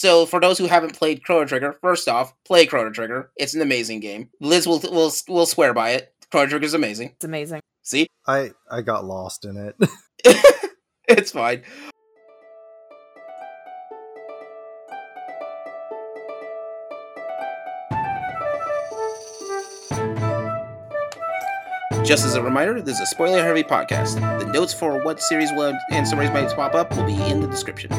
So, for those who haven't played Chrono Trigger, first off, play Chrono Trigger. It's an amazing game. Liz will will will swear by it. Chrono Trigger is amazing. It's amazing. See, I I got lost in it. it's fine. Just as a reminder, this is a spoiler heavy podcast. The notes for what series will and summaries might pop up will be in the description.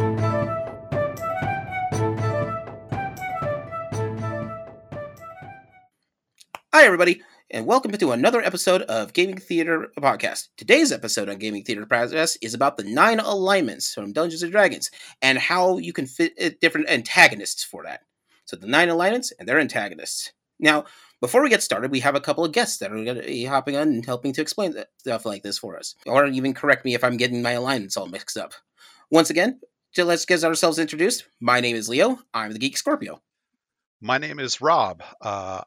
Hi, everybody, and welcome to another episode of Gaming Theater Podcast. Today's episode on Gaming Theater Podcast is about the nine alignments from Dungeons and Dragons and how you can fit uh, different antagonists for that. So, the nine alignments and their antagonists. Now, before we get started, we have a couple of guests that are going to be hopping on and helping to explain stuff like this for us, or even correct me if I'm getting my alignments all mixed up. Once again, so let's get ourselves introduced. My name is Leo. I'm the Geek Scorpio. My name is Rob. Uh,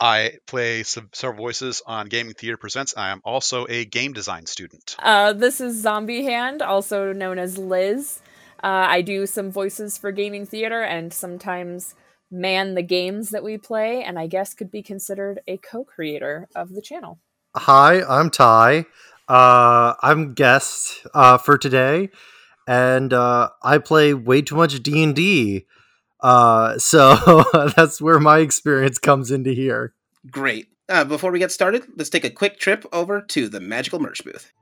I play some, several voices on Gaming Theater Presents. I am also a game design student. Uh, this is Zombie Hand, also known as Liz. Uh, I do some voices for Gaming Theater and sometimes man the games that we play, and I guess could be considered a co creator of the channel. Hi, I'm Ty. Uh, I'm guest uh, for today, and uh, I play way too much D and D. Uh, so that's where my experience comes into here. Great. Uh, before we get started, let's take a quick trip over to the magical merch booth.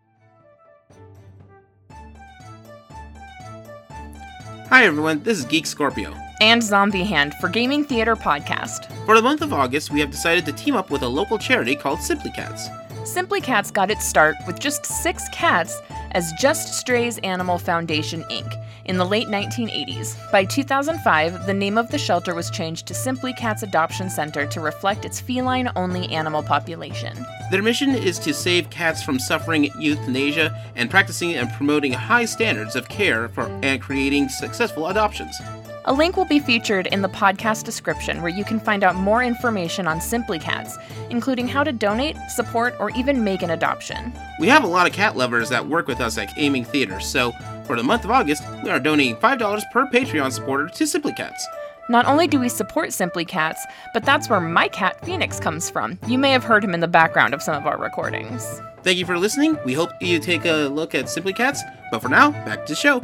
Hi everyone, this is Geek Scorpio. And Zombie Hand for Gaming Theater Podcast. For the month of August, we have decided to team up with a local charity called Simply Cats. Simply Cats got its start with just six cats as Just Strays Animal Foundation, Inc. in the late 1980s. By 2005, the name of the shelter was changed to Simply Cats Adoption Center to reflect its feline only animal population. Their mission is to save cats from suffering euthanasia and practicing and promoting high standards of care for and creating successful adoptions. A link will be featured in the podcast description where you can find out more information on Simply Cats, including how to donate, support, or even make an adoption. We have a lot of cat lovers that work with us at Gaming Theater, so for the month of August, we are donating $5 per Patreon supporter to Simply Cats. Not only do we support Simply Cats, but that's where my cat Phoenix comes from. You may have heard him in the background of some of our recordings. Thank you for listening. We hope you take a look at Simply Cats, but for now, back to the show.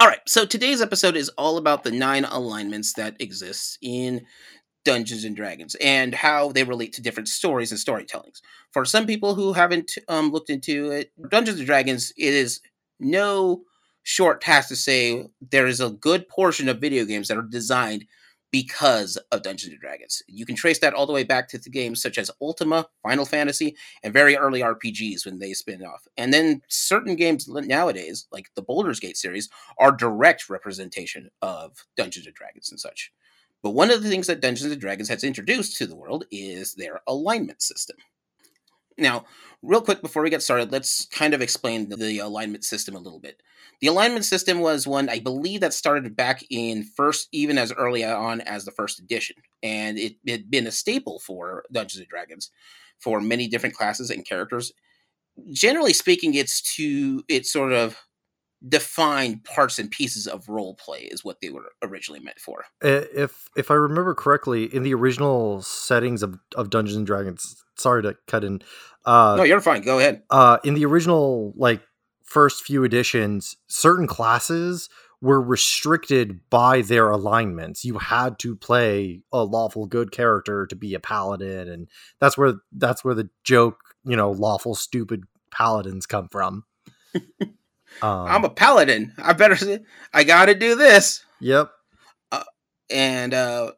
All right, so today's episode is all about the nine alignments that exist in Dungeons and Dragons and how they relate to different stories and storytellings. For some people who haven't um, looked into it, Dungeons and Dragons, it is no short task to say there is a good portion of video games that are designed because of Dungeons and Dragons. You can trace that all the way back to the games such as Ultima, Final Fantasy, and very early RPGs when they spin off. And then certain games nowadays, like the Baldur's Gate series, are direct representation of Dungeons and Dragons and such. But one of the things that Dungeons and Dragons has introduced to the world is their alignment system. Now, real quick before we get started, let's kind of explain the alignment system a little bit. The alignment system was one I believe that started back in first, even as early on as the first edition, and it had been a staple for Dungeons and Dragons for many different classes and characters. Generally speaking, it's to it's sort of define parts and pieces of role play is what they were originally meant for. If if I remember correctly, in the original settings of, of Dungeons and Dragons, sorry to cut in. Uh, no, you're fine. Go ahead. Uh, in the original like first few editions, certain classes were restricted by their alignments. You had to play a lawful good character to be a paladin, and that's where that's where the joke, you know, lawful stupid paladins come from. Um, I'm a paladin. I better. I got to do this. Yep. Uh, and uh,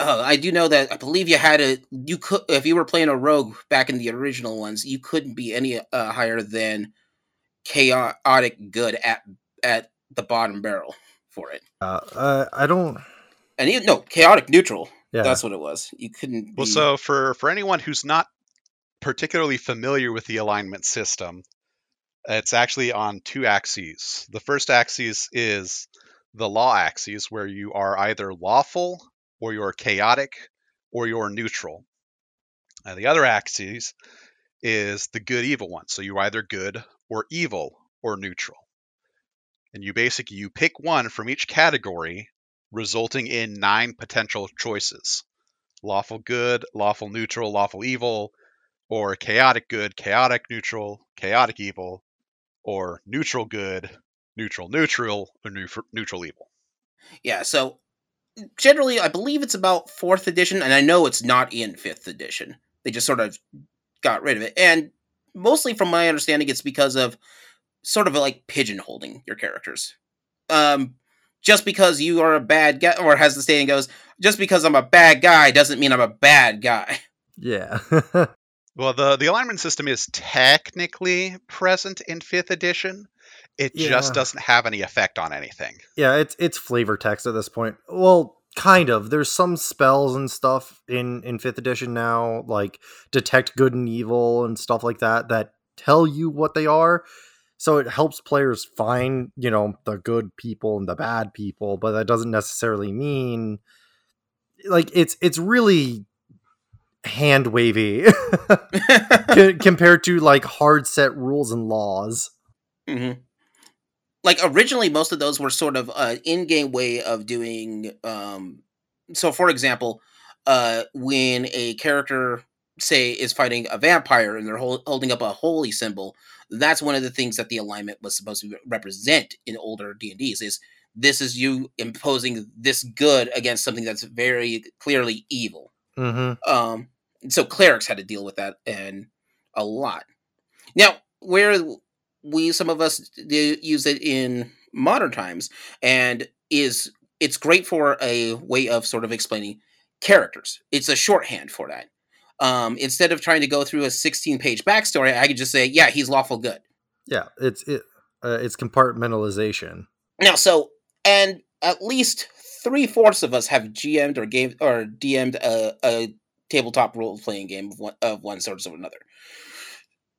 uh, I do know that I believe you had a you could if you were playing a rogue back in the original ones, you couldn't be any uh, higher than chaotic good at at the bottom barrel for it. Uh, uh I don't. And even no chaotic neutral. Yeah. That's what it was. You couldn't. Be... Well, so for for anyone who's not particularly familiar with the alignment system, it's actually on two axes. The first axis is the law axis, where you are either lawful, or you're chaotic, or you're neutral. And the other axis is the good evil one. So you're either good or evil, or neutral. And you basically you pick one from each category, resulting in nine potential choices. Lawful good, lawful neutral, lawful evil, or chaotic good, chaotic neutral, chaotic evil, or neutral good, neutral neutral, or neutral, neutral evil. Yeah, so generally, I believe it's about fourth edition, and I know it's not in fifth edition. They just sort of got rid of it, and mostly from my understanding, it's because of sort of like pigeonholing your characters. Um, just because you are a bad guy, or as the saying goes, just because I'm a bad guy doesn't mean I'm a bad guy. Yeah. Well, the the alignment system is technically present in fifth edition. It just doesn't have any effect on anything. yeah, it's it's flavor text at this point. Well, kind of. There's some spells and stuff in in 5th edition now, like detect good and evil and stuff like that that tell you what they are. So it helps players find, you know, the good people and the bad people, but that doesn't necessarily mean like it's it's really hand wavy c- compared to like hard set rules and laws. hmm Like originally, most of those were sort of an in-game way of doing. Um, so, for example, uh, when a character say is fighting a vampire and they're hol- holding up a holy symbol, that's one of the things that the alignment was supposed to represent in older D and D's. Is this is you imposing this good against something that's very clearly evil. Mm-hmm. Um, so clerics had to deal with that and a lot. Now, where we some of us do use it in modern times, and is it's great for a way of sort of explaining characters. It's a shorthand for that. Um, instead of trying to go through a 16 page backstory, I could just say, yeah, he's lawful good. Yeah, it's it uh, it's compartmentalization. Now, so and at least three fourths of us have GM'd or game or DM'd a, a tabletop role playing game of one of one sort or another.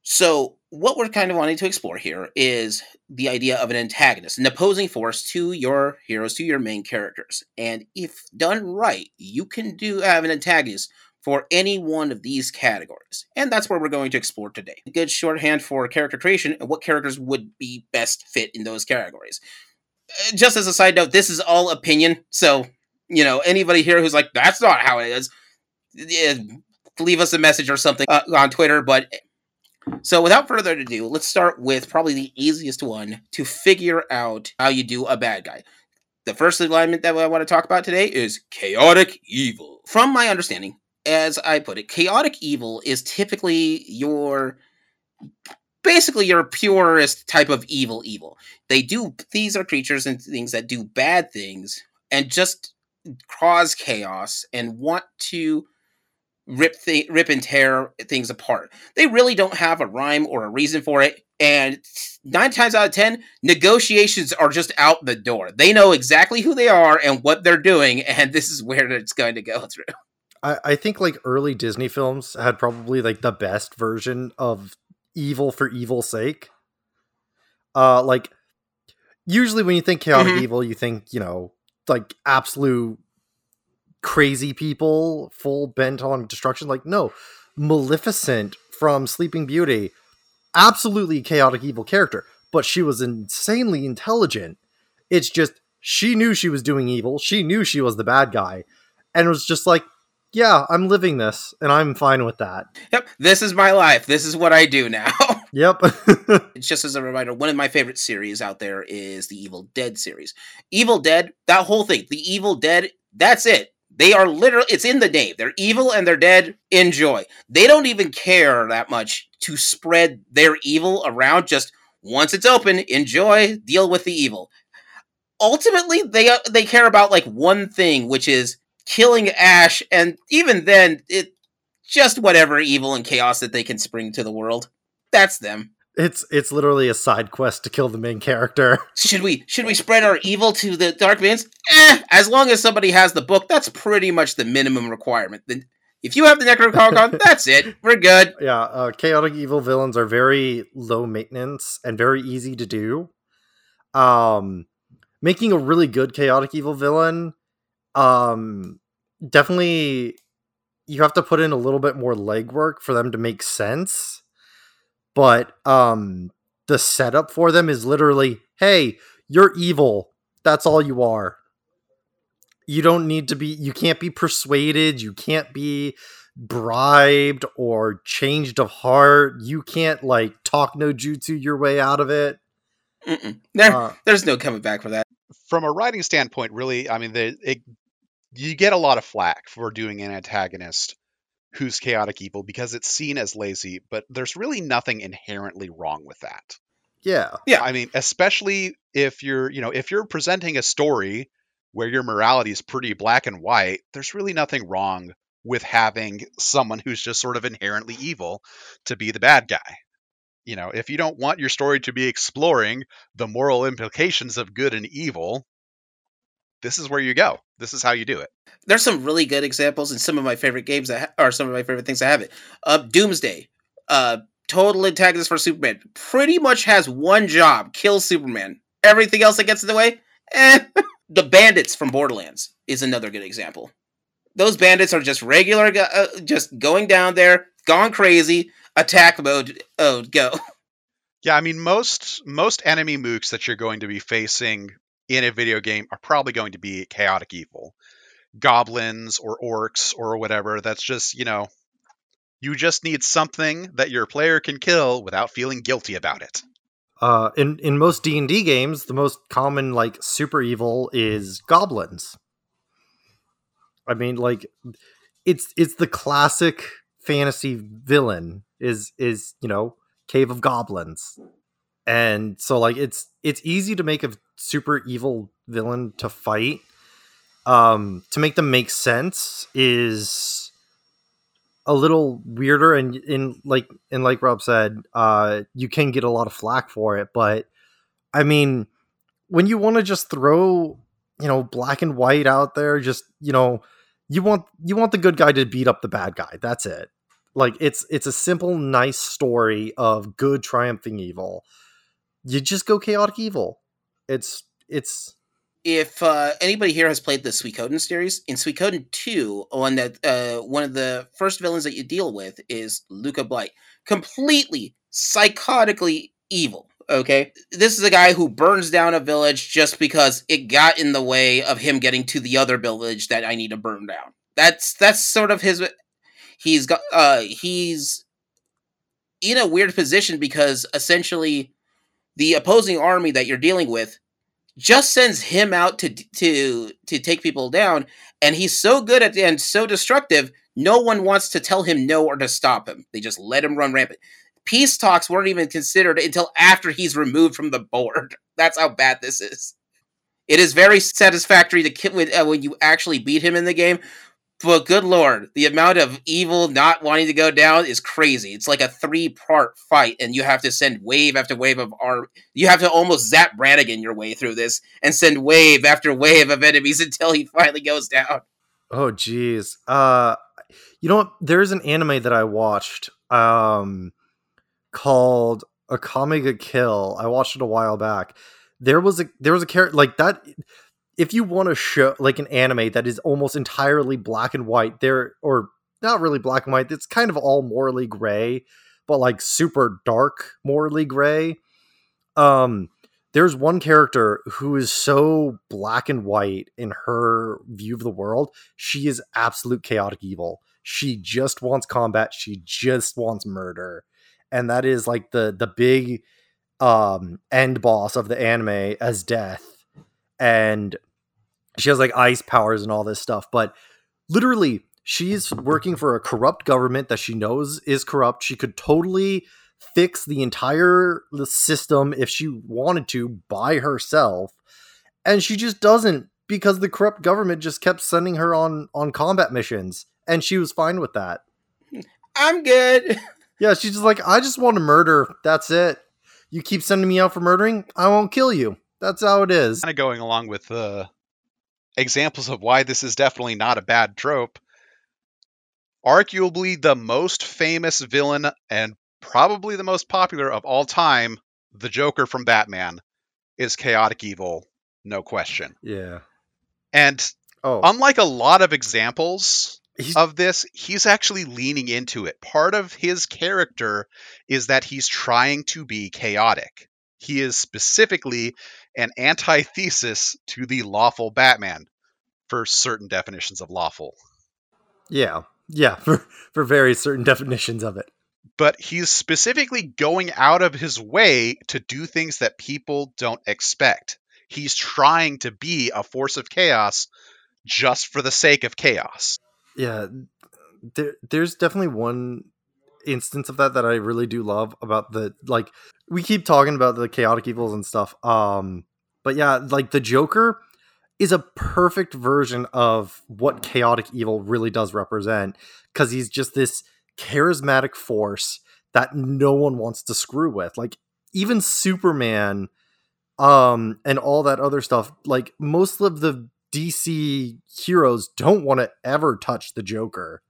So what we're kind of wanting to explore here is the idea of an antagonist, an opposing force to your heroes, to your main characters. And if done right, you can do have an antagonist for any one of these categories. And that's where we're going to explore today. A good shorthand for character creation and what characters would be best fit in those categories. Uh, Just as a side note, this is all opinion. So, you know, anybody here who's like, that's not how it is, leave us a message or something uh, on Twitter. But so, without further ado, let's start with probably the easiest one to figure out how you do a bad guy. The first alignment that I want to talk about today is chaotic evil. From my understanding, as I put it, chaotic evil is typically your basically your purest type of evil evil. They do these are creatures and things that do bad things and just cause chaos and want to rip th- rip and tear things apart. They really don't have a rhyme or a reason for it. And nine times out of ten, negotiations are just out the door. They know exactly who they are and what they're doing, and this is where it's going to go through. I, I think like early Disney films had probably like the best version of evil for evil's sake. Uh like usually when you think chaotic Mhm. evil, you think, you know, like absolute crazy people full bent on destruction. Like, no, Maleficent from Sleeping Beauty, absolutely chaotic evil character, but she was insanely intelligent. It's just she knew she was doing evil, she knew she was the bad guy, and it was just like, yeah, I'm living this, and I'm fine with that. Yep, this is my life. This is what I do now. Yep. It's just as a reminder, one of my favorite series out there is the Evil Dead series. Evil Dead, that whole thing, the Evil Dead, that's it. They are literally, it's in the name. They're evil and they're dead. Enjoy. They don't even care that much to spread their evil around. Just once it's open, enjoy, deal with the evil. Ultimately, they uh, they care about like one thing, which is killing Ash, and even then, it just whatever evil and chaos that they can spring to the world. That's them. It's it's literally a side quest to kill the main character. Should we should we spread our evil to the dark lands? Eh, as long as somebody has the book, that's pretty much the minimum requirement. Then if you have the Necronomicon, that's it. We're good. Yeah, uh, chaotic evil villains are very low maintenance and very easy to do. Um, making a really good chaotic evil villain, um, definitely you have to put in a little bit more legwork for them to make sense. But um, the setup for them is literally, hey, you're evil. That's all you are. You don't need to be you can't be persuaded, you can't be bribed or changed of heart. You can't like talk no jutsu your way out of it. Mm-mm. There, Uh, there's no coming back for that. From a writing standpoint, really, I mean, the, it, you get a lot of flack for doing an antagonist who's chaotic evil because it's seen as lazy, but there's really nothing inherently wrong with that. yeah. Yeah. I mean, especially if you're, you know, if you're presenting a story where your morality is pretty black and white, there's really nothing wrong with having someone who's just sort of inherently evil to be the bad guy. You know, if you don't want your story to be exploring the moral implications of good and evil, this is where you go. This is how you do it. There's some really good examples in some of my favorite games that ha- are some of my favorite things I have it. Uh, Doomsday, uh, total antagonist for Superman, pretty much has one job: kill Superman. Everything else that gets in the way, eh. the bandits from Borderlands is another good example. Those bandits are just regular, uh, just going down there, gone crazy. Attack mode. Oh, go. Yeah, I mean most most enemy mooks that you're going to be facing in a video game are probably going to be chaotic evil. Goblins or orcs or whatever. That's just, you know, you just need something that your player can kill without feeling guilty about it. Uh, in in most D and D games, the most common like super evil is goblins. I mean, like it's it's the classic fantasy villain is is you know cave of goblins, and so like it's it's easy to make a super evil villain to fight. Um, to make them make sense is a little weirder and in like and like Rob said, uh you can get a lot of flack for it, but I mean when you want to just throw, you know, black and white out there, just, you know, you want you want the good guy to beat up the bad guy. That's it. Like it's it's a simple nice story of good triumphing evil. You just go chaotic evil. It's it's if uh, anybody here has played the Suikoden series, in Suikoden 2, one that uh, one of the first villains that you deal with is Luca Blight. Completely psychotically evil. Okay, this is a guy who burns down a village just because it got in the way of him getting to the other village that I need to burn down. That's that's sort of his. He's got. Uh, he's in a weird position because essentially, the opposing army that you're dealing with just sends him out to to to take people down. And he's so good at and so destructive no one wants to tell him no or to stop him. They just let him run rampant. Peace talks weren't even considered until after he's removed from the board. That's how bad this is. It is very satisfactory to when, uh, when you actually beat him in the game but good lord the amount of evil not wanting to go down is crazy it's like a three part fight and you have to send wave after wave of arm you have to almost zap Brannigan your way through this and send wave after wave of enemies until he finally goes down. Oh geez. Uh you know what? There's an anime that I watched um called Akame ga Kill. I watched it a while back. There was a there was a character like that if you want to show like an anime that is almost entirely black and white, there or not really black and white, it's kind of all morally gray, but like super dark morally gray. Um there's one character who is so black and white in her view of the world. She is absolute chaotic evil. She just wants combat. She just wants murder. And that is like the the big um end boss of the anime as death. And she has like ice powers and all this stuff, but literally she's working for a corrupt government that she knows is corrupt. She could totally fix the entire system if she wanted to by herself and she just doesn't because the corrupt government just kept sending her on on combat missions and she was fine with that I'm good. yeah she's just like i just want to murder that's it you keep sending me out for murdering i won't kill you that's how it is Kind of going along with the examples of why this is definitely not a bad trope. Arguably the most famous villain and probably the most popular of all time, the Joker from Batman, is chaotic evil, no question. yeah And oh unlike a lot of examples He's- of this, he's actually leaning into it. Part of his character is that he's trying to be chaotic. He is specifically an antithesis to the lawful Batman for certain definitions of lawful. Yeah, yeah, for for very certain definitions of it. But he's specifically going out of his way to do things that people don't expect. He's trying to be a force of chaos just for the sake of chaos. Yeah, there there's definitely one instance of that that I really do love about the like we keep talking about the chaotic evils and stuff. Um, but yeah, like the Joker is a perfect version of what chaotic evil really does represent because he's just this charismatic force that no one wants to screw with. Like even Superman um and all that other stuff, like most of the DC heroes don't want to ever touch the Joker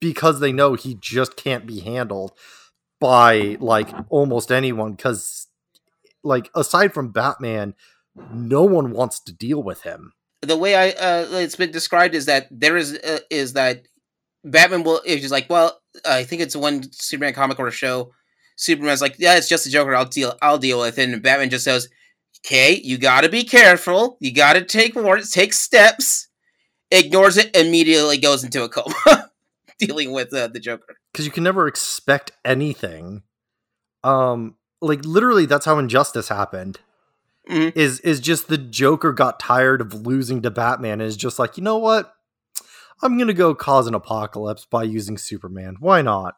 because they know he just can't be handled by like almost anyone cuz like aside from Batman, no one wants to deal with him. the way I uh, it's been described is that there is uh, is that Batman will is just like well I think it's one Superman comic or show. Superman's like yeah it's just a Joker I'll deal I'll deal with it and Batman just says okay you got to be careful you got to take warnings take steps ignores it immediately goes into a coma dealing with uh, the Joker. because you can never expect anything. Um, like literally, that's how injustice happened. Mhm. Is is just the Joker got tired of losing to Batman and is just like, you know what? I'm gonna go cause an apocalypse by using Superman. Why not?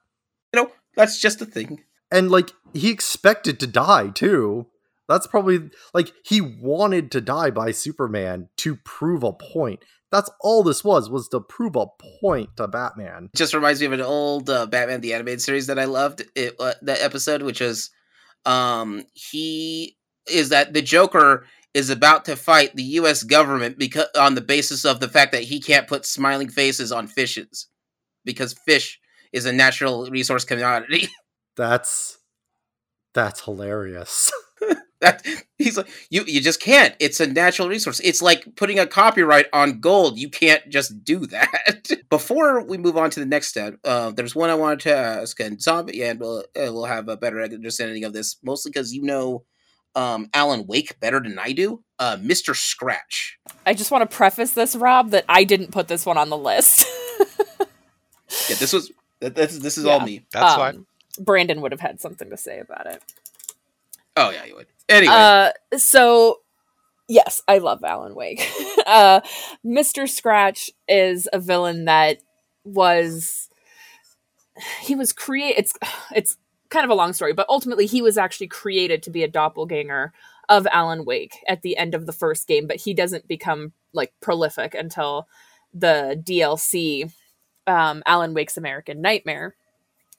You know that's just the thing. And like he expected to die too. That's probably like he wanted to die by Superman to prove a point. That's all this was was to prove a point to Batman. It just reminds me of an old uh, Batman the animated series that I loved. It uh, that episode, which was um he is that the Joker is about to fight the U.S. government because on the basis of the fact that he can't put smiling faces on fishes because fish is a natural resource commodity. That's that's hilarious. that he's like you you just can't. It's a natural resource. It's like putting a copyright on gold. You can't just do that. Before we move on to the next step, uh, there's one I wanted to ask, and zombie, and we'll uh, we'll have a better understanding of this, mostly because you know um, Alan Wake better than I do. Uh, Mr. Scratch. I just want to preface this, Rob, that I didn't put this one on the list. Yeah, this was this, this is all me. That's Um, fine. Brandon would have had something to say about it. Oh yeah, you would. Anyway, Uh, so yes, I love Alan Wake. uh, Mr. Scratch is a villain that was he was create. It's it's kind of a long story, but ultimately he was actually created to be a doppelganger of Alan Wake at the end of the first game, but he doesn't become like prolific until the DLC um, Alan Wake's American Nightmare,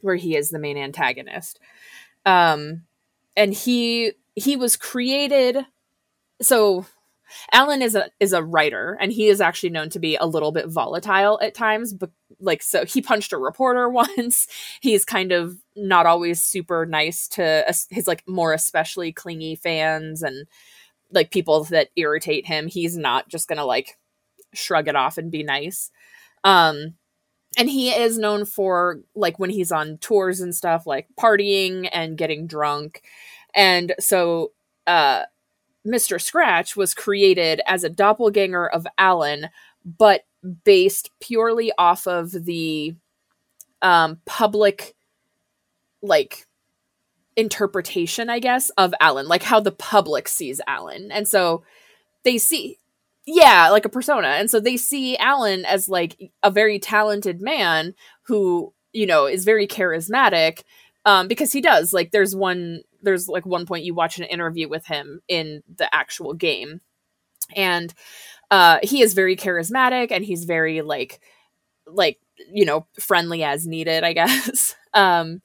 where he is the main antagonist. Um, and he he was created so Alan is a is a writer and he is actually known to be a little bit volatile at times but like so he punched a reporter once. He's kind of not always super nice to his like more especially clingy fans and like people that irritate him. He's not just gonna like shrug it off and be nice. Um and he is known for like when he's on tours and stuff like partying and getting drunk and so uh Mr. Scratch was created as a doppelganger of Alan, but based purely off of the um, public, like, interpretation, I guess, of Alan, like how the public sees Alan. And so they see, yeah, like a persona. And so they see Alan as like a very talented man who, you know, is very charismatic um, because he does. Like, there's one there's like one point you watch an interview with him in the actual game. And uh he is very charismatic and he's very like like you know friendly as needed i guess. Um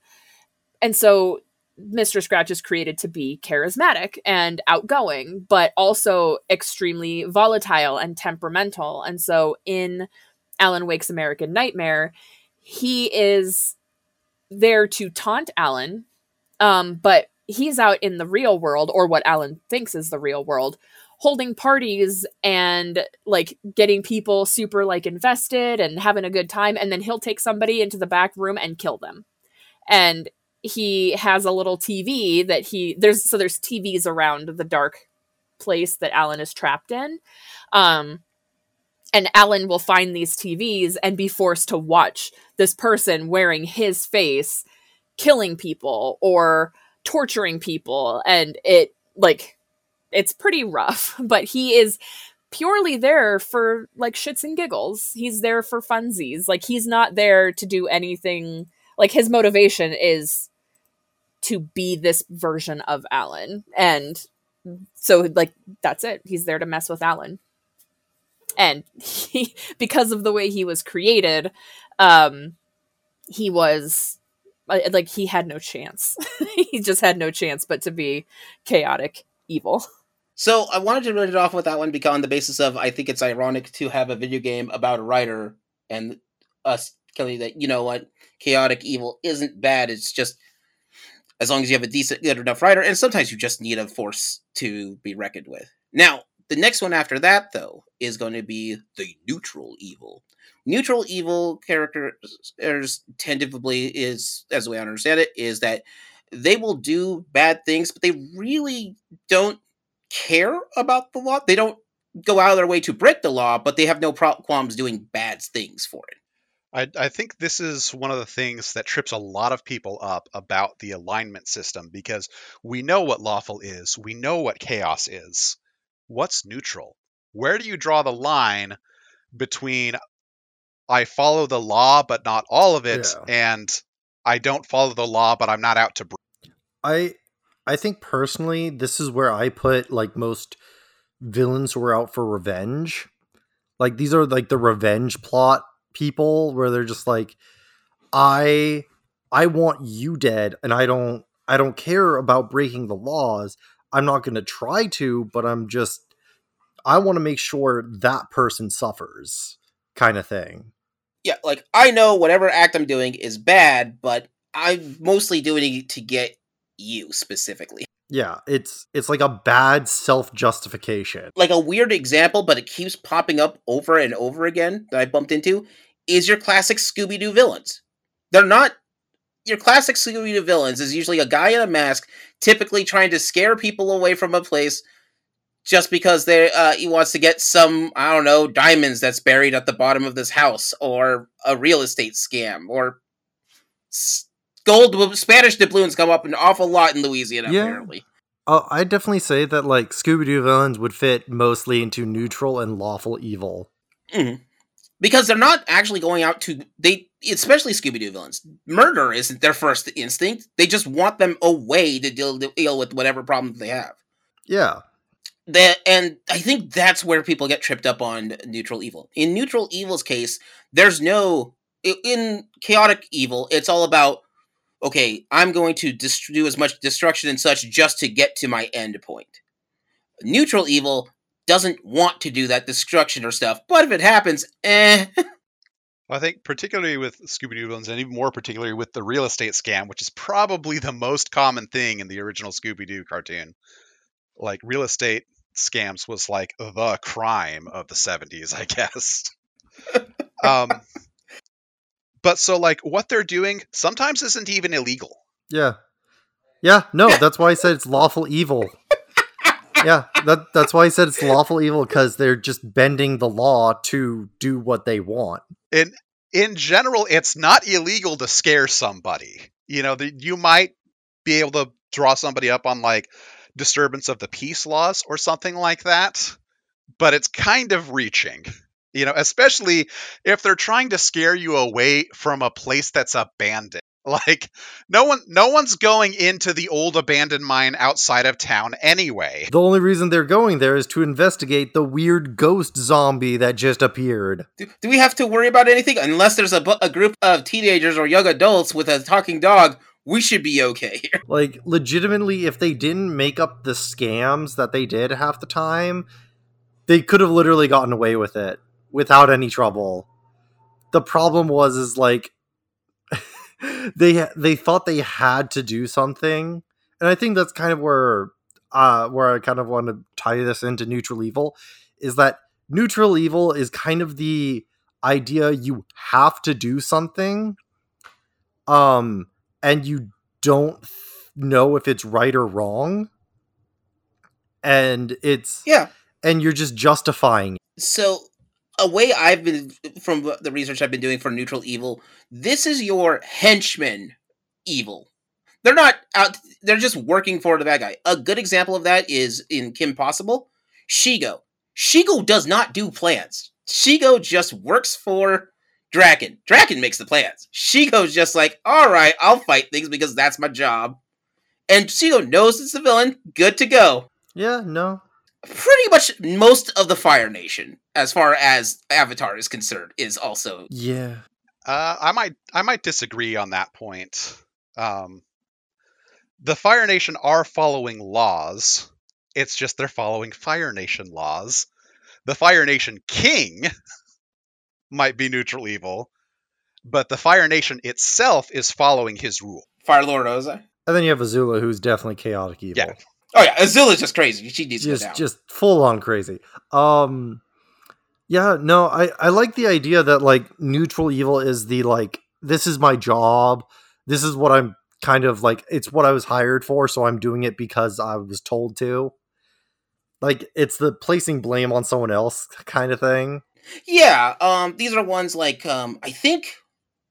and so mr scratch is created to be charismatic and outgoing but also extremely volatile and temperamental. And so in alan wake's american nightmare he is there to taunt alan um but he's out in the real world, or what Alan thinks is the real world, holding parties and like getting people super like invested and having a good time. And then he'll take somebody into the back room and kill them. And he has a little TV that he there's so there's TVs around the dark place that Alan is trapped in. Um, and Alan will find these TVs and be forced to watch this person wearing his face killing people or torturing people and it like it's pretty rough but he is purely there for like shits and giggles. He's there for funsies. Like he's not there to do anything like his motivation is to be this version of Alan and so like that's it. He's there to mess with Alan. And he because of the way he was created um he was like he had no chance. He just had no chance but to be chaotic evil. So i wanted to run it off with that one because on the basis of i think it's ironic to have a video game about a writer and us telling you that you know what chaotic evil isn't bad it's just as long as you have a decent good enough writer and sometimes you just need a force to be reckoned with. Now the next one after that, though, is going to be the neutral evil. Neutral evil characters tentatively is, as I understand it, is that they will do bad things, but they really don't care about the law. They don't go out of their way to break the law, but they have no qualms doing bad things for it. I, I, think this is one of the things that trips a lot of people up about the alignment system because we know what lawful is, we know what chaos is what's neutral? Where do you draw the line between I follow the law but not all of it yeah. and I don't follow the law but I'm not out to break? I I think personally this is where I put like most villains who are out for revenge. Like these are like the revenge plot people where they're just like I I want you dead and I don't I don't care about breaking the laws. I'm not going to try to, but I'm just I want to make sure that person suffers kind of thing. Yeah, like I know whatever act I'm doing is bad, but I'm mostly doing it to get you specifically. Yeah, it's it's like a bad self-justification. Like a weird example, but it keeps popping up over and over again that I bumped into is your classic Scooby-Doo villains. They're not your classic Scooby Doo villains is usually a guy in a mask, typically trying to scare people away from a place just because they uh, he wants to get some I don't know diamonds that's buried at the bottom of this house, or a real estate scam, or gold Spanish doubloons come up an awful lot in Louisiana. Yeah. Apparently, uh, I definitely say that like Scooby Doo villains would fit mostly into neutral and lawful evil. Mm-hmm because they're not actually going out to they especially scooby-doo villains. Murder isn't their first instinct. They just want them away to deal, to deal with whatever problems they have. Yeah. That and i think that's where people get tripped up on neutral evil. In neutral evil's case there's no in chaotic evil it's all about okay i'm going to dist- do as much destruction and such just to get to my end point. Neutral evil doesn't want to do that destruction or stuff. But if it happens, eh. I think particularly with Scooby Doo villains, and even more particularly with the real estate scam, which is probably the most common thing in the original Scooby Doo cartoon. Like real estate scams was like the crime of the 70s, I guess. um, but so like what they're doing sometimes isn't even illegal. Yeah. Yeah, no, that's why I said it's lawful evil yeah, that that's why I said it's lawful evil because they're just bending the law to do what they want. In in general, it's not illegal to scare somebody. You know, the, you might be able to draw somebody up on like disturbance of the peace laws or something like that, but it's kind of reaching. You know, especially if they're trying to scare you away from a place that's abandoned. Like no one no one's going into the old abandoned mine outside of town anyway. The only reason they're going there is to investigate the weird ghost zombie that just appeared. Do, do we have to worry about anything unless there's a, a group of teenagers or young adults with a talking dog? We should be okay. here. like legitimately if they didn't make up the scams that they did half the time, they could have literally gotten away with it without any trouble. The problem was is like they they thought they had to do something and I think that's kind of where uh where I kind of want to tie this into neutral evil is that neutral evil is kind of the idea you have to do something um and you don't know if it's right or wrong and it's yeah and you're just justifying It. so a way i've been from the research i've been doing for neutral evil this is your henchman evil they're not out they're just working for the bad guy a good example of that is in kim possible shego shego does not do plans shego just works for Drakken. Drakken makes the plans. Shego's just like, all right, I'll fight things because that's my job. And Shego knows it's the villain. Good to go. Yeah, no. Pretty much most of the Fire Nation, as far as Avatar is concerned, is also. Yeah. Uh, I might I might disagree on that point. Um, the Fire Nation are following laws. It's just they're following Fire Nation laws. The Fire Nation King might be neutral evil, but the Fire Nation itself is following his rule. Fire Lord Ozai. And then you have Azula, who's definitely chaotic evil. Yeah. Oh yeah, Azula's just crazy. She needs just to go down. just full on crazy. Um, yeah, no, I I like the idea that like neutral evil is the like this is my job. This is what I'm kind of like. It's what I was hired for, so I'm doing it because I was told to. Like it's the placing blame on someone else kind of thing. Yeah, um, these are ones like um, I think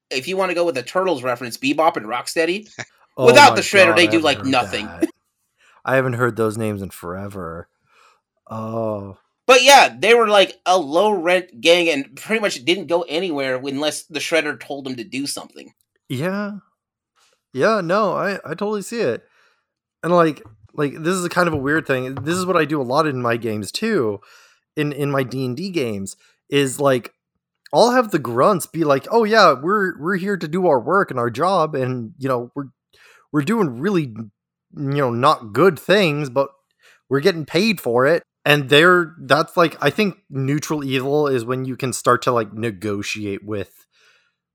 if you want to go with the Turtles reference, Bebop and Rocksteady. Without the Shredder, they do, like, nothing. I haven't heard those names in forever. Oh, But yeah, they were like a low rent gang and pretty much didn't go anywhere unless the Shredder told them to do something. yeah, yeah. No, I I totally see it. And like like this is a kind of a weird thing. This is what I do a lot in my games too. In in my D and D games is like I'll have the grunts be like, "Oh yeah, we're we're here to do our work and our job, and you know we're we're doing really you know not good things, but we're getting paid for it." And they're that's like I think neutral evil is when you can start to like negotiate with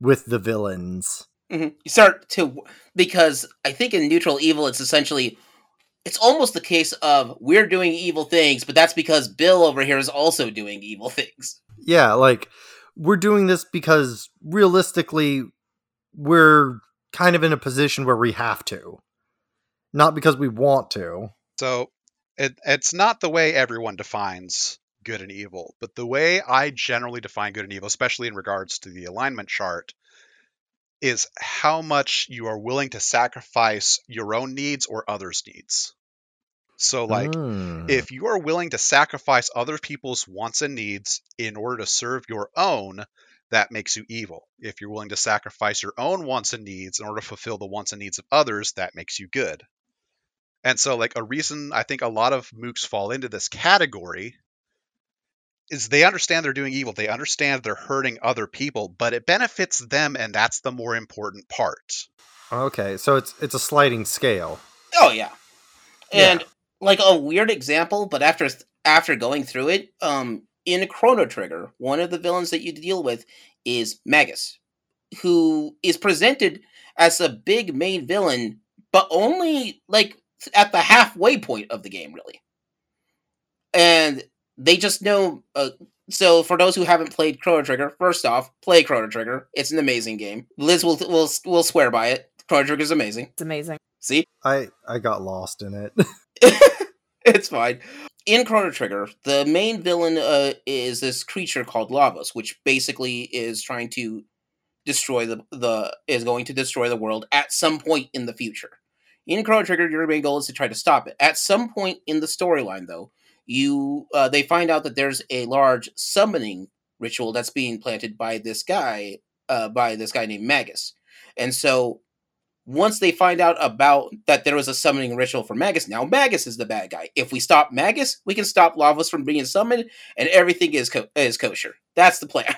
with the villains. Mhm. You start to because I think in neutral evil, it's essentially it's almost the case of we're doing evil things, but that's because Bill over here is also doing evil things. Yeah, like we're doing this because realistically we're kind of in a position where we have to. Not because we want to. So it, it's not the way everyone defines good and evil, but the way I generally define good and evil, especially in regards to the alignment chart, is how much you are willing to sacrifice your own needs or others' needs. So, like, Mm. if you are willing to sacrifice other people's wants and needs in order to serve your own, that makes you evil. If you're willing to sacrifice your own wants and needs in order to fulfill the wants and needs of others, that makes you good. And so, like, a reason I think a lot of mooks fall into this category is they understand they're doing evil. They understand they're hurting other people, but it benefits them, and that's the more important part. Okay, so it's it's a sliding scale. Oh yeah, Yeah. and like a weird example, but after after going through it, um, in Chrono Trigger, one of the villains that you deal with is Magus, who is presented as a big main villain, but only like at the halfway point of the game, really. And they just know. Uh, so for those who haven't played Chrono Trigger, first off, play Chrono Trigger. It's an amazing game. Liz will will will swear by it. Chrono Trigger is amazing. It's amazing. See, I I got lost in it. it's fine. In Chrono Trigger, the main villain uh, is this creature called Lavos, which basically is trying to destroy the the is going to destroy the world at some point in the future. In Chrono Trigger, your main goal is to try to stop it. At some point in the storyline, though, you uh, they find out that there's a large summoning ritual that's being planted by this guy, uh, by this guy named Magus, and so once they find out about that there was a summoning ritual for Magus, now Magus is the bad guy. If we stop Magus, we can stop Lavos from being summoned, and everything is co- is kosher. That's the plan.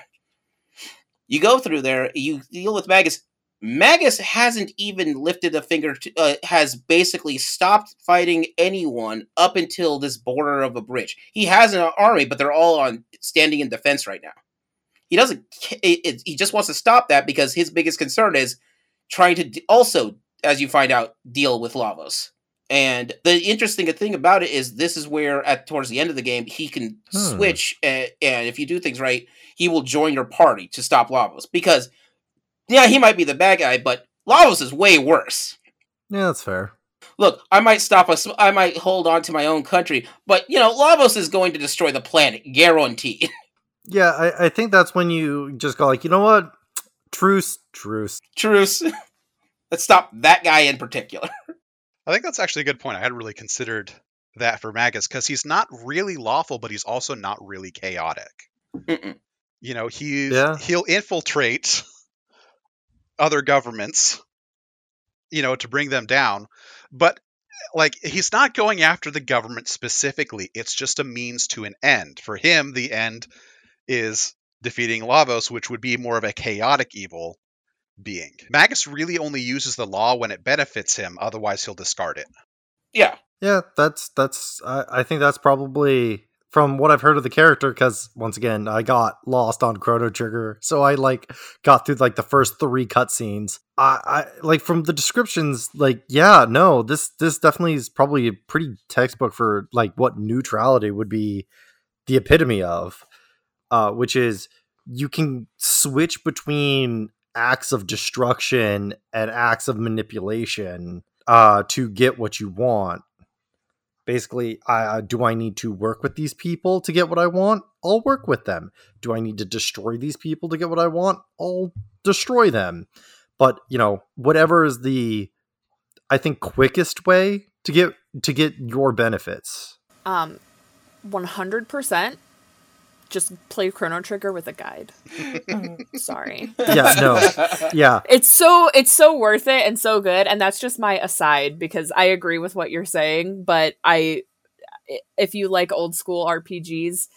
You go through there, you deal with Magus. Magus hasn't even lifted a finger to, uh, has basically stopped fighting anyone up until this border of a bridge. He has an army, but they're all on standing in defense right now. He doesn't. It, it, he just wants to stop that because his biggest concern is trying to d- also, as you find out, deal with Lavos. And the interesting thing about it is this is where at towards the end of the game he can Hmm. switch and, and if you do things right, he will join your party to stop Lavos because yeah, he might be the bad guy, but Lavos is way worse. Yeah, that's fair. Look, I might stop us. I might hold on to my own country, but you know, Lavos is going to destroy the planet, guaranteed. Yeah, I, I think that's when you just go like, you know what? Truce, truce. Truce. Let's stop that guy in particular. I think that's actually a good point. I hadn't really considered that for Magus because he's not really lawful, but he's also not really chaotic. Mm-mm. You know, he Yeah. he'll infiltrate other governments, you know, to bring them down, but like he's not going after the government specifically. It's just a means to an end. For him, the end is defeating Lavos, which would be more of a chaotic evil being. Magus really only uses the law when it benefits him, otherwise he'll discard it. Yeah. Yeah, that's that's. I, I think that's probably from what I've heard of the character. Because once again, I got lost on Chrono Trigger, so I like got through like the first three cutscenes. I, I like from the descriptions, like yeah, no, this this definitely is probably a pretty textbook for like what neutrality would be the epitome of, uh, which is you can switch between acts of destruction and acts of manipulation uh, to get what you want. Basically, uh, do I need to work with these people to get what I want? I'll work with them. Do I need to destroy these people to get what I want? I'll destroy them. But you know, whatever is the, I think, quickest way to get to get your benefits. Um, 100% just play Chrono Trigger with a guide. Sorry. Yeah, no, yeah, It's so it's so worth it and so good and that's just my aside because I agree with what you're saying, but I if you like old school RPGs,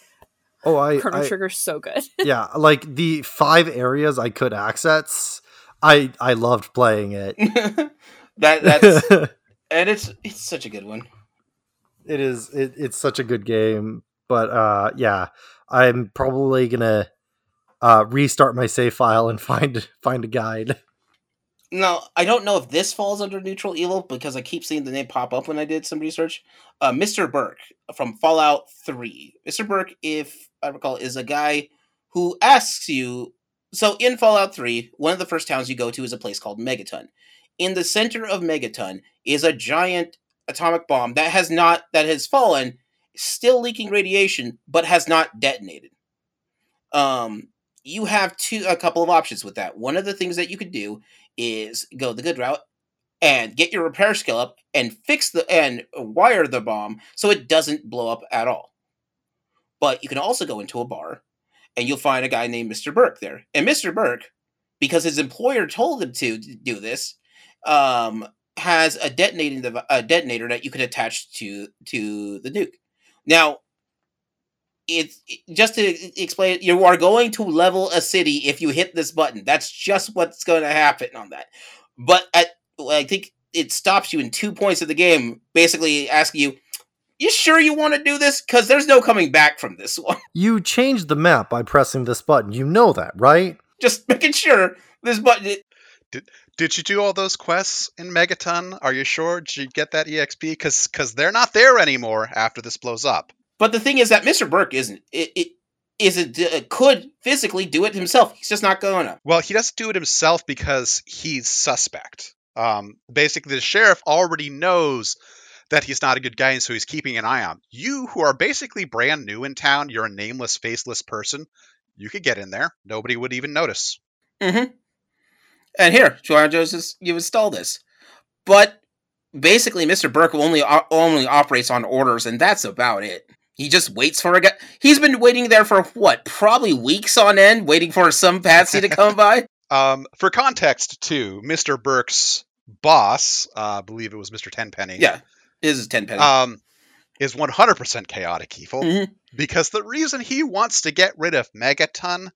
Oh, I, Chrono I Trigger's so good. yeah, like the five areas I could access. I I loved playing it. that that's and it's it's such a good one. it is it, it's such a good game but uh yeah i'm probably gonna uh restart my save file and find find a guide Now, I don't know if this falls under neutral evil because I keep seeing the name pop up when I did some research. Uh, Mr. Burke from Fallout 3. Mr. Burke, if I recall, is a guy who asks you. So in Fallout 3, one of the first towns you go to is a place called Megaton. In the center of Megaton is a giant atomic bomb that has not that has fallen, still leaking radiation, but has not detonated. Um, you have two a couple of options with that. One of the things that you could do is go the good route and get your repair skill up and fix the and wire the bomb so it doesn't blow up at all. But you can also go into a bar and you'll find a guy named Mr. Burke there. And Mr. Burke, because his employer told him to do this, um, has a detonating a detonator that you can attach to to the nuke. Now, it's it- just to explain it, you are going to level a city if you hit this button. That's just what's going to happen on that. But at, I think it stops you in two points of the game, basically asking you, "You sure you want to do this? Because there's no coming back from this one." you changed the map by pressing this button you know that right just making sure this button. It, Did you do all those quests in Megaton? Are you sure? Did you get that EXP? Because because they're not there anymore after this blows up. but the thing is that Mr. Burke isn't. It, it isn't uh, could physically do it himself. He's just not gonna. Well, he doesn't do it himself because he's suspect. Um, basically, the sheriff already knows that he's not a good guy, and so he's keeping an eye on. You, who are basically brand new in town, you're a nameless, faceless person. You could get in there. Nobody would even notice. Mm-hmm. And here, Joanna Joseph, you install this. But basically, Mr. Burke only only operates on orders, and that's about it. He just waits for a guy. He's been waiting there for what? Probably weeks on end, waiting for some patsy to come by. Um, for context, too, Mr. Burke's boss, uh, I believe it was Mr. Tenpenny, Yeah, his is ten penny. um, is 100% chaotic evil. Mhm. Because the reason he wants to get rid of Megaton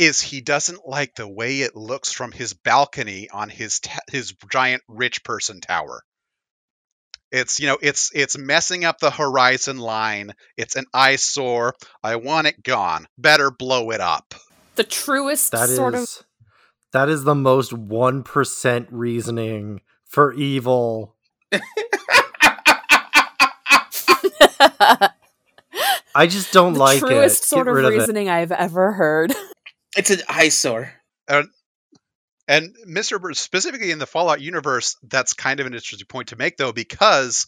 is he doesn't like the way it looks from his balcony on his ta- his giant rich person tower. It's you know it's it's messing up the horizon line. It's an eyesore. I want it gone. Better blow it up. The truest that is sort of that is the most 1% reasoning for evil I just don't the like truest it. sort Get of rid of it. reasoning I've ever heard. it's an eyesore. And Mr. Bird, specifically in the Fallout universe, that's kind of an interesting point to make, though, because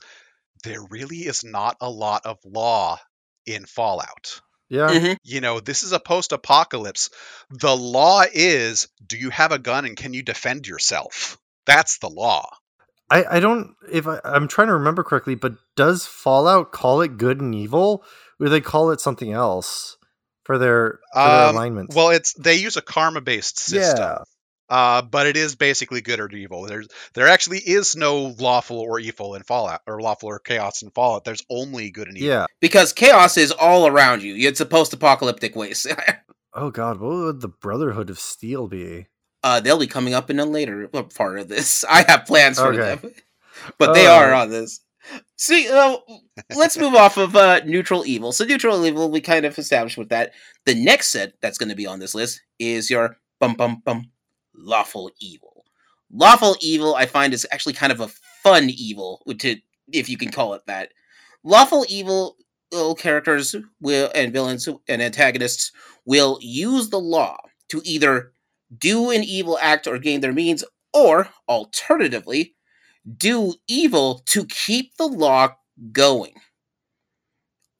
there really is not a lot of law in Fallout. Yeah. Mhm. You know, this is a post apocalypse. The law is do you have a gun and can you defend yourself? That's the law. I, I don't if I, I'm trying to remember correctly, but does Fallout call it good and evil, or do they call it something else for their for their Um, alignments? Well, it's they use a karma based system. yeah, Uh, but it is basically good or evil. There's there actually is no lawful or evil in Fallout, or lawful or chaos in Fallout. There's only good and evil. yeah. Because chaos is all around you. It's a post-apocalyptic waste. Oh God, what would the Brotherhood of Steel be? uh, they'll be coming up in a later part of this. I have plans for Okay. them, but they are on this. See, uh, let's move off of uh, neutral evil. So neutral evil, we kind of established with that. The next set that's going to be on this list is your bum bum bum lawful evil. Lawful evil, I find, is actually kind of a fun evil, to if you can call it that. Lawful evil characters will and villains and antagonists will use the law to either do an evil act or gain their means, or alternatively, do evil to keep the law going.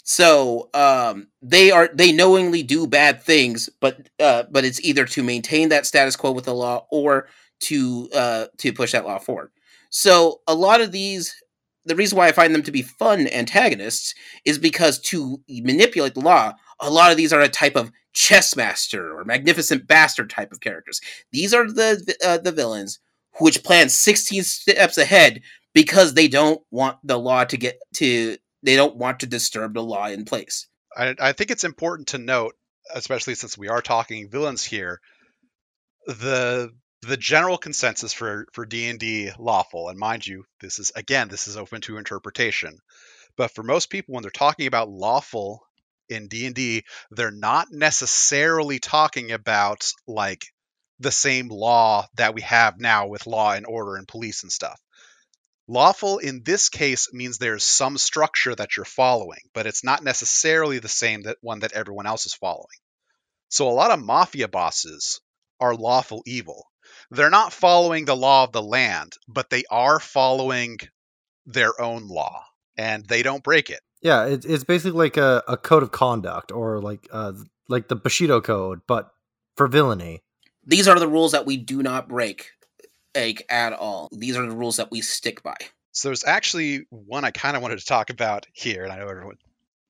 So um, they are they knowingly do bad things, but uh, but it's either to maintain that status quo with the law or to uh, to push that law forward. So a lot of these, the reason why I find them to be fun antagonists is because to manipulate the law, a lot of these are a type of chess master or magnificent bastard type of characters. These are the uh, the villains which plan 16 steps ahead because they don't want the law to get to they don't want to disturb the law in place. I, I think it's important to note, especially since we are talking villains here, the the general consensus for for D and D lawful, and mind you, this is again this is open to interpretation, but for most people when they're talking about lawful in D and D, they're not necessarily talking about like the same law that we have now with law and order and police and stuff. Lawful in this case means there's some structure that you're following, but it's not necessarily the same that one that everyone else is following. So a lot of mafia bosses are lawful evil. They're not following the law of the land, but they are following their own law and they don't break it. Yeah, it, it's basically like a, a code of conduct or like uh like the Bushido code, but for villainy. These are the rules that we do not break like at all. These are the rules that we stick by. So there's actually one I kind of wanted to talk about here, and I know everyone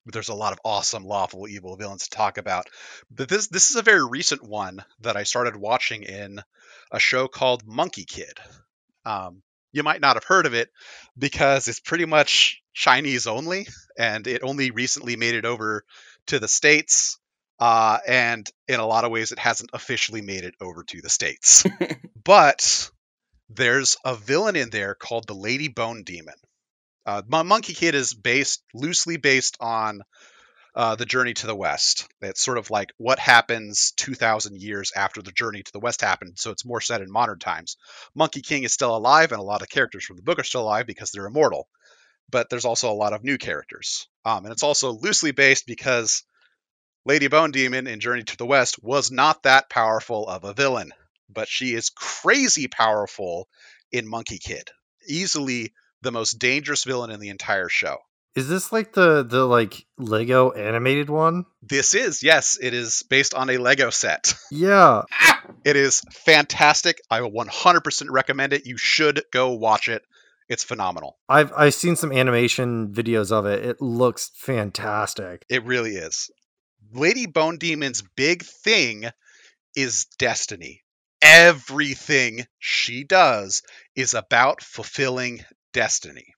there's a lot of awesome lawful evil villains to talk about. But this this is a very recent one that I started watching in a show called Monkey Kid. Um, you might not have heard of it because it's pretty much Chinese only, and it only recently made it over to the states. Uh, and in a lot of ways, it hasn't officially made it over to the states. but there's a villain in there called the Lady Bone Demon. Uh, Mon- Monkey Kid is based loosely based on uh, the Journey to the West. It's sort of like what happens 2,000 years after the Journey to the West happened, so it's more set in modern times. Monkey King is still alive, and a lot of characters from the book are still alive because they're immortal. But there's also a lot of new characters, um, and it's also loosely based because Lady Bone Demon in Journey to the West was not that powerful of a villain, but she is crazy powerful in Monkey Kid. Easily the most dangerous villain in the entire show. Is this like the the like Lego animated one? This is, yes, it is based on a Lego set. Yeah. It is fantastic. I will 100% recommend it. You should go watch it. It's phenomenal. I've I've seen some animation videos of it. It looks fantastic. It really is. Lady Bone Demon's big thing is destiny. Everything she does is about fulfilling destiny.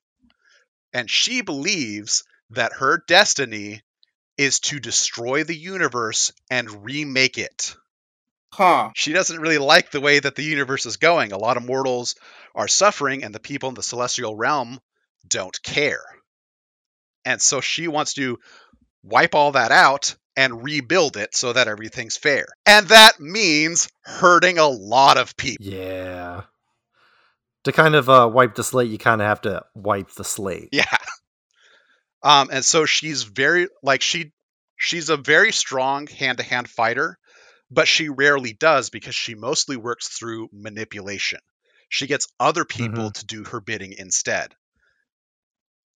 And she believes that her destiny is to destroy the universe and remake it. Huh. She doesn't really like the way that the universe is going. A lot of mortals are suffering, and the people in the celestial realm don't care. And so she wants to wipe all that out and rebuild it so that everything's fair. And that means hurting a lot of people. Yeah. To kind of uh, wipe the slate, you kind of have to wipe the slate. Yeah. Um, and so she's very like she she's a very strong hand to hand fighter, but she rarely does because she mostly works through manipulation. She gets other people to do her bidding instead.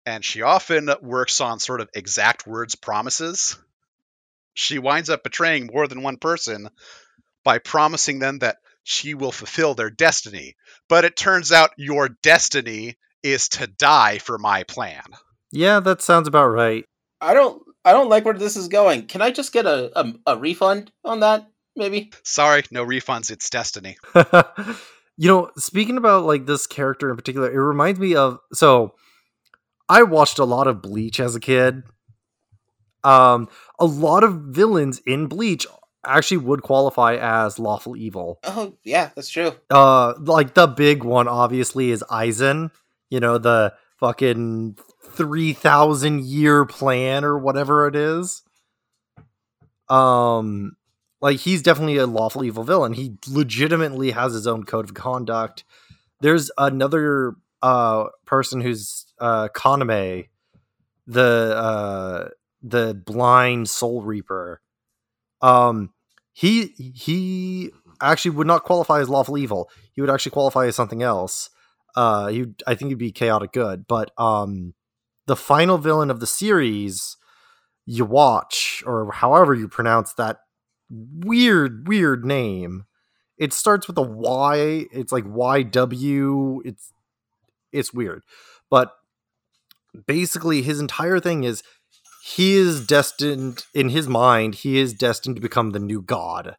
And she often works on sort of exact words promises. She winds up betraying more than one person by promising them that she will fulfill their destiny. But it turns out your destiny is to die for my plan. Yeah, that sounds about right. I don't I don't like where this is going. Can I just get a a, a refund on that? Maybe. Sorry, no refunds, it's destiny. you know, speaking about like this character in particular, it reminds me of so I watched a lot of Bleach as a kid. Um, a lot of villains in Bleach actually would qualify as lawful evil. Oh yeah, that's true. Uh, like the big one obviously is Aizen. You know the fucking three thousand year plan or whatever it is. Um, like he's definitely a lawful evil villain. He legitimately has his own code of conduct. There's another uh person who's uh Kaname, the uh the blind soul reaper. Um he he actually would not qualify as lawful evil. He would actually qualify as something else. Uh he I think he'd be chaotic good, but um the final villain of the series Yhwach or however you pronounce that weird, weird name. It starts with a Y. It's like YW. It's it's weird. But basically his entire thing is he is destined in his mind, he is destined to become the new god.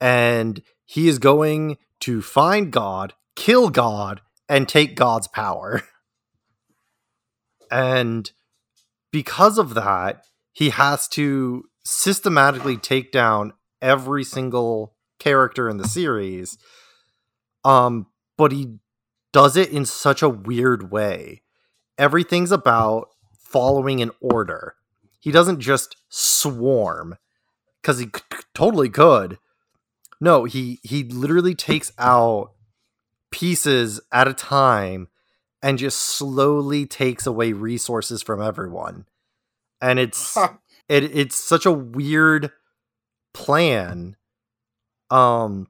And he is going to find God, kill God, and take God's power. And because of that, he has to systematically take down every single character in the series. Um, but he does it in such a weird way. Everything's about following an order. He doesn't just swarm because he c- totally could. No, he he literally takes out pieces at a time and just slowly takes away resources from everyone. And it's it it's such a weird plan. Um,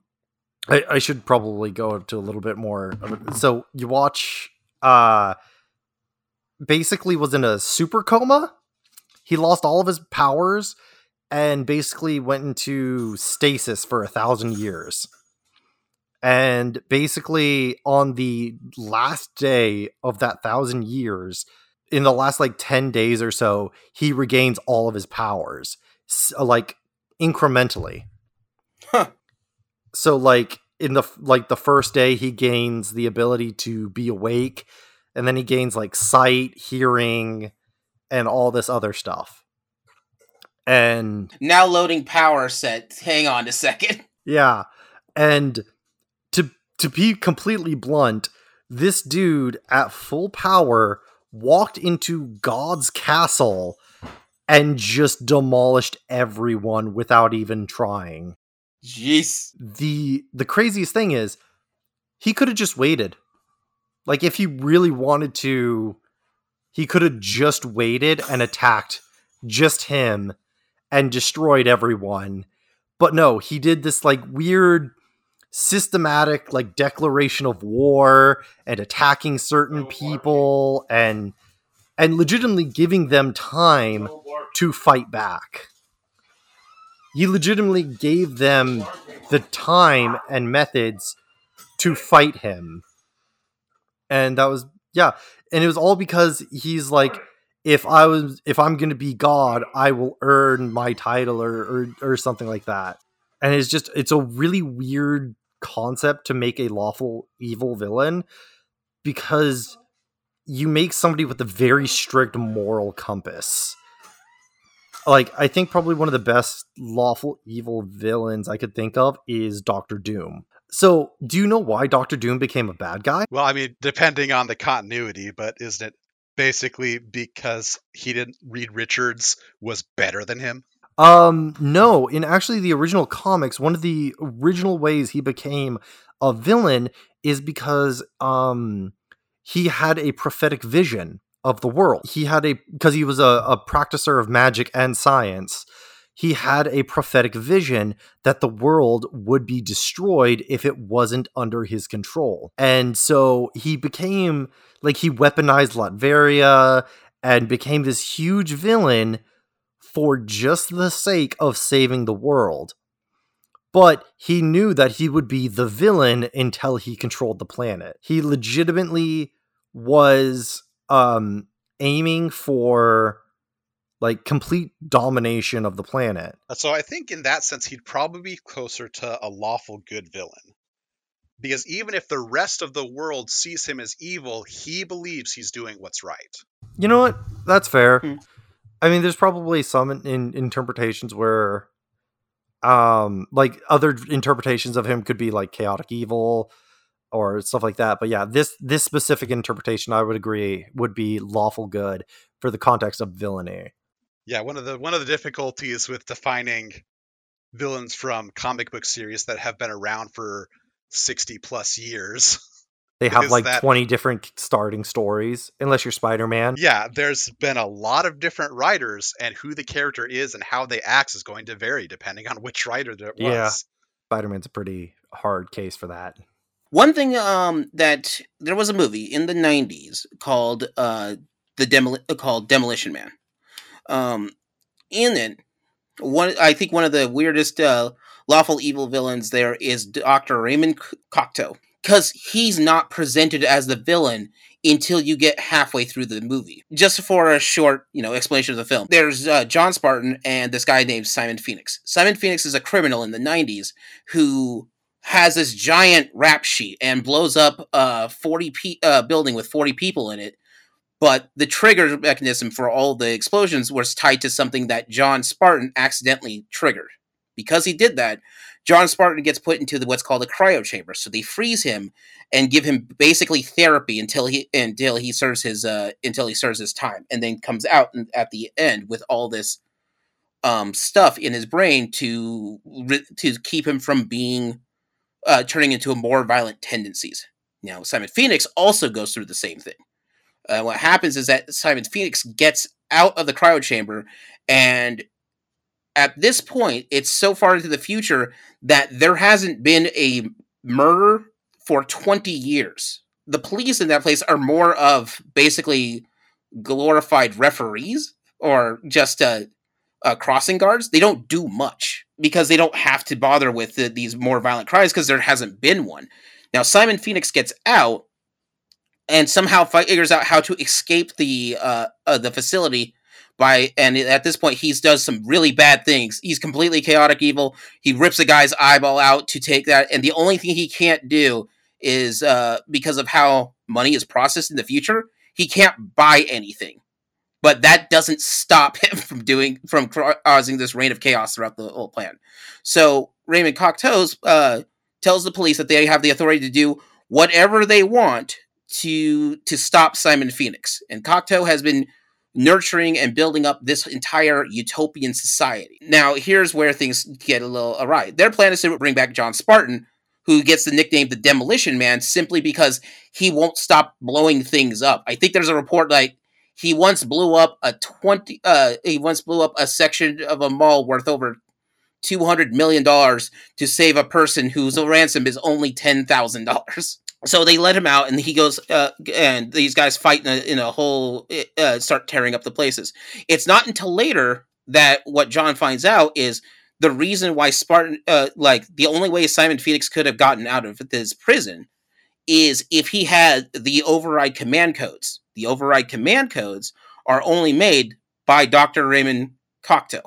I, I should probably go into a little bit more. Of it. So Yhwach, uh, basically was in a super coma. He lost all of his powers and basically went into stasis for a thousand years. And basically, on the last day of that thousand years, in the last like 10 days or so, he regains all of his powers, like incrementally. Huh. So, like, in the like the first day he gains the ability to be awake and then he gains like sight hearing and all this other stuff and Now loading power set. Hang on a second. yeah and to to be completely blunt this dude at full power walked into god's castle and just demolished everyone without even trying Jeez. the the craziest thing is he could have just waited like if he really wanted to he could have just waited and attacked just him and destroyed everyone. But no he did this like weird systematic like declaration of war and attacking certain people and and legitimately giving them time to fight back. He legitimately gave them the time and methods to fight him. And that was yeah, and it was all because he's like if I was if I'm to be god, I will earn my title or, or or something like that. And it's just it's a really weird concept to make a lawful evil villain because you make somebody with a very strict moral compass like I think probably one of the best lawful evil villains I could think of is Doctor Doom. So, do you know why Doctor Doom became a bad guy? Well, I mean, depending on the continuity, but isn't it basically because he didn't Reed Richards was better than him? Um, no. In actually the original comics, one of the original ways he became a villain is because um he had a prophetic vision of the world. He had a because he was a, a practicer of magic and science. He had a prophetic vision that the world would be destroyed if it wasn't under his control. And so he became like he weaponized Latveria and became this huge villain for just the sake of saving the world. But he knew that he would be the villain until he controlled the planet. He legitimately was um aiming for like complete domination of the planet. So I think in that sense he'd probably be closer to a lawful good villain. Because even if the rest of the world sees him as evil, he believes he's doing what's right. You know what? That's fair. Hmm. I mean, there's probably some in, in interpretations where, um, like other interpretations of him could be like chaotic evil or stuff like that. But yeah, this this specific interpretation, I would agree, would be lawful good for the context of villainy. Yeah, one of the one of the difficulties with defining villains from comic book series that have been around for 60 plus years. They have like that- 20 different starting stories, unless you're Spider Man. Yeah, there's been a lot of different writers, and who the character is and how they act is going to vary depending on which writer there was. Yeah. Spider Man's a pretty hard case for that. One thing um that there was a movie in the '90s called uh the Demoli- called Demolition Man. Um, in it, one I think one of the weirdest uh, lawful evil villains there is Doctor Raymond Cocteau because he's not presented as the villain until you get halfway through the movie. Just for a short, you know, explanation of the film, there's uh, John Spartan and this guy named Simon Phoenix. Simon Phoenix is a criminal in the '90s who has this giant rap sheet and blows up a 40 pe- uh, building with 40 people in it. But the trigger mechanism for all the explosions was tied to something that John Spartan accidentally triggered. Because he did that, John Spartan gets put into the, what's called a cryo chamber. So they freeze him and give him basically therapy until he until he serves his uh, until he serves his time, and then comes out at the end with all this um, stuff in his brain to to keep him from being uh, turning into a more violent tendencies. Now, Simon Phoenix also goes through the same thing. Uh, what happens is that Simon Phoenix gets out of the cryo chamber, and at this point, it's so far into the future that there hasn't been a murder for 20 years. The police in that place are more of basically glorified referees or just uh, uh, crossing guards. They don't do much because they don't have to bother with the, these more violent crimes because there hasn't been one. Now, Simon Phoenix gets out and somehow figures out how to escape the uh, uh, the facility by and at this point he does some really bad things. He's completely chaotic evil. He rips a guy's eyeball out to take that, and the only thing he can't do is uh, because of how money is processed in the future, he can't buy anything. But that doesn't stop him from doing from causing this reign of chaos throughout the whole plan. So Raymond Cocteau uh, tells the police that they have the authority to do whatever they want to to stop Simon Phoenix. And Cocteau has been nurturing and building up this entire utopian society. Now, here's where things get a little awry. Their plan is to bring back John Spartan, who gets the nickname the Demolition Man simply because he won't stop blowing things up. I think there's a report like he once blew up a 20 uh he once blew up a section of a mall worth over 200 million dollars to save a person whose ransom is only $10,000. So they let him out, and he goes, uh, and these guys fight in a, in a whole, uh, start tearing up the places. It's not until later that what John finds out is the reason why Spartan, uh, like the only way Simon Phoenix could have gotten out of this prison is if he had the override command codes. The override command codes are only made by Dr. Raymond Cocteau.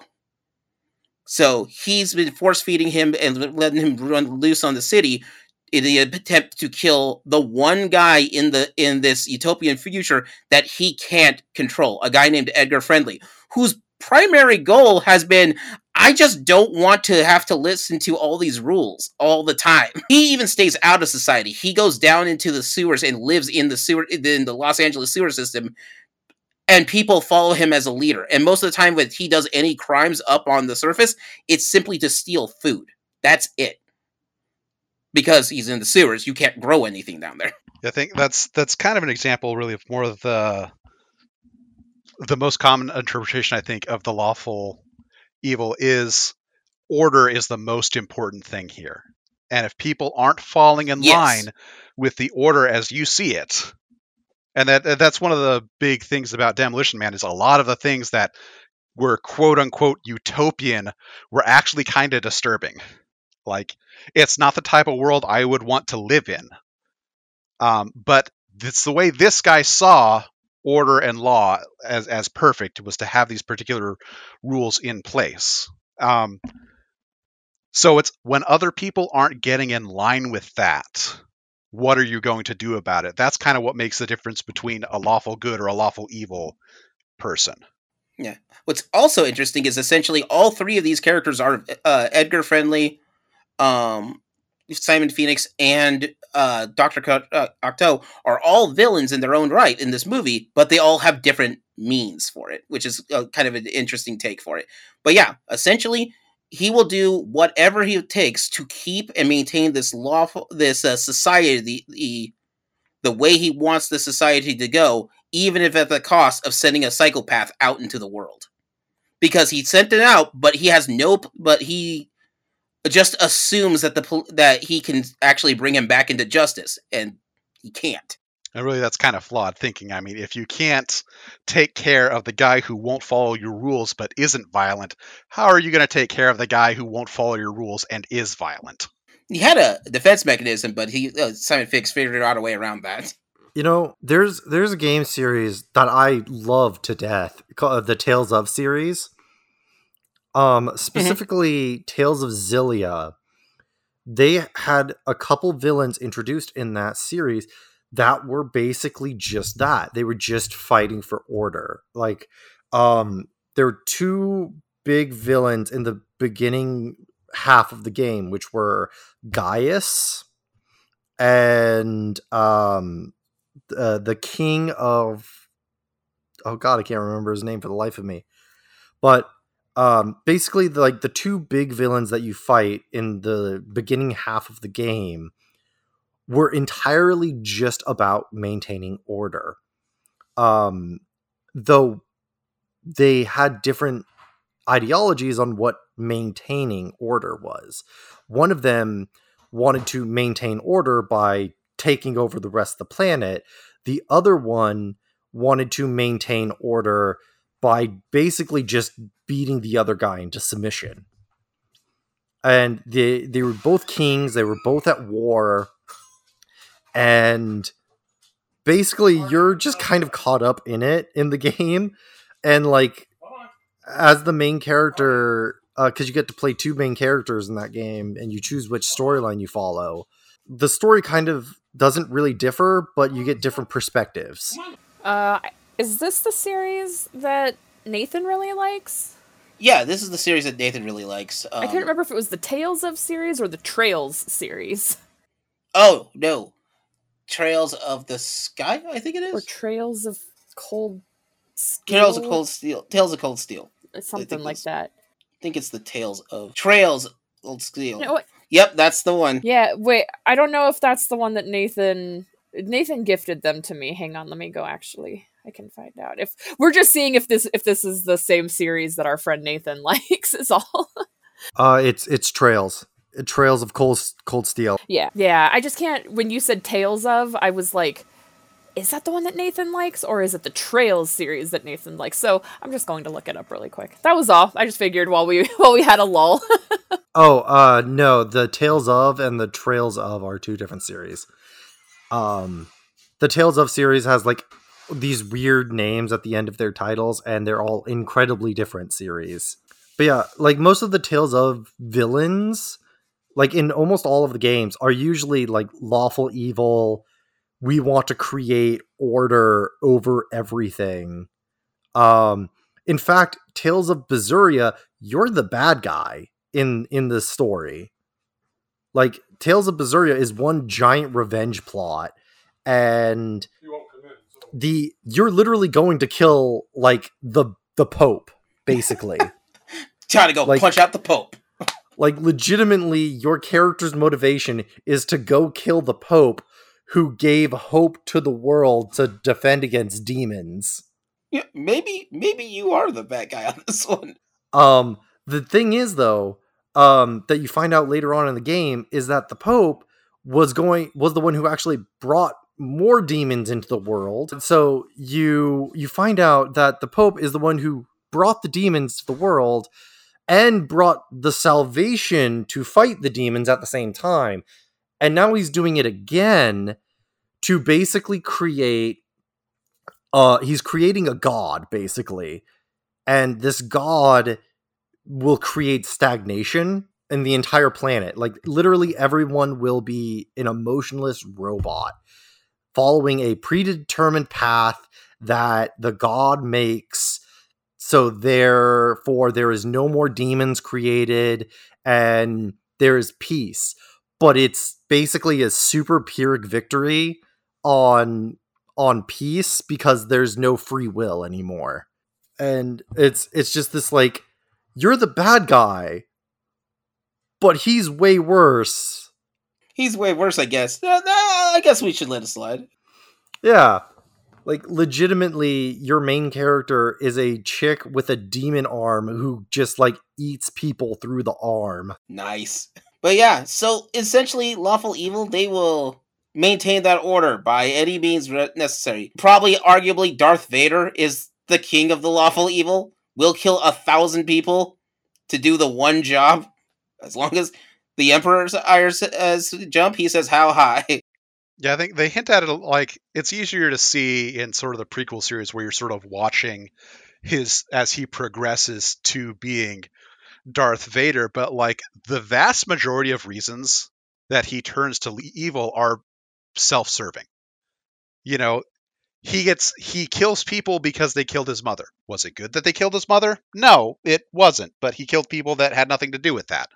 So he's been force feeding him and letting him run loose on the city in the attempt to kill the one guy in the in this utopian future that he can't control, a guy named Edgar Friendly, whose primary goal has been I just don't want to have to listen to all these rules all the time. He even stays out of society. He goes down into the sewers and lives in the sewer in the Los Angeles sewer system and people follow him as a leader. And most of the time when he does any crimes up on the surface, it's simply to steal food. That's it. Because he's in the sewers. You can't grow anything down there. I think that's that's kind of an example, really, of more of the the most common interpretation I think of the lawful evil is order is the most important thing here. And if people aren't falling in Yes. line with the order as you see it, and that that's one of the big things about Demolition Man is a lot of the things that were quote unquote utopian were actually kind of disturbing. Like it's not the type of world I would want to live in. Um, but it's the way this guy saw order and law as as perfect was to have these particular rules in place. Um, so it's when other people aren't getting in line with that, what are you going to do about it? That's kind of what makes the difference between a lawful good or a lawful evil person. Yeah. What's also interesting is essentially all three of these characters are uh, Edgar Friendly, um, Simon Phoenix, and uh, Doctor uh, Octo are all villains in their own right in this movie, but they all have different means for it, which is uh, kind of an interesting take for it. But yeah, essentially, he will do whatever he takes to keep and maintain this lawful this uh, society the, the the way he wants the society to go, even if at the cost of sending a psychopath out into the world because he sent it out, but he has no, but he just assumes that the that he can actually bring him back into justice, and he can't. And really, that's kind of flawed thinking. I mean, if you can't take care of the guy who won't follow your rules but isn't violent, how are you going to take care of the guy who won't follow your rules and is violent? He had a defense mechanism, but he uh, Simon Fix figured out a way around that. You know, there's there's a game series that I love to death called the Tales of series. Um, specifically Tales of Xillia. They had a couple villains introduced in that series that were basically just that. They were just fighting for order. Like, um, there were two big villains in the beginning half of the game, which were Gaius and um uh, the king of oh god i can't remember his name for the life of me but um basically the, like the two big villains that you fight in the beginning half of the game were entirely just about maintaining order um though they had different ideologies on what maintaining order was one of them wanted to maintain order by taking over the rest of the planet. The other one wanted to maintain order by basically just beating the other guy into submission. And they they were both kings, they were both at war. And basically you're just kind of caught up in it in the game and like as the main character because you get to play two main characters in that game and you choose which storyline you follow the story kind of doesn't really differ but you get different perspectives Uh, is this the series that Nathan really likes? Yeah, this is the series that Nathan really likes. Um, I can't remember if it was the Tales of series or the Trails series. Oh no, Trails of the Sky. I think it is, Or. Trails of Cold Steel. Tales of Cold Steel. Tales of Cold Steel. Something like that. I think it's the Tales of Trails of Cold Steel. You know? Yep, that's the one. Yeah, wait, I don't know if that's the one that Nathan Nathan gifted them to me. Hang on, let me go actually. I can find out. If we're just seeing if this if this is the same series that our friend Nathan likes is all. uh it's it's trails trails of cold cold steel yeah. Yeah, I just can't when you said Tales of, I was like is that the one that Nathan likes or is it the Trails series that Nathan likes? So, I'm just going to look it up really quick. That was all. I just figured while we while we had a lull. oh uh no the tales of and the trails of are two different series um the tales of series has like these weird names at the end of their titles and they're all incredibly different series. But yeah like most of the tales of villains like in almost all of the games are usually like lawful evil we want to create order over everything. Um in fact tales of Berseria, you're the bad guy in in this story. Like tales of Berseria is one giant revenge plot and the you're literally going to kill like the the pope basically Trying to go Like- punch out the Pope. Like legitimately your character's motivation is to go kill the pope who gave hope to the world to defend against demons. Yeah, maybe maybe you are the bad guy on this one. Um the thing is though, um that you find out later on in the game is that the pope was going was the one who actually brought more demons into the world. So you you find out that the pope is the one who brought the demons to the world and brought the salvation to fight the demons at the same time. And now he's doing it again to basically create uh he's creating a god basically. And this god will create stagnation in the entire planet. Like literally everyone will be an emotionless robot following a predetermined path that the god makes. So therefore there is no more demons created and there is peace. But it's basically a super pyrrhic victory on on peace because there's no free will anymore. And it's it's just this like you're the bad guy but he's way worse He's way worse, I guess. Uh, I guess we should let it slide. yeah like legitimately your main character is a chick with a demon arm who just like eats people through the arm Nice. But yeah, so essentially, lawful evil, they will maintain that order by any means necessary. Probably, arguably, Darth Vader is the king of the lawful evil. Will kill a thousand people to do the one job. As long as the Emperor's eyes uh, jump, he says, How high? Yeah, I think they hint at it like it's easier to see in sort of the prequel series where you're sort of watching his as he progresses to being Darth Vader, but like the vast majority of reasons that he turns to evil are self-serving. You know, he gets he kills people because they killed his mother. Was it good that they killed his mother? No, it wasn't, but he killed people that had nothing to do with that.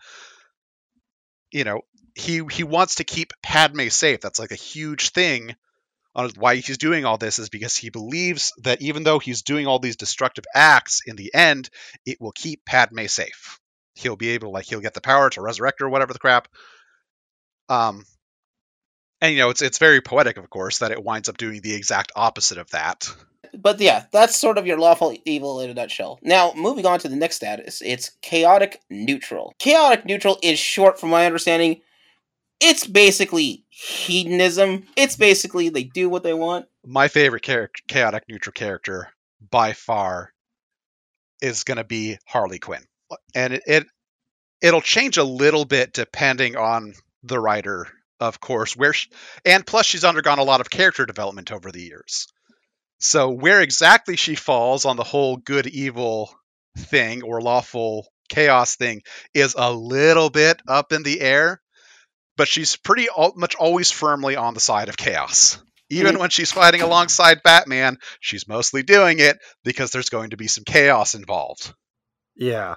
You know, he he wants to keep Padme safe. That's like a huge thing on why he's doing all this is because he believes that even though he's doing all these destructive acts, in the end, it will keep Padme safe. He'll be able, like, he'll get the power to resurrect her, whatever the crap. Um, and you know, it's it's very poetic, of course, that it winds up doing the exact opposite of that. But yeah, that's sort of your lawful evil in a nutshell. Now, moving on to the next status, it's chaotic neutral. Chaotic neutral is short, from my understanding. It's basically hedonism. It's basically they do what they want. My favorite character, chaotic neutral character by far is going to be Harley Quinn, and it, it it'll change a little bit depending on the writer, of course. Where she, and plus she's undergone a lot of character development over the years. So where exactly she falls on the whole good evil thing or lawful chaos thing is a little bit up in the air, but she's pretty al- much always firmly on the side of chaos. Even Mhm. when she's fighting alongside Batman, she's mostly doing it because there's going to be some chaos involved. yeah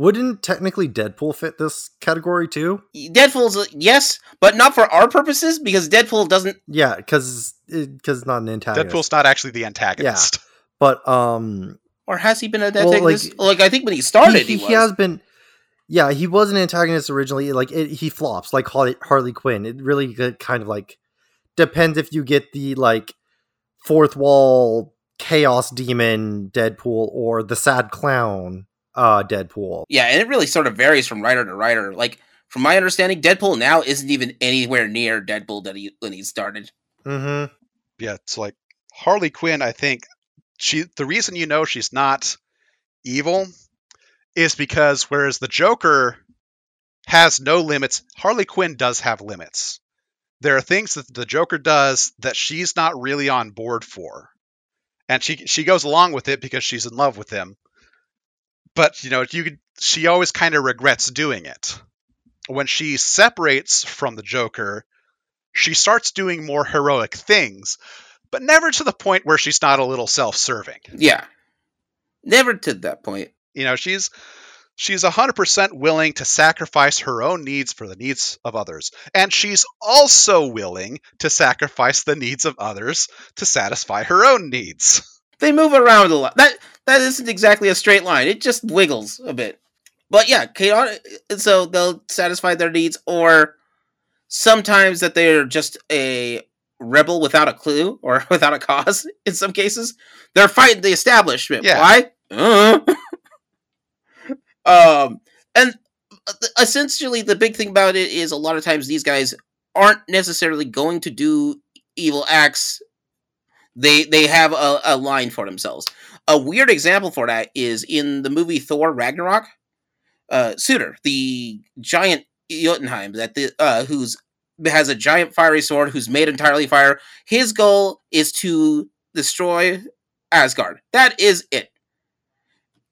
wouldn't technically deadpool fit this category too Deadpool's yes, but not for our purposes because Deadpool doesn't. yeah because because not an antagonist Deadpool's not actually the antagonist. Yeah. but um Or has he been a Well, like- antagonist? like, I think when he started, he, he, he was. has been yeah he was an antagonist originally like it, he flops like harley, harley quinn it really kind of like depends if you get the like fourth wall chaos demon deadpool or the sad clown uh deadpool Yeah, and it really sort of varies from writer to writer. Like, from my understanding, Deadpool now isn't even anywhere near Deadpool that he when he started. mm-hmm yeah, it's like Harley Quinn. I think she. The reason you know she's not evil is because whereas the Joker has no limits, Harley Quinn does have limits. There are things that the Joker does that she's not really on board for, and she she goes along with it because she's in love with him. But you know, you could, she always kind of regrets doing it. When she separates from the Joker, she starts doing more heroic things, but never to the point where she's not a little self-serving. Yeah, never to that point. You know, she's she's 100% willing to sacrifice her own needs for the needs of others, and she's also willing to sacrifice the needs of others to satisfy her own needs. They move around a lot. That that isn't exactly a straight line. It just wiggles a bit. But yeah, chaotic. So they'll satisfy their needs, or sometimes that they're just a rebel without a clue or without a cause. In some cases, they're fighting the establishment. Yeah. Why? Uh. um, and uh, essentially, the big thing about it is a lot of times these guys aren't necessarily going to do evil acts. They they have a, a line for themselves. A weird example for that is in the movie Thor Ragnarok. Uh, Surtur, the giant Jotunheim that the uh, who's has a giant fiery sword who's made entirely fire. His goal is to destroy Asgard. That is it.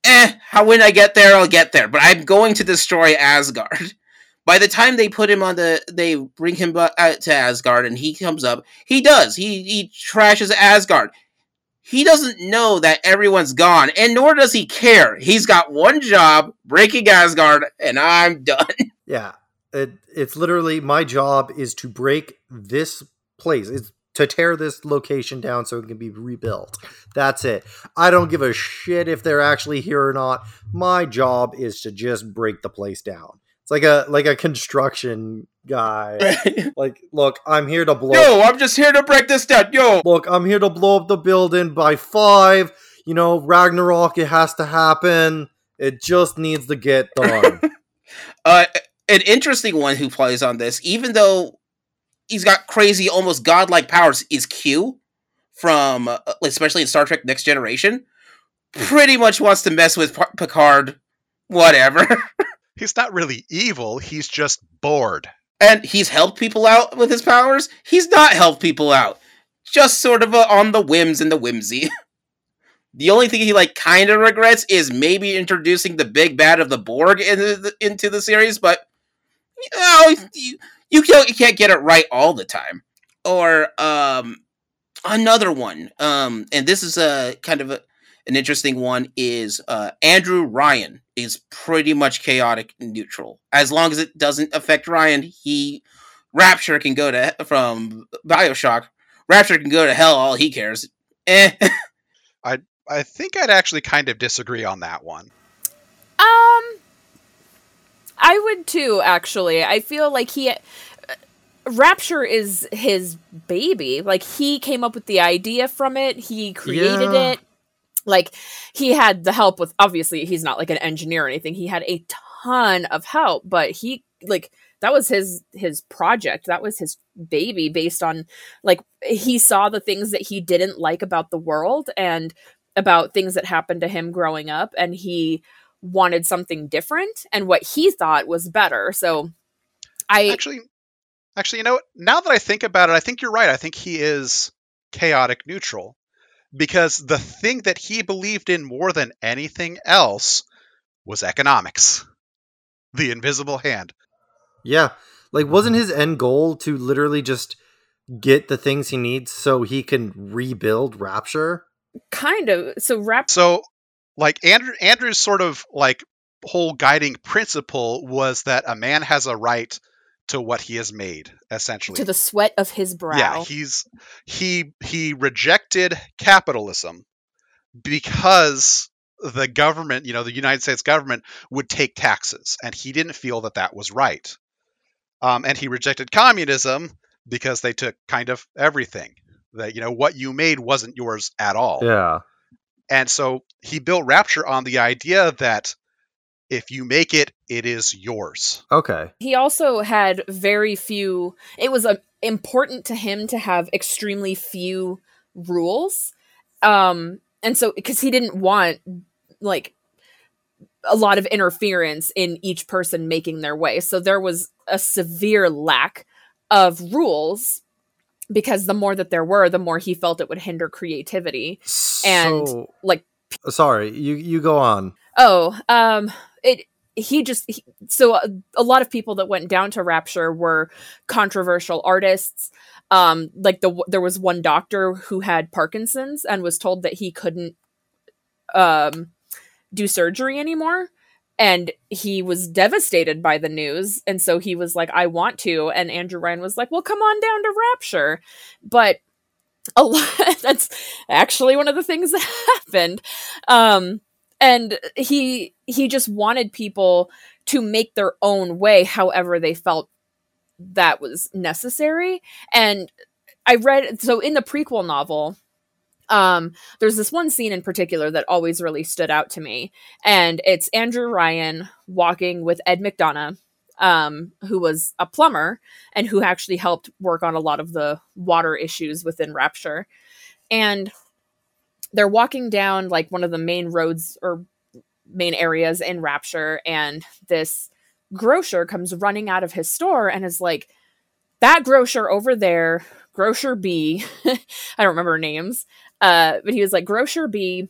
Eh, how when I get there, I'll get there. But I'm going to destroy Asgard. By the time they put him on the, they bring him out to Asgard, and he comes up. He does. He he trashes Asgard. He doesn't know that everyone's gone, and nor does he care. He's got one job: breaking Asgard, and I'm done. Yeah, it, it's literally my job is to break this place. It's to tear this location down so it can be rebuilt. That's it. I don't give a shit if they're actually here or not. My job is to just break the place down. It's like a like a construction guy. Like, look, I'm here to blow. Yo, I'm just here to break this down. Yo, Look, I'm here to blow up the building by five. You know, Ragnarok. It has to happen. It just needs to get done. uh, an interesting one who plays on this, even though he's got crazy, almost godlike powers, is Q from, uh, especially in Star Trek Next Generation. Pretty much wants to mess with P- Picard, whatever. He's not really evil. He's just bored. and he's helped people out with his powers. He's not helped people out. Just sort of uh, on the whims and the whimsy. the only thing he like kind of regrets is maybe introducing the big bad of the Borg into the, into the series, but you know, you you can't, you can't get it right all the time. Or um another one. Um and this is a kind of a, an interesting one is uh Andrew Ryan is pretty much chaotic neutral. As long as it doesn't affect Ryan, he Rapture can go to from BioShock. Rapture can go to hell all he cares. Eh. I I think I'd actually kind of disagree on that one. Um, I would too. Actually, I feel like he. uh, Rapture is his baby. Like he came up with the idea from it. He created Yeah. it. Like he had the help with. Obviously, he's not like an engineer or anything. He had a ton of help, but he like that was his his project. That was his baby based on like he saw the things that he didn't like about the world and about things that happened to him growing up and he wanted something different and what he thought was better. So I Actually, actually, you know? Now that I think about it, I think you're right. I think he is chaotic neutral because the thing that he believed in more than anything else was economics. The invisible hand. yeah, like wasn't his end goal to literally just get the things he needs so he can rebuild Rapture? kind of so rap So, like Andrew, Andrew's sort of like whole guiding principle was that a man has a right to what he has made, essentially. to the sweat of his brow. Yeah, he's he he rejected capitalism because the government, you know, the United States government would take taxes, and he didn't feel that that was right. Um, and he rejected communism because they took kind of everything. That you know what you made wasn't yours at all. Yeah. And so he built Rapture on the idea that if you make it, it is yours. Okay. he also had very few it was uh, important to him to have extremely few rules um and so because he didn't want like a lot of interference in each person making their way so there was a severe lack of rules because the more that there were the more he felt it would hinder creativity And, like sorry, you you go on. Oh, um, it. He just he, so a, a lot of people that went down to Rapture were controversial artists. Um, like the there was one doctor who had Parkinson's and was told that he couldn't um do surgery anymore. And he was devastated by the news. And so he was like, I want to. And Andrew Ryan was like, Well, come on down to Rapture. But a lot that's actually one of the things that happened. Um and he he just wanted people to make their own way however they felt that was necessary. And i read so in the prequel novel um there's this one scene in particular that always really stood out to me. And it's andrew ryan walking with ed McDonagh um who was a plumber and who actually helped work on a lot of the water issues within rapture. And they're walking down like one of the main roads or main areas in Rapture, and this grocer comes running out of his store and is like, That grocer over there, Grocer B, I don't remember names, uh, but he was like, Grocer B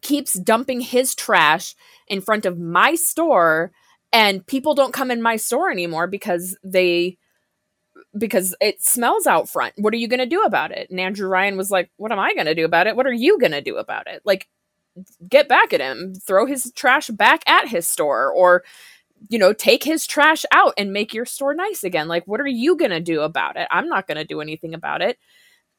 keeps dumping his trash in front of my store, and people don't come in my store anymore because they because it smells out front. What are you going to do about it? And Andrew Ryan was like, What am I going to do about it? What are you going to do about it? Like, get back at him, throw his trash back at his store, or, you know, take his trash out and make your store nice again. Like, what are you going to do about it? I'm not going to do anything about it.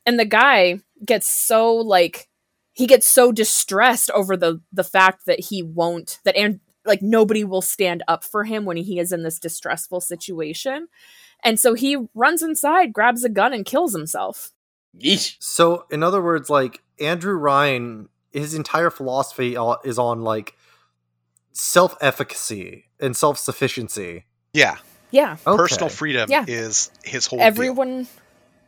And the guy gets so, like, he gets so distressed over the the fact that he won't that and like nobody will stand up for him when he is in this distressful situation and so he runs inside, grabs a gun, and kills himself. Yeesh. So, in other words, like Andrew Ryan, his entire philosophy is on like self efficacy and self sufficiency. Yeah. Yeah. Okay. Personal freedom Yeah. is his whole deal. Everyone.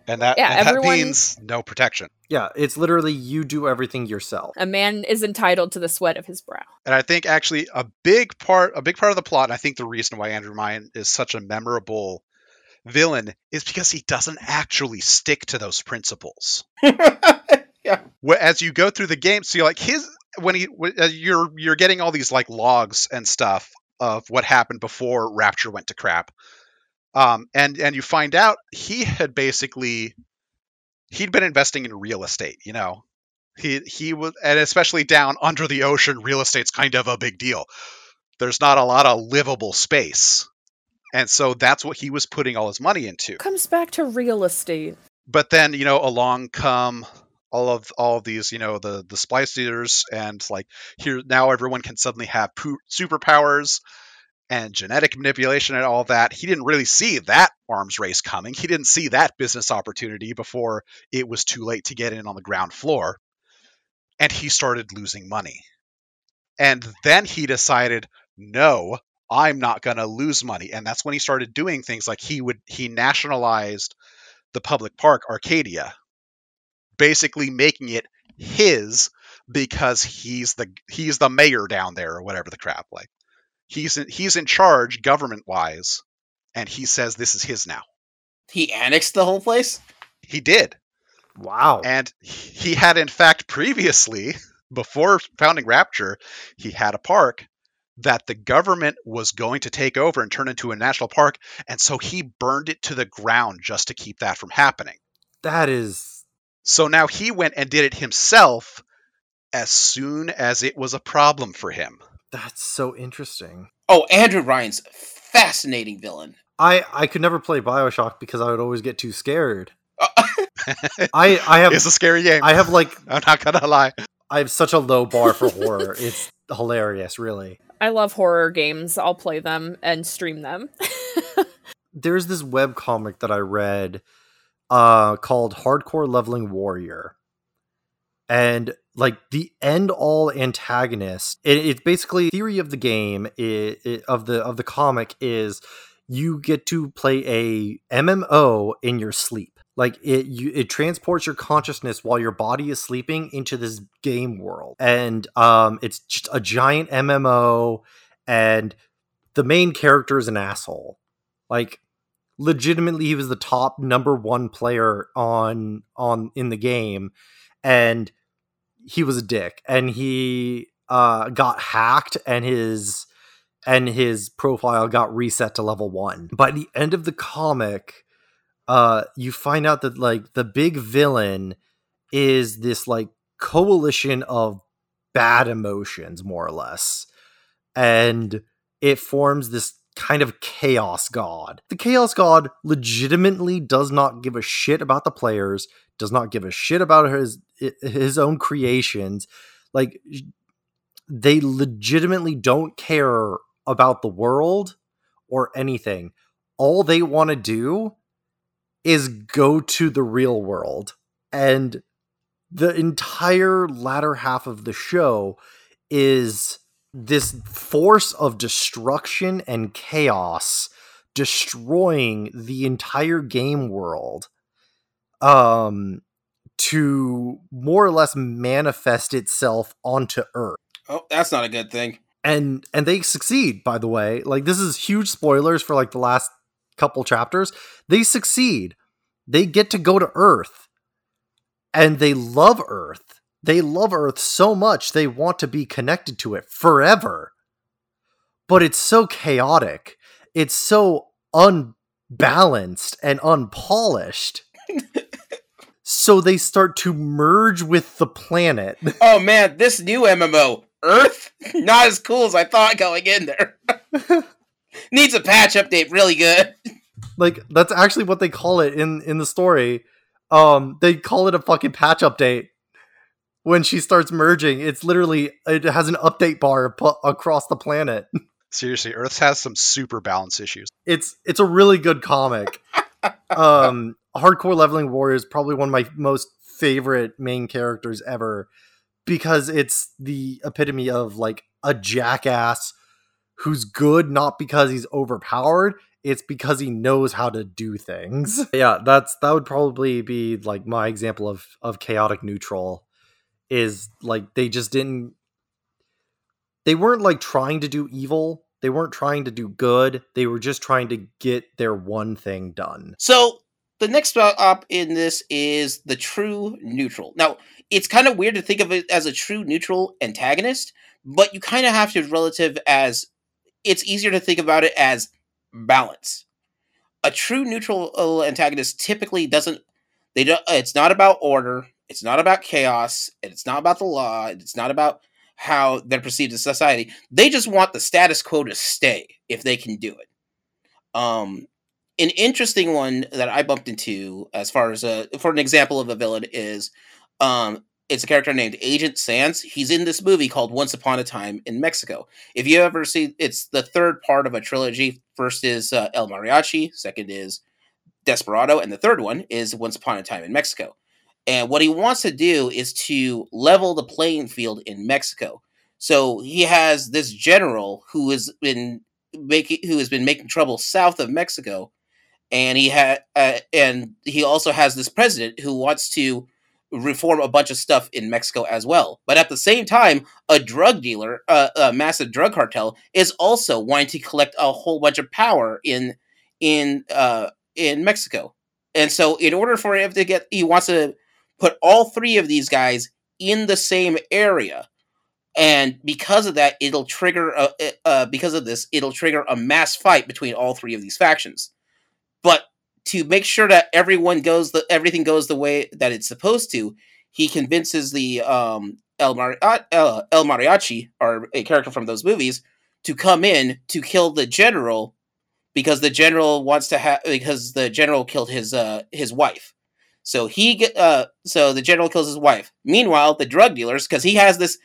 and that, yeah, and that means no protection. Yeah, it's literally you do everything yourself. A man is entitled to the sweat of his brow. And I think actually a big part, a big part of the plot, and I think the reason why Andrew Ryan is such a memorable villain is because he doesn't actually stick to those principles. yeah. As you go through the game, so you're like his when he you're you're getting all these like logs and stuff of what happened before Rapture went to crap, um, and and you find out he had basically he'd been investing in real estate. You know, he he was and especially down under the ocean, real estate's kind of a big deal. There's not a lot of livable space. And so that's what he was putting all his money into. Comes back to real estate. But then, you know, along come all of all of these, you know, the the splice eaters and like here now everyone can suddenly have poo- superpowers and genetic manipulation and all that. He didn't really see that arms race coming. He didn't see that business opportunity before it was too late to get in on the ground floor. And he started losing money. And then he decided, no, I'm not going to lose money. And that's when he started doing things like he would he nationalized the public park Arcadia, basically making it his because he's the he's the mayor down there or whatever the crap like. He's in, he's in charge government wise and he says this is his now. He annexed the whole place? He did. Wow. And he had in fact previously before founding Rapture, he had a park that the government was going to take over and turn into a national park and so he burned it to the ground just to keep that from happening. that is So now he went and did it himself as soon as it was a problem for him. that's so interesting. Oh, Andrew Ryan's fascinating villain. I I could never play BioShock because I would always get too scared. I I have it's a scary game. I have like I'm not gonna lie. I have such a low bar for horror. It's hilarious, really. I love horror games. I'll play them and stream them. There's this web comic that I read uh called Hardcore Leveling Warrior. And like the end all antagonist, it, it's basically theory of the game i i of the of the comic is you get to play a MMO in your sleep. Like it you it transports your consciousness while your body is sleeping into this game world. And um it's just a giant MMO and the main character is an asshole. Like legitimately he was the top number 1 player on on in the game and he was a dick and he uh got hacked and his and his profile got reset to level 1 by the end of the comic uh you find out that like the big villain is this like coalition of bad emotions more or less. And it forms this kind of chaos god. The chaos god legitimately does not give a shit about the players does not give a shit about his his own creations. Like they legitimately don't care about the world or anything. All they want to do is go to the real world. And the entire latter half of the show is this force of destruction and chaos destroying the entire game world um to more or less manifest itself onto earth Oh, that's not a good thing. and and they succeed by the way like this is huge spoilers for like the last couple chapters they succeed. They get to go to earth. And they love earth. They love earth so much they want to be connected to it forever. But it's so chaotic. It's so unbalanced and unpolished. So they start to merge with the planet. Oh man, this new MMO, Earth, not as cool as I thought going in there. Needs a patch update really good. like that's actually what they call it in in the story um they call it a fucking patch update when she starts merging it's literally it has an update bar pu- across the planet Seriously, Earth has some super balance issues. it's it's a really good comic um hardcore leveling warrior is probably one of my most favorite main characters ever because it's the epitome of like a jackass who's good not because he's overpowered it's because he knows how to do things. Mm-hmm. Yeah that's that would probably be like my example of of chaotic neutral is like they just didn't they weren't like trying to do evil they weren't trying to do good they were just trying to get their one thing done. So the next up in this is the true neutral. Now, it's kind of weird to think of it as a true neutral antagonist, but you kind of have to relative as it's easier to think about it as balance. A true neutral uh, antagonist typically doesn't they don't it's not about order, it's not about chaos, it's not about the law, it's not about how they're perceived in society. They just want the status quo to stay if they can do it. Um an interesting one that I bumped into as far as a for an example of a villain is um it's a character named Agent Sands. He's in this movie called Once Upon a Time in Mexico. If you ever see it's the third part of a trilogy. First is uh, El Mariachi, second is Desperado, and the third one is Once Upon a Time in Mexico. And what he wants to do is to level the playing field in Mexico. So he has this general who has been making who has been making trouble south of Mexico and he had uh, and he also has this president who wants to reform a bunch of stuff in Mexico as well. But at the same time, a drug dealer, uh, a massive drug cartel, is also wanting to collect a whole bunch of power in in uh, in Mexico. And so, in order for him to get, he wants to put all three of these guys in the same area. And because of that, it'll trigger. A, uh, because of this, it'll trigger a mass fight between all three of these factions but to make sure that everyone goes the everything goes the way that it's supposed to he convinces the um uh, el, el mariachi or a character from those movies to come in to kill the general because the general wants to have because the general killed his uh his wife. So he uh so the general kills his wife. Meanwhile the drug dealers because he has this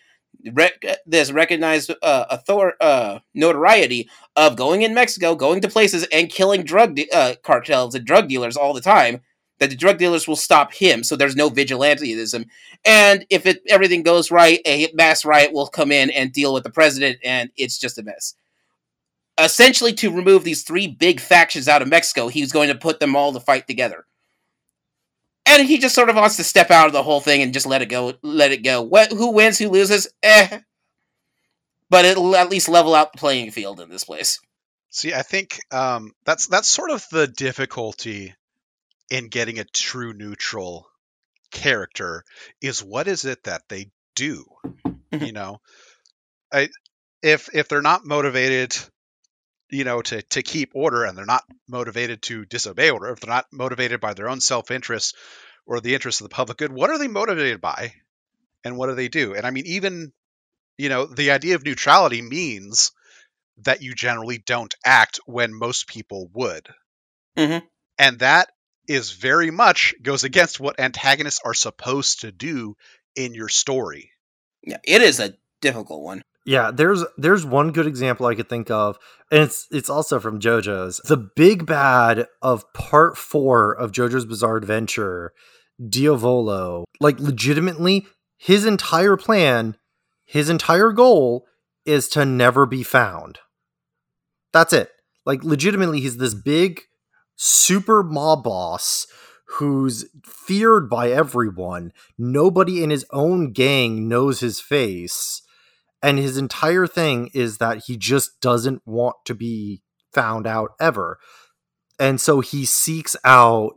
rec- this recognized uh, author uh, notoriety of going in Mexico, going to places and killing drug de- uh, cartels and drug dealers all the time. That the drug dealers will stop him, so there's no vigilantism. And if it everything goes right, a mass riot will come in and deal with the president, and it's just a mess. Essentially, to remove these three big factions out of Mexico, he was going to put them all to fight together and he just sort of wants to step out of the whole thing and just let it go. Let it go. What? Who wins? Who loses? Eh. But it'll at least level out the playing field in this place. See, I think um, that's that's sort of the difficulty in getting a true neutral character is what is it that they do? Mhm. you know, I if if they're not motivated, you know, to to keep order and they're not motivated to disobey order, if they're not motivated by their own self interest or the interest of the public good, what are they motivated by? And what do they do? And I mean, even you know, the idea of neutrality means that you generally don't act when most people would. Mhm. And that is very much goes against what antagonists are supposed to do in your story. Yeah, it is a difficult one. Yeah, there's there's one good example I could think of, and it's it's also from JoJo's. The big bad of part four of JoJo's Bizarre Adventure, Diavolo, like legitimately, his entire plan, his entire goal is to never be found. That's it. Like legitimately, he's this big super mob boss who's feared by everyone. Nobody in his own gang knows his face. And his entire thing is that he just doesn't want to be found out ever. And so he seeks out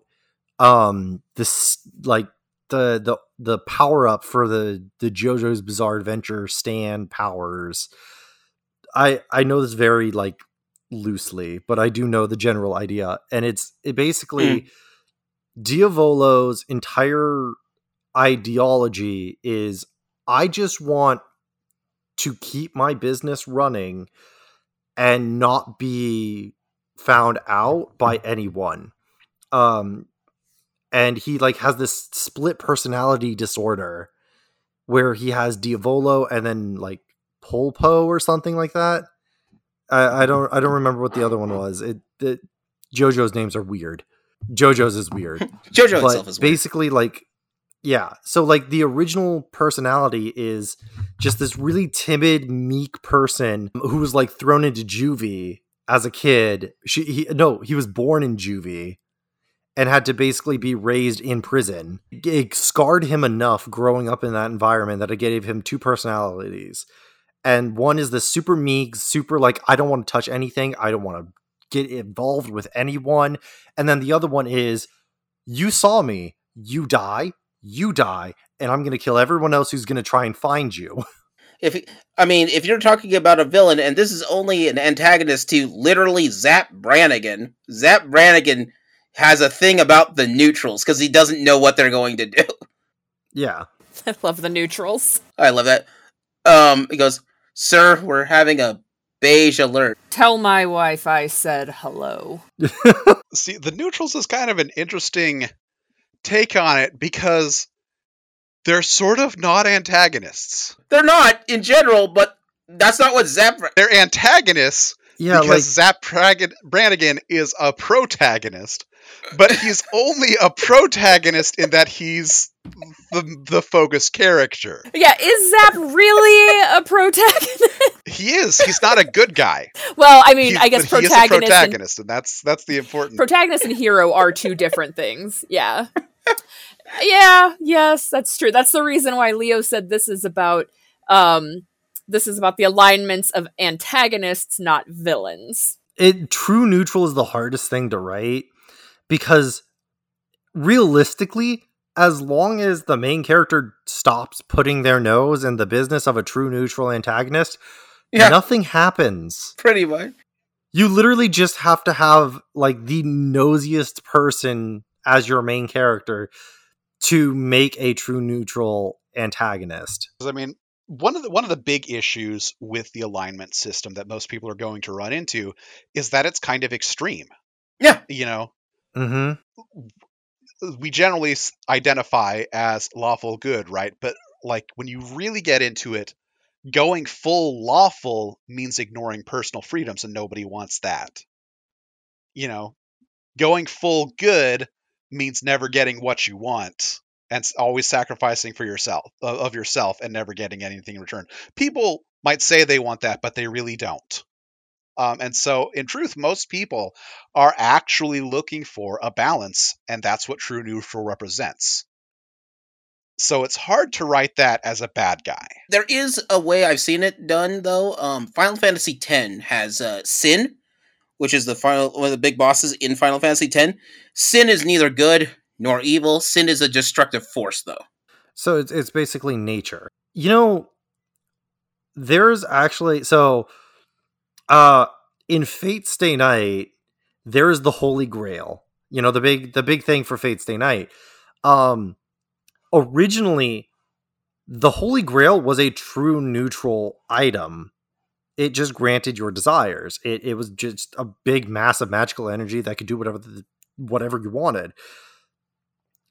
um this like the the the power up for the the JoJo's Bizarre Adventure stand powers. I I know this very like loosely, but I do know the general idea, and it's it basically mm. Diavolo's entire ideology is I just want to keep my business running and not be found out by anyone. Um and he like has this split personality disorder where he has Diavolo and then like Polpo or something like that. I, I don't I don't remember what the other one was. It, it JoJo's names are weird. JoJo's is weird. JoJo but itself is weird. basically like yeah. So like the original personality is just this really timid, meek person who was like thrown into juvie as a kid. She he no, he was born in juvie and had to basically be raised in prison. It scarred him enough growing up in that environment that it gave him two personalities. And one is the super meek, super like, I don't want to touch anything. I don't want to get involved with anyone. And then the other one is, you saw me, you die, you die, and I'm going to kill everyone else who's going to try and find you. If I mean, if you're talking about a villain, and this is only an antagonist to literally Zapp Brannigan, Zapp Brannigan has a thing about the neutrals because he doesn't know what they're going to do. Yeah, I love the neutrals. I love that. Um, he goes, "Sir, we're having a beige alert. Tell my wife I said hello. See, the neutrals is kind of an interesting take on it because they're sort of not antagonists. They're not in general, but that's not what Zapp. They're antagonists yeah, because like... Zapp Brannigan is a protagonist, but he's only a protagonist in that he's the the focus character. Yeah, is Zapp really a protagonist? He is. He's not a good guy. well, I mean, he, I guess protagonist, protagonist, and, and that's that's the important. Protagonist and hero are two different things. Yeah. Yeah. Yes, that's true. That's the reason why Leo said this is about um this is about the alignments of antagonists, not villains. It true neutral is the hardest thing to write because realistically, as long as the main character stops putting their nose in the business of a true neutral antagonist, yeah. nothing happens. Pretty much. You literally just have to have like the nosiest person as your main character to make a true neutral antagonist. I mean, one of the one of the big issues with the alignment system that most people are going to run into is that it's kind of extreme. Yeah. You know, Mm-hmm. We generally identify as lawful good, right? But like when you really get into it, going full lawful means ignoring personal freedoms, and nobody wants that. You know, going full good means never getting what you want and always sacrificing for yourself of yourself and never getting anything in return. People might say they want that, but they really don't. Um, and so, in truth, most people are actually looking for a balance, and that's what true neutral represents. So it's hard to write that as a bad guy. There is a way I've seen it done, though. Um, Final Fantasy X has uh, Sin, which is the final one of the big bosses in Final Fantasy X. Sin is neither good nor evil. Sin is a destructive force, though. So it's it's basically nature. You know, there's actually so uh in Fate Stay Night, there is the Holy Grail. You know, the big the big thing for Fate Stay Night. Um originally the Holy Grail was a true neutral item. It just granted your desires. It it was just a big mass of magical energy that could do whatever the, whatever you wanted.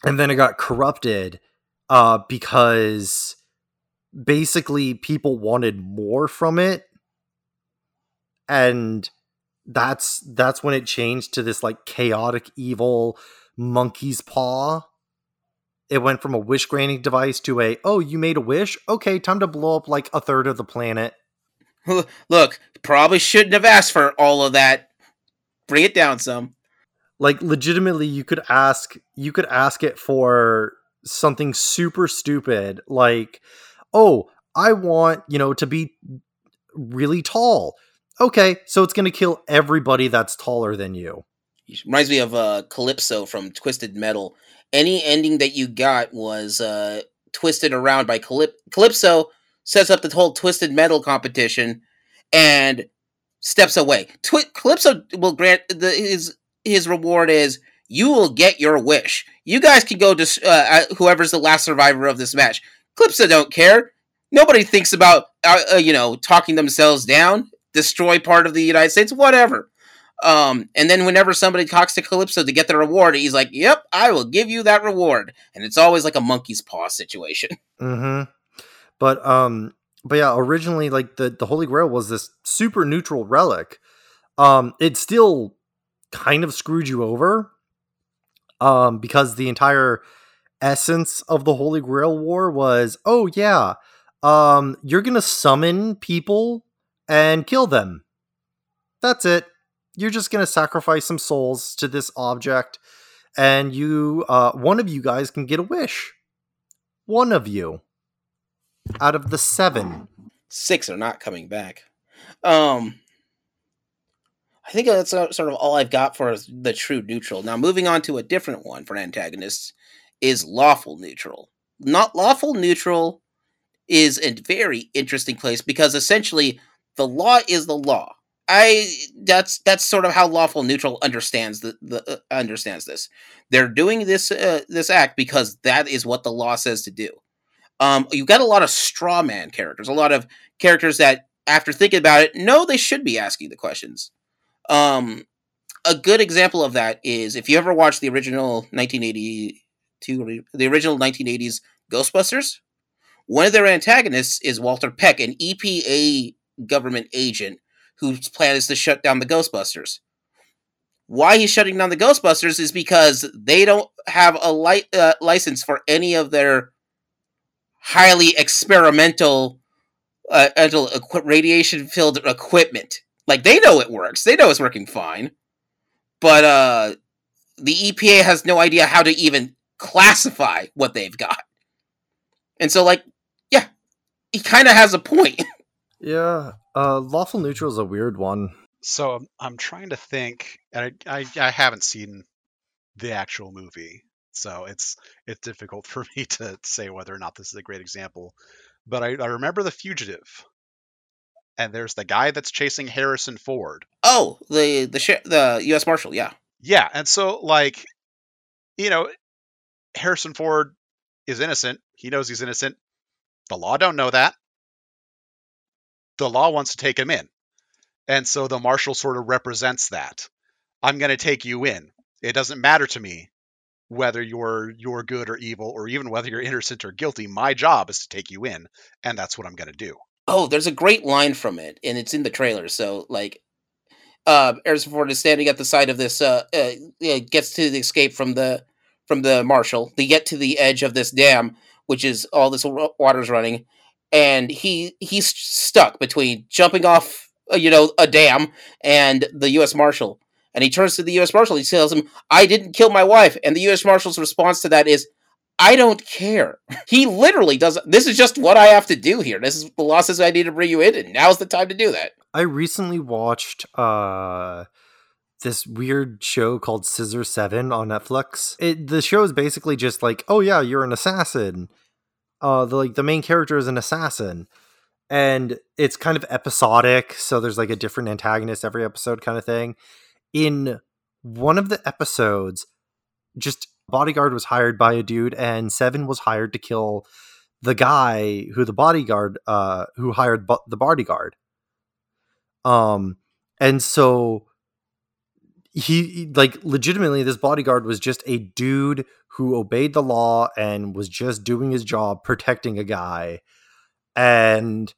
And then it got corrupted uh because basically people wanted more from it and that's that's when it changed to this like chaotic evil monkey's paw it went from a wish granting device to a oh you made a wish okay time to blow up like a third of the planet Look, probably shouldn't have asked for all of that. Bring it down some. like legitimately you could ask you could ask it for something super stupid like oh i want you know to be really tall okay so it's going to kill everybody that's taller than you Reminds me of uh, Calypso from Twisted Metal. Any ending that you got was uh, twisted around by Calyp- Calypso. Sets up the whole Twisted Metal competition and steps away. Twi- Calypso will grant the, his his reward is you will get your wish. You guys can go to uh, uh, whoever's the last survivor of this match. Calypso don't care. Nobody thinks about uh, uh, you know talking themselves down, destroy part of the United States, whatever. Um, and then whenever somebody talks to Calypso to get the reward, he's like, "Yep, I will give you that reward." And it's always like a monkey's paw situation. mm-hmm but um but yeah originally like the the holy grail was this super neutral relic. Um it still kind of screwed you over um because the entire essence of the holy grail war was oh yeah um you're gonna summon people and kill them. That's it. You're just gonna sacrifice some souls to this object and you uh one of you guys can get a wish. One of you out of the seven Six are not coming back. Um, I think that's sort of all I've got for the true neutral. Now, moving on to a different one for antagonists is lawful neutral. Not lawful neutral is a very interesting place because essentially the law is the law. I that's that's sort of how lawful neutral understands the, the uh, understands this. They're doing this uh, this act because that is what the law says to do. Um, you've got a lot of straw man characters, a lot of characters that, after thinking about it, know they should be asking the questions. Um, a good example of that is if you ever watched the original 1982, the original 1980s Ghostbusters, one of their antagonists is Walter Peck, an EPA government agent whose plan is to shut down the Ghostbusters. Why he's shutting down the Ghostbusters is because they don't have a li- uh, license for any of their highly experimental uh, equi- radiation filled equipment. Like they know it works. They know it's working fine. But uh the EPA has no idea how to even classify what they've got. And so like yeah, he kind of has a point. Yeah, uh, lawful neutral is a weird one. So I'm, I'm trying to think, and I, I, I haven't seen the actual movie, so it's it's difficult for me to say whether or not this is a great example. But I, I remember The Fugitive, and there's the guy that's chasing Harrison Ford. oh, the the sh- the US Marshal, yeah. Yeah, and so like, you know, Harrison Ford is innocent. He knows he's innocent. The law don't know that. The law wants to take him in. And so the marshal sort of represents that. I'm going to take you in. It doesn't matter to me whether you're you're good or evil or even whether you're innocent or guilty. My job is to take you in, and that's what I'm going to do. Oh, there's a great line from it, and it's in the trailer. So, like, uh, Harrison Ford is standing at the side of this. Uh, uh, gets to the escape from the from the marshal. They get to the edge of this dam, which is all this water's running, and he he's stuck between jumping off, uh, you know, a dam and the U.S. Marshal. And he turns to the U.S. Marshal. He tells him, "I didn't kill my wife." And the U.S. Marshal's response to that is, I don't care. He literally does. This is just what I have to do here. This is the says I need to bring you in, and now's the time to do that. I recently watched uh this weird show called Scissor Seven on Netflix. It the show is basically just like, oh yeah, you're an assassin. Uh, the like the main character is an assassin, and it's kind of episodic. So there's like a different antagonist every episode, kind of thing. In one of the episodes, just bodyguard was hired by a dude, and Seven was hired to kill the guy who the bodyguard uh who hired bu- the bodyguard. Um, and so he like legitimately this bodyguard was just a dude who obeyed the law and was just doing his job protecting a guy and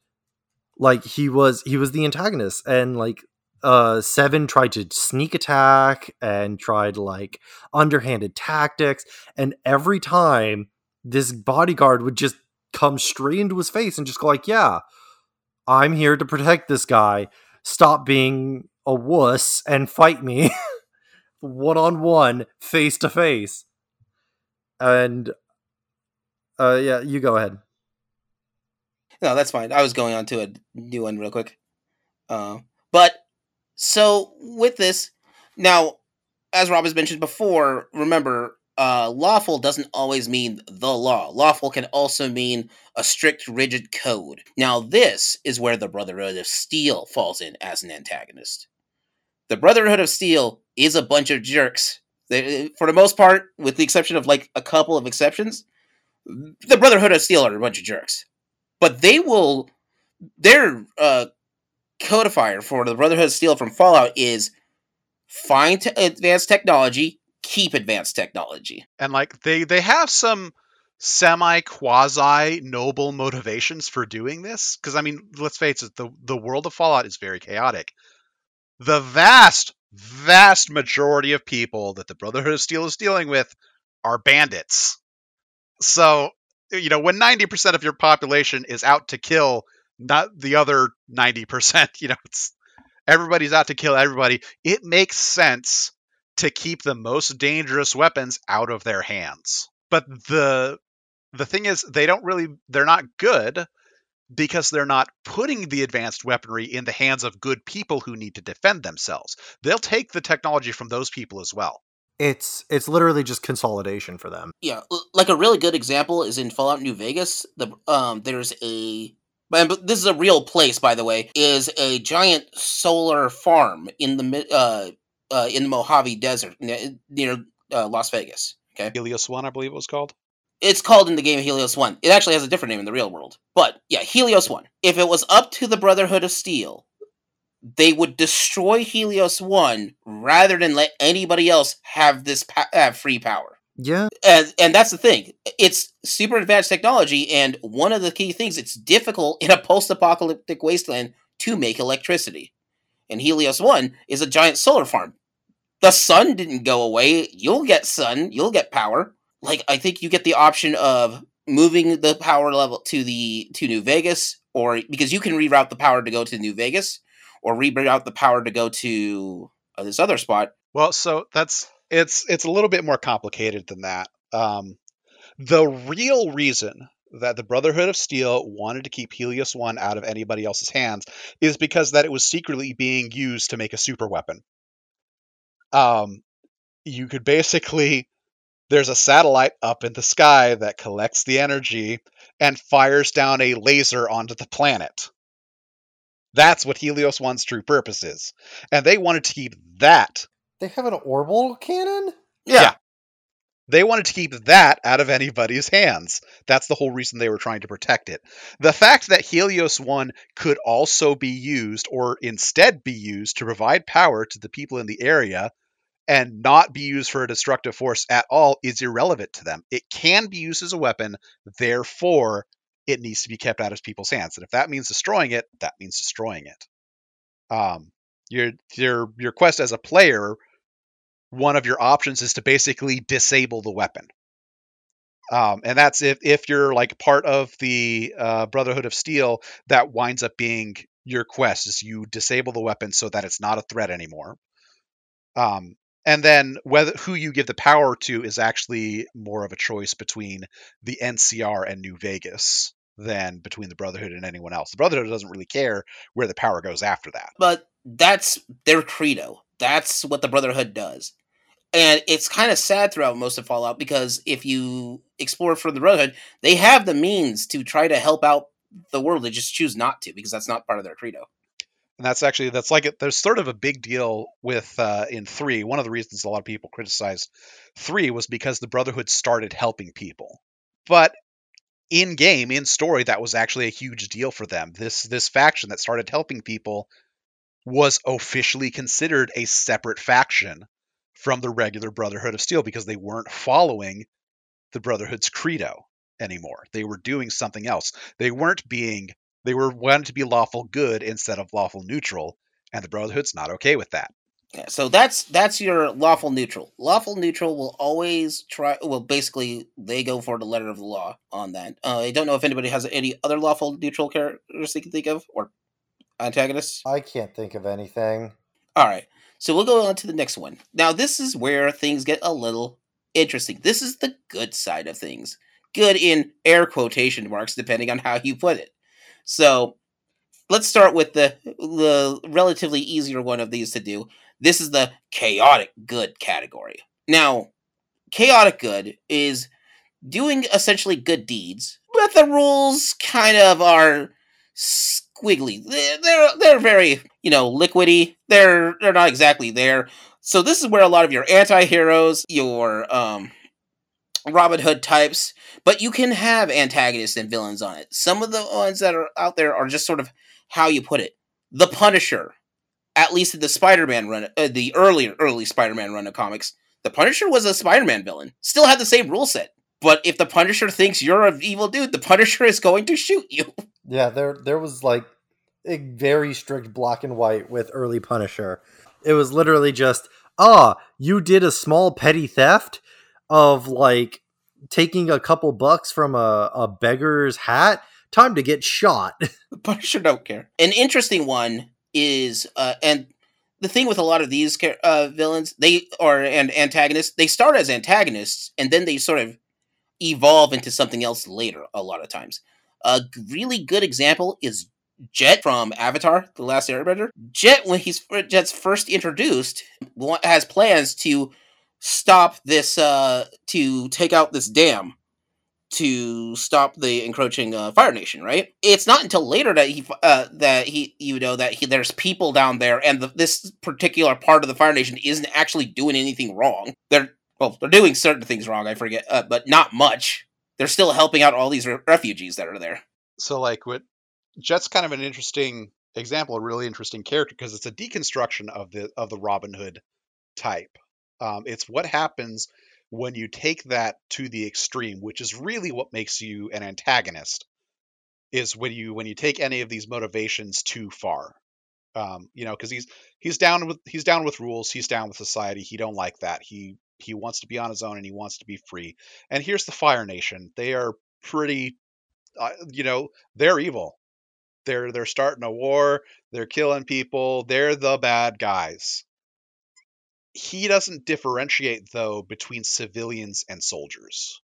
like he was he was the antagonist and like uh seven tried to sneak attack and tried like underhanded tactics and every time this bodyguard would just come straight into his face and just go like yeah i'm here to protect this guy stop being a wuss and fight me one on one face to face and uh yeah you go ahead No, that's fine. I was going on to a new one real quick. Uh, but so with this, now, as Rob has mentioned before, remember, uh, lawful doesn't always mean the law. Lawful can also mean a strict, rigid code. Now, this is where the Brotherhood of Steel falls in as an antagonist. The Brotherhood of Steel is a bunch of jerks. They, for the most part, with the exception of like a couple of exceptions, the Brotherhood of Steel are a bunch of jerks but they will their uh codifier for the Brotherhood of Steel from Fallout is find advanced technology, keep advanced technology. and like they they have some semi quasi noble motivations for doing this because i mean let's face it the the world of fallout is very chaotic the vast vast majority of people that the brotherhood of steel is dealing with are bandits so you know when 90% of your population is out to kill not the other 90% you know it's everybody's out to kill everybody. It makes sense to keep the most dangerous weapons out of their hands. But the the thing is they don't really they're not good because they're not putting the advanced weaponry in the hands of good people who need to defend themselves. They'll take the technology from those people as well. It's it's literally just consolidation for them. Yeah, like a really good example is in Fallout New Vegas. The um, there's a but this is a real place, by the way. Is a giant solar farm in the uh, uh in the Mojave Desert near uh, Las Vegas. Okay, helios 1 i believe it was called it's called in the game Helios One. It actually has a different name in the real world, but yeah, Helios One. If it was up to the Brotherhood of Steel, they would destroy Helios One rather than let anybody else have this pa- have free power. Yeah. And and that's the thing. It's super advanced technology and one of the key things it's difficult in a post-apocalyptic wasteland to make electricity. And helios 1 is a giant solar farm. The sun didn't go away. You'll get sun. You'll get power. Like i think you get the option of moving the power level to the to new vegas or because you can reroute the power to go to new vegas or reroute the power to go to uh, this other spot. Well, so that's it's it's a little bit more complicated than that. Um, the real reason that the Brotherhood of Steel wanted to keep Helios One out of anybody else's hands is because that it was secretly being used to make a super weapon. Um, you could basically there's a satellite up in the sky that collects the energy and fires down a laser onto the planet. That's what Helios One's true purpose is, and they wanted to keep that they have an orbital cannon Yeah. They wanted to keep that out of anybody's hands. That's the whole reason they were trying to protect it. The fact that Helios 1 could also be used, or instead be used, to provide power to the people in the area and not be used for a destructive force at all is irrelevant to them. It can be used as a weapon, therefore, it needs to be kept out of people's hands. And if that means destroying it, that means destroying it. Um, your your your quest as a player one of your options is to basically disable the weapon. Um, and that's if, if you're like part of the uh, Brotherhood of Steel, that winds up being your quest is you disable the weapon so that it's not a threat anymore. Um, and then whether who you give the power to is actually more of a choice between the NCR and New Vegas than between the Brotherhood and anyone else. The Brotherhood doesn't really care where the power goes after that. but that's their credo. That's what the Brotherhood does. And it's kind of sad throughout most of Fallout because if you explore for the Brotherhood, they have the means to try to help out the world. They just choose not to because that's not part of their credo. and that's actually that's like it there's sort of a big deal with uh, in three one of the reasons a lot of people criticized three was because the brotherhood started helping people but in game in story that was actually a huge deal for them this this faction that started helping people was officially considered a separate faction from the regular brotherhood of steel because they weren't following the brotherhood's credo anymore. They were doing something else. They weren't being they were wanted to be lawful good instead of lawful neutral, and the Brotherhood's not okay with that. Yeah, so that's that's your lawful neutral. Lawful neutral will always try. Well, basically, they go for the letter of the law on that. Uh, I don't know if anybody has any other lawful neutral characters they can think of or antagonists. I can't think of anything. All right, so we'll go on to the next one. Now, this is where things get a little interesting. This is the good side of things. Good in air quotation marks, depending on how you put it. So, let's start with the the relatively easier one of these to do this is the chaotic good category. Now, chaotic good is doing essentially good deeds, but the rules kind of are squiggly. They're they're, very, you know, liquidy. They're they're not exactly there. So this is where a lot of your anti-heroes, your um Robin Hood types, but you can have antagonists and villains on it. Some of the ones that are out there are just sort of how you put it. The Punisher, at least in the Spider-Man run, uh, the earlier early Spider-Man run of comics, the Punisher was a Spider-Man villain. Still had the same rule set. But if the Punisher thinks you're an evil dude, the Punisher is going to shoot you. Yeah, there there was like a very strict black and white with early Punisher. It was literally just, ah, you did a small petty theft of like taking a couple bucks from a, a beggar's hat. Time to get shot. The Punisher don't care. An interesting one is uh, and the thing with a lot of these uh, villains, they are and antagonists, they start as antagonists and then they sort of evolve into something else later. A lot of times, a really good example is Jet from Avatar: The Last Airbender. Jet, when he's Jet's first introduced, has plans to stop this, uh, to take out this dam to stop the encroaching uh, Fire Nation, right? It's not until later that he uh, that he you know that he, there's people down there, and the, this particular part of the Fire Nation isn't actually doing anything wrong. They're well, they're doing certain things wrong. I forget, uh, but not much. They're still helping out all these re- refugees that are there. So, like, what Jet's kind of an interesting example, a really interesting character because it's a deconstruction of the of the Robin Hood type. Um, it's what happens when you take that to the extreme, which is really what makes you an antagonist, is when you when you take any of these motivations too far. Um, you know, because he's he's down with he's down with rules, he's down with society. He don't like that. He he wants to be on his own and he wants to be free. And here's the Fire Nation. They are pretty, uh, you know, they're evil. They're they're starting a war. They're killing people. They're the bad guys he doesn't differentiate though between civilians and soldiers.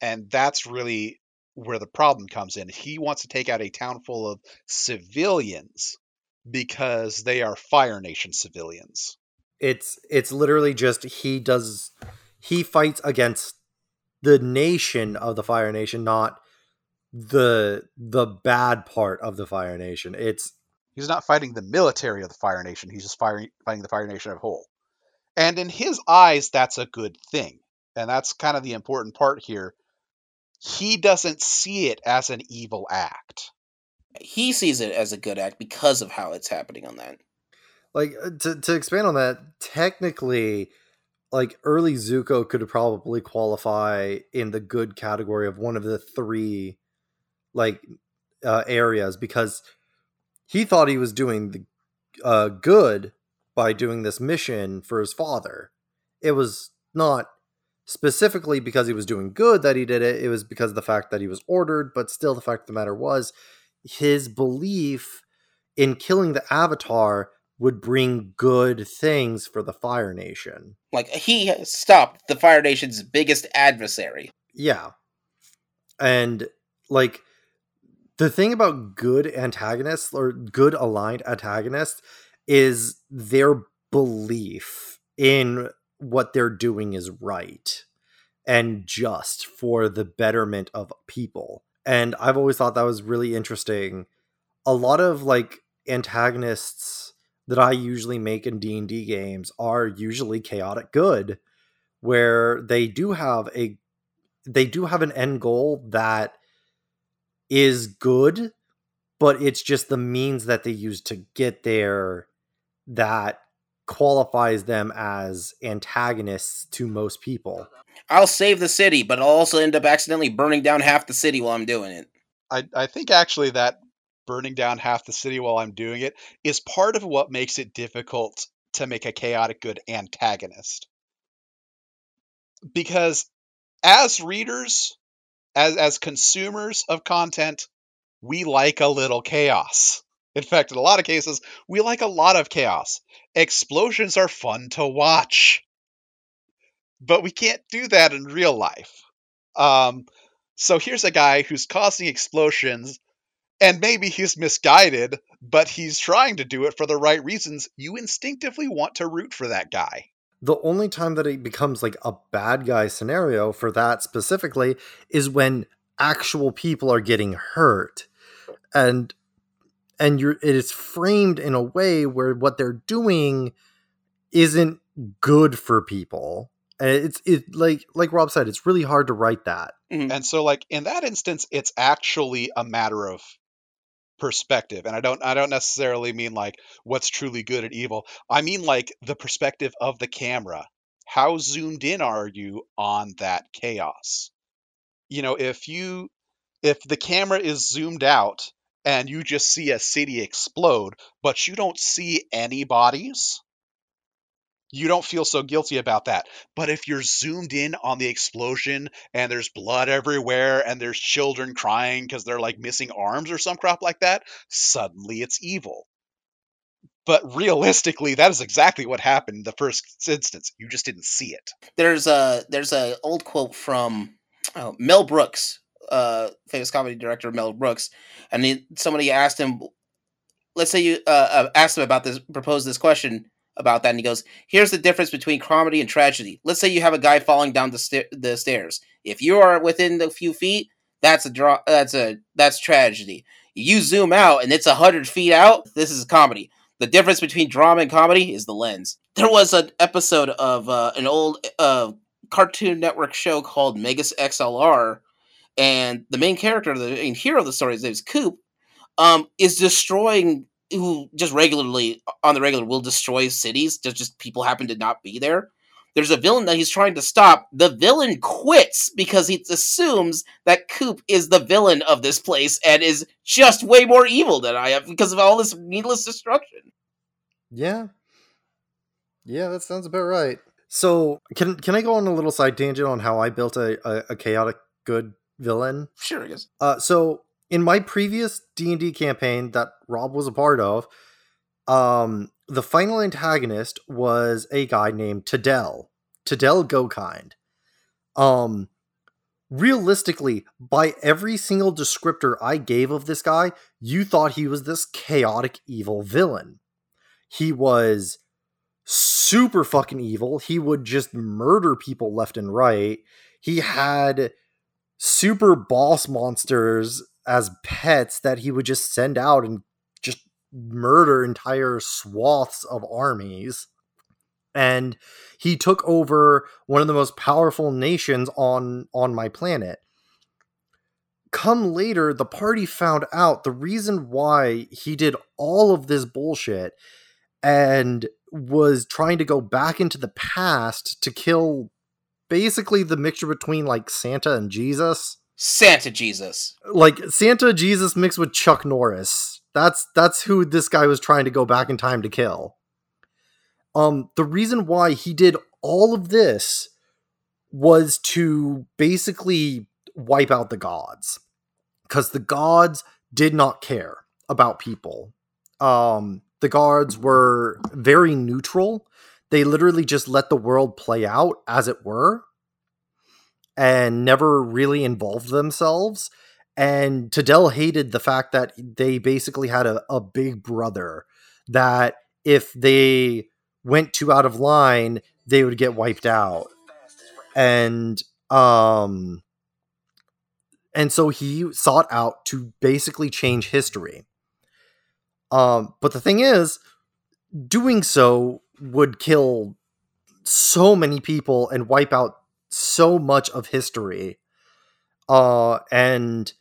And that's really where the problem comes in. He wants to take out a town full of civilians because they are fire nation civilians. It's it's literally just he does he fights against the nation of the fire nation not the the bad part of the fire nation. It's He's not fighting the military of the Fire Nation. He's just firing, fighting the Fire Nation as a whole. And in his eyes, that's a good thing. And that's kind of the important part here. He doesn't see it as an evil act. He sees it as a good act because of how it's happening on that. Like uh, to to expand on that, technically, like early Zuko could probably qualify in the good category of one of the three like uh, areas because he thought he was doing the uh, good by doing this mission for his father. It was not specifically because he was doing good that he did it, it was because of the fact that he was ordered, but still, the fact of the matter was his belief in killing the Avatar would bring good things for the Fire Nation. Like, he stopped the Fire Nation's biggest adversary. Yeah. And, like, the thing about good antagonists or good aligned antagonists is their belief in what they're doing is right and just for the betterment of people. And I've always thought that was really interesting. A lot of like antagonists that I usually make in D&D games are usually chaotic good where they do have a they do have an end goal that is good, but it's just the means that they use to get there that qualifies them as antagonists to most people. I'll save the city, but I'll also end up accidentally burning down half the city while I'm doing it. I, I think actually that burning down half the city while I'm doing it is part of what makes it difficult to make a chaotic good antagonist. Because as readers, as as consumers of content, we like a little chaos. In fact, in a lot of cases, we like a lot of chaos. Explosions are fun to watch. But we can't do that in real life. Um, so here's a guy who's causing explosions, and maybe he's misguided, but he's trying to do it for the right reasons. You instinctively want to root for that guy. The only time that it becomes like a bad guy scenario for that specifically is when actual people are getting hurt. And and you're it is framed in a way where what they're doing isn't good for people. And it's it like like Rob said, it's really hard to write that. Mhm. And so like in that instance it's actually a matter of perspective. And I don't I don't necessarily mean like what's truly good and evil. I mean like the perspective of the camera. How zoomed in are you on that chaos? You know, if you if the camera is zoomed out and you just see a city explode, but you don't see any bodies, you don't feel so guilty about that. But if you're zoomed in on the explosion and there's blood everywhere and there's children crying because they're like missing arms or some crap like that, suddenly it's evil. But realistically, that is exactly what happened in the first instance. You just didn't see it. There's a there's a old quote from oh, Mel Brooks, uh, famous comedy director Mel Brooks, and he, somebody asked him, let's say you uh, uh, asked him about this, proposed this question about that, and he goes, "Here's the difference between comedy and tragedy. Let's say you have a guy falling down the sta- the stairs. If you are within a few feet, that's a draw. That's a that's tragedy. You zoom out and it's a hundred feet out. This is comedy. The difference between drama and comedy is the lens. There was an episode of uh, an old uh, Cartoon Network show called Megas XLR, and the main character, the main hero of the story, his name is Coop, um, is destroying who just regularly on the regular will destroy cities. Just just people happen to not be there. There's a villain that he's trying to stop. The villain quits because he assumes that Coop is the villain of this place and is just way more evil than I am because of all this needless destruction. Yeah. Yeah, that sounds about right. So can can I go on a little side tangent on how I built a, a, a chaotic good villain? Sure, I guess. Uh, so in my previous D and D campaign that Rob was a part of, um, the final antagonist was a guy named Tadel, Tadel Gokind. Um, realistically, by every single descriptor I gave of this guy, you thought he was this chaotic evil villain. He was super fucking evil. He would just murder people left and right. He had super boss monsters as pets that he would just send out and just murder entire swaths of armies. And he took over one of the most powerful nations on on my planet. Come later, the party found out the reason why he did all of this bullshit and was trying to go back into the past to kill basically the mixture between like Santa and Jesus Santa Jesus. like Santa Jesus mixed with Chuck Norris. That's that's who this guy was trying to go back in time to kill. Um the reason why he did all of this was to basically wipe out the gods cuz the gods did not care about people. Um the gods were very neutral. They literally just let the world play out as it were and never really involved themselves. And Tadell hated the fact that they basically had a, a big brother that if they went too out of line, they would get wiped out. And um and so he sought out to basically change history. Um, but the thing is, doing so would kill so many people and wipe out so much of history. Uh, and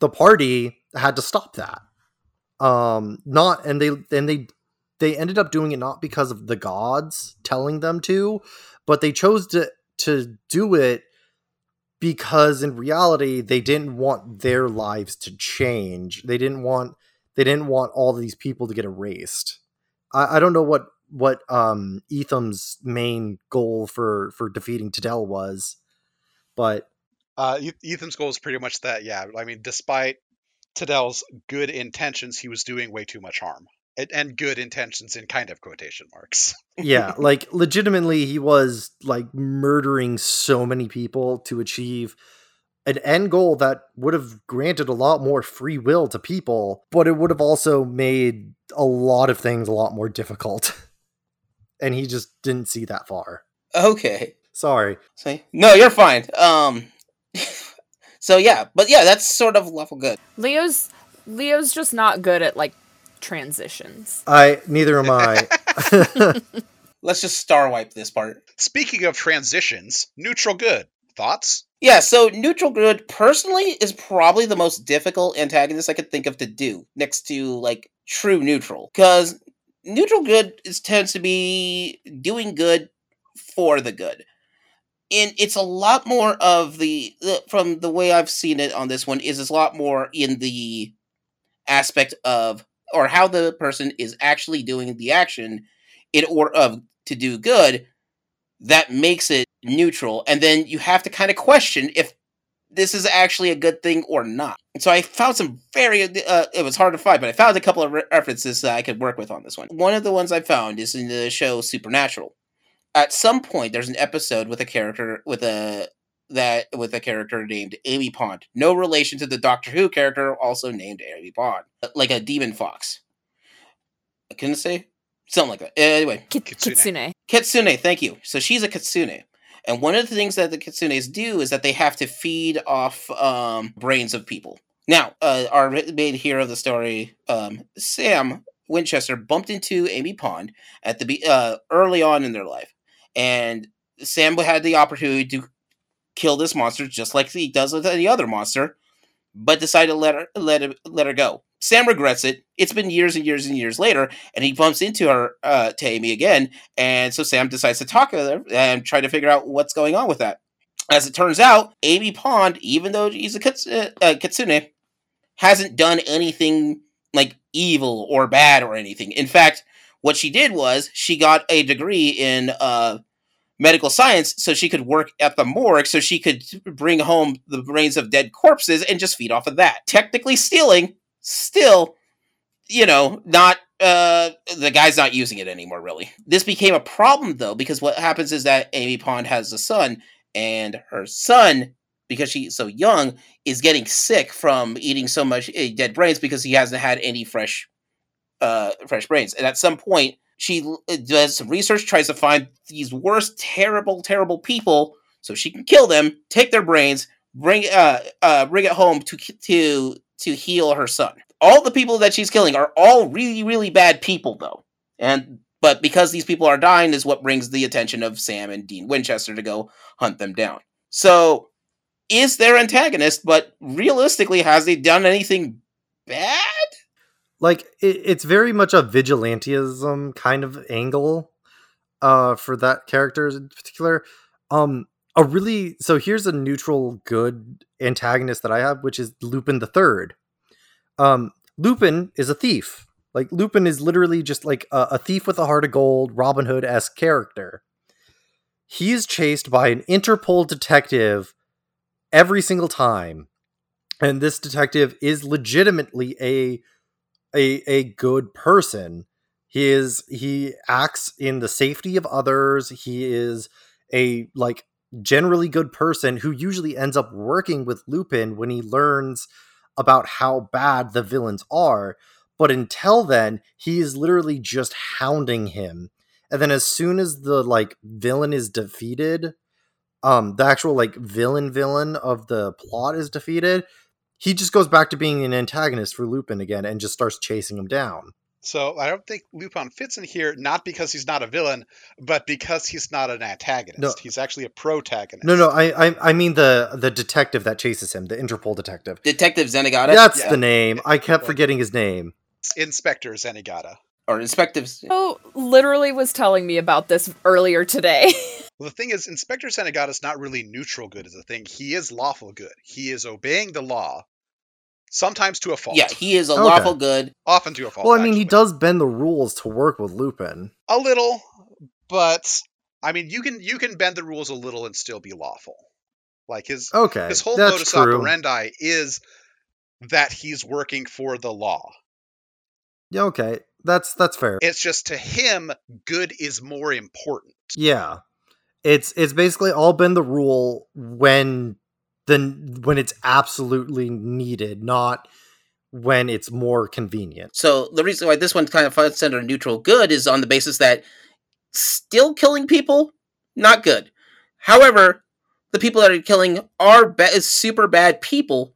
the party had to stop that. Um, not and they and they they ended up doing it not because of the gods telling them to, but they chose to to do it because in reality they didn't want their lives to change. They didn't want they didn't want all these people to get erased. I, I don't know what what um Ethan's main goal for for defeating Tadel was, but Uh, E- Ethan's goal is pretty much that. Yeah, I mean, despite Tadell's good intentions, he was doing way too much harm, and, and good intentions in kind of quotation marks. yeah, like legitimately he was like murdering so many people to achieve an end goal that would have granted a lot more free will to people, but it would have also made a lot of things a lot more difficult. And he just didn't see that far. Okay. Sorry. See? No, you're fine. Um. so yeah, but yeah, that's sort of level good. Leo's Leo's just not good at like transitions. I neither am I. Let's just star wipe this part. Speaking of transitions, neutral good thoughts. Yeah, so neutral good personally is probably the most difficult antagonist I could think of to do next to like true neutral because neutral good is tends to be doing good for the good. And it's a lot more of the, the from the way I've seen it on this one is it's a lot more in the aspect of or how the person is actually doing the action in order of to do good that makes it neutral and then you have to kind of question if this is actually a good thing or not. So i found some very uh, it was hard to find but i found a couple of re- references that i could work with on this one. One of the ones i found is in the show supernatural. At some point there's an episode with a character with a that with a character named amy pond. No relation to the doctor who character also named amy pond. Like a demon fox. I couldn't say? Something like that. Anyway. Ki- Kitsune. Kitsune. Kitsune, thank you. So she's a kitsune. And one of the things that the kitsunes do is that they have to feed off um, brains of people. Now, uh, our main hero of the story, um, Sam Winchester, bumped into Amy Pond at the uh, early on in their life, and Sam had the opportunity to kill this monster just like he does with any other monster, but decided to let her let her, let her go. Sam regrets it. It's been years and years and years later, and he bumps into her uh, to Amy again, and so Sam decides to talk to her and try to figure out what's going on with that. As it turns out, Amy Pond, even though she's a kits- uh, kitsune, hasn't done anything like evil or bad or anything. In fact, what she did was she got a degree in uh, medical science so she could work at the morgue so she could bring home the brains of dead corpses and just feed off of that. Technically stealing, still, you know, not uh the guy's not using it anymore really. This became a problem though because what happens is that Amy Pond has a son and her son because she's so young is getting sick from eating so much uh, dead brains because he hasn't had any fresh uh fresh brains. And at some point she uh, does some research tries to find these worst terrible terrible people so she can kill them, take their brains, bring uh uh bring it home to to to heal her son. All the people that she's killing are all really really bad people though. And but because these people are dying is what brings the attention of Sam and Dean Winchester to go hunt them down. So is their antagonist, but realistically has he done anything bad? like it, it's very much a vigilantism kind of angle uh for that character in particular um a really so here's a neutral good antagonist that i have which is lupin the third um lupin is a thief like lupin is literally just like a, a thief with a heart of gold robin hood-esque character he is chased by an interpol detective every single time and this detective is legitimately a a a good person. He is he acts in the safety of others. He is a like generally good person who usually ends up working with Lupin when he learns about how bad the villains are. But until then, he is literally just hounding him. And then as soon as the like villain is defeated, um the actual like villain villain of the plot is defeated, he just goes back to being an antagonist for Lupin again and just starts chasing him down. So I don't think Lupin fits in here, not because he's not a villain, but because he's not an antagonist. No. He's actually a protagonist. No, no, I, I, I mean the the detective that chases him, the Interpol detective. Detective Zenigata? That's Yeah. the name. I kept forgetting his name. Inspector Zenigata. or inspective. Oh, literally was telling me about this earlier today. Well, the thing is, Inspector Zenigata is not really neutral good as a thing. He is lawful good. He is obeying the law, sometimes to a fault. Yeah, he is a Okay. lawful good. often to a fault. well, I mean, he does bend the rules to work with Lupin. a little, but I mean, you can you can bend the rules a little and still be lawful. Like his Okay, his whole that's modus true. operandi is that he's working for the law. Yeah, okay, that's that's fair. It's just to him, good is more important. Yeah. It's it's basically all been the rule when the when it's absolutely needed, not when it's more convenient. So the reason why this one kind of falls under neutral good is on the basis that still killing people, not good. However, the people that are killing are ba- is super bad people,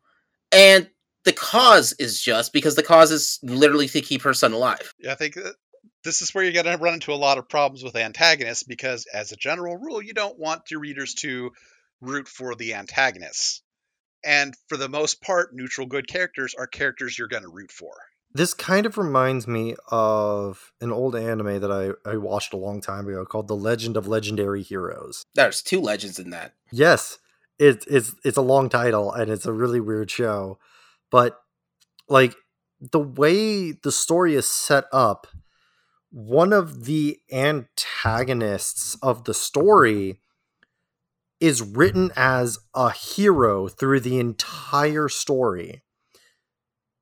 and the cause is just because the cause is literally to keep her son alive. Yeah, I think that this is where you're going to run into a lot of problems with antagonists because, as a general rule, you don't want your readers to root for the antagonists. And for the most part, neutral good characters are characters you're going to root for. This kind of reminds me of an old anime that I, I watched a long time ago called The Legend of Legendary Heroes. There's two legends in that. Yes, it, it's it's a long title and it's a really weird show, but like the way the story is set up, one of the antagonists of the story is written as a hero through the entire story.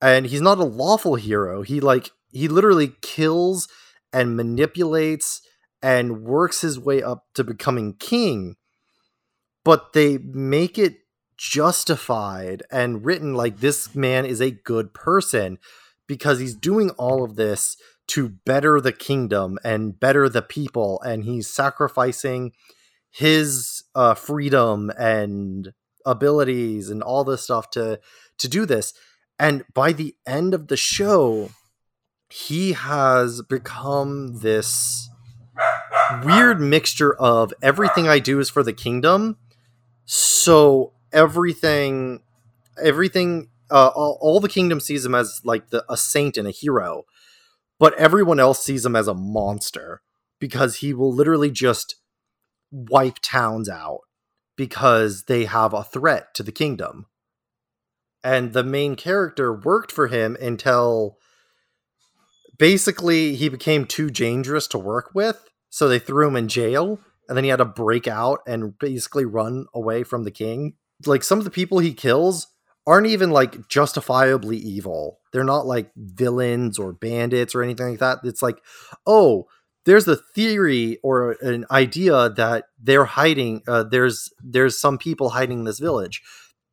And he's not a lawful hero. He like he literally kills and manipulates and works his way up to becoming king but they make it justified and written like this man is a good person because he's doing all of this to better the kingdom and better the people and he's sacrificing his uh, freedom and abilities and all this stuff to to do this and by the end of the show he has become this weird mixture of everything I do is for the kingdom. So everything, everything, uh, all, all the kingdom sees him as like the, a saint and a hero, but everyone else sees him as a monster because he will literally just wipe towns out because they have a threat to the kingdom. And the main character worked for him until basically he became too dangerous to work with so they threw him in jail and then he had to break out and basically run away from the king. Like some of the people he kills aren't even like justifiably evil. They're not like villains or bandits or anything like that. It's like oh there's a theory or an idea that they're hiding uh, there's there's some people hiding in this village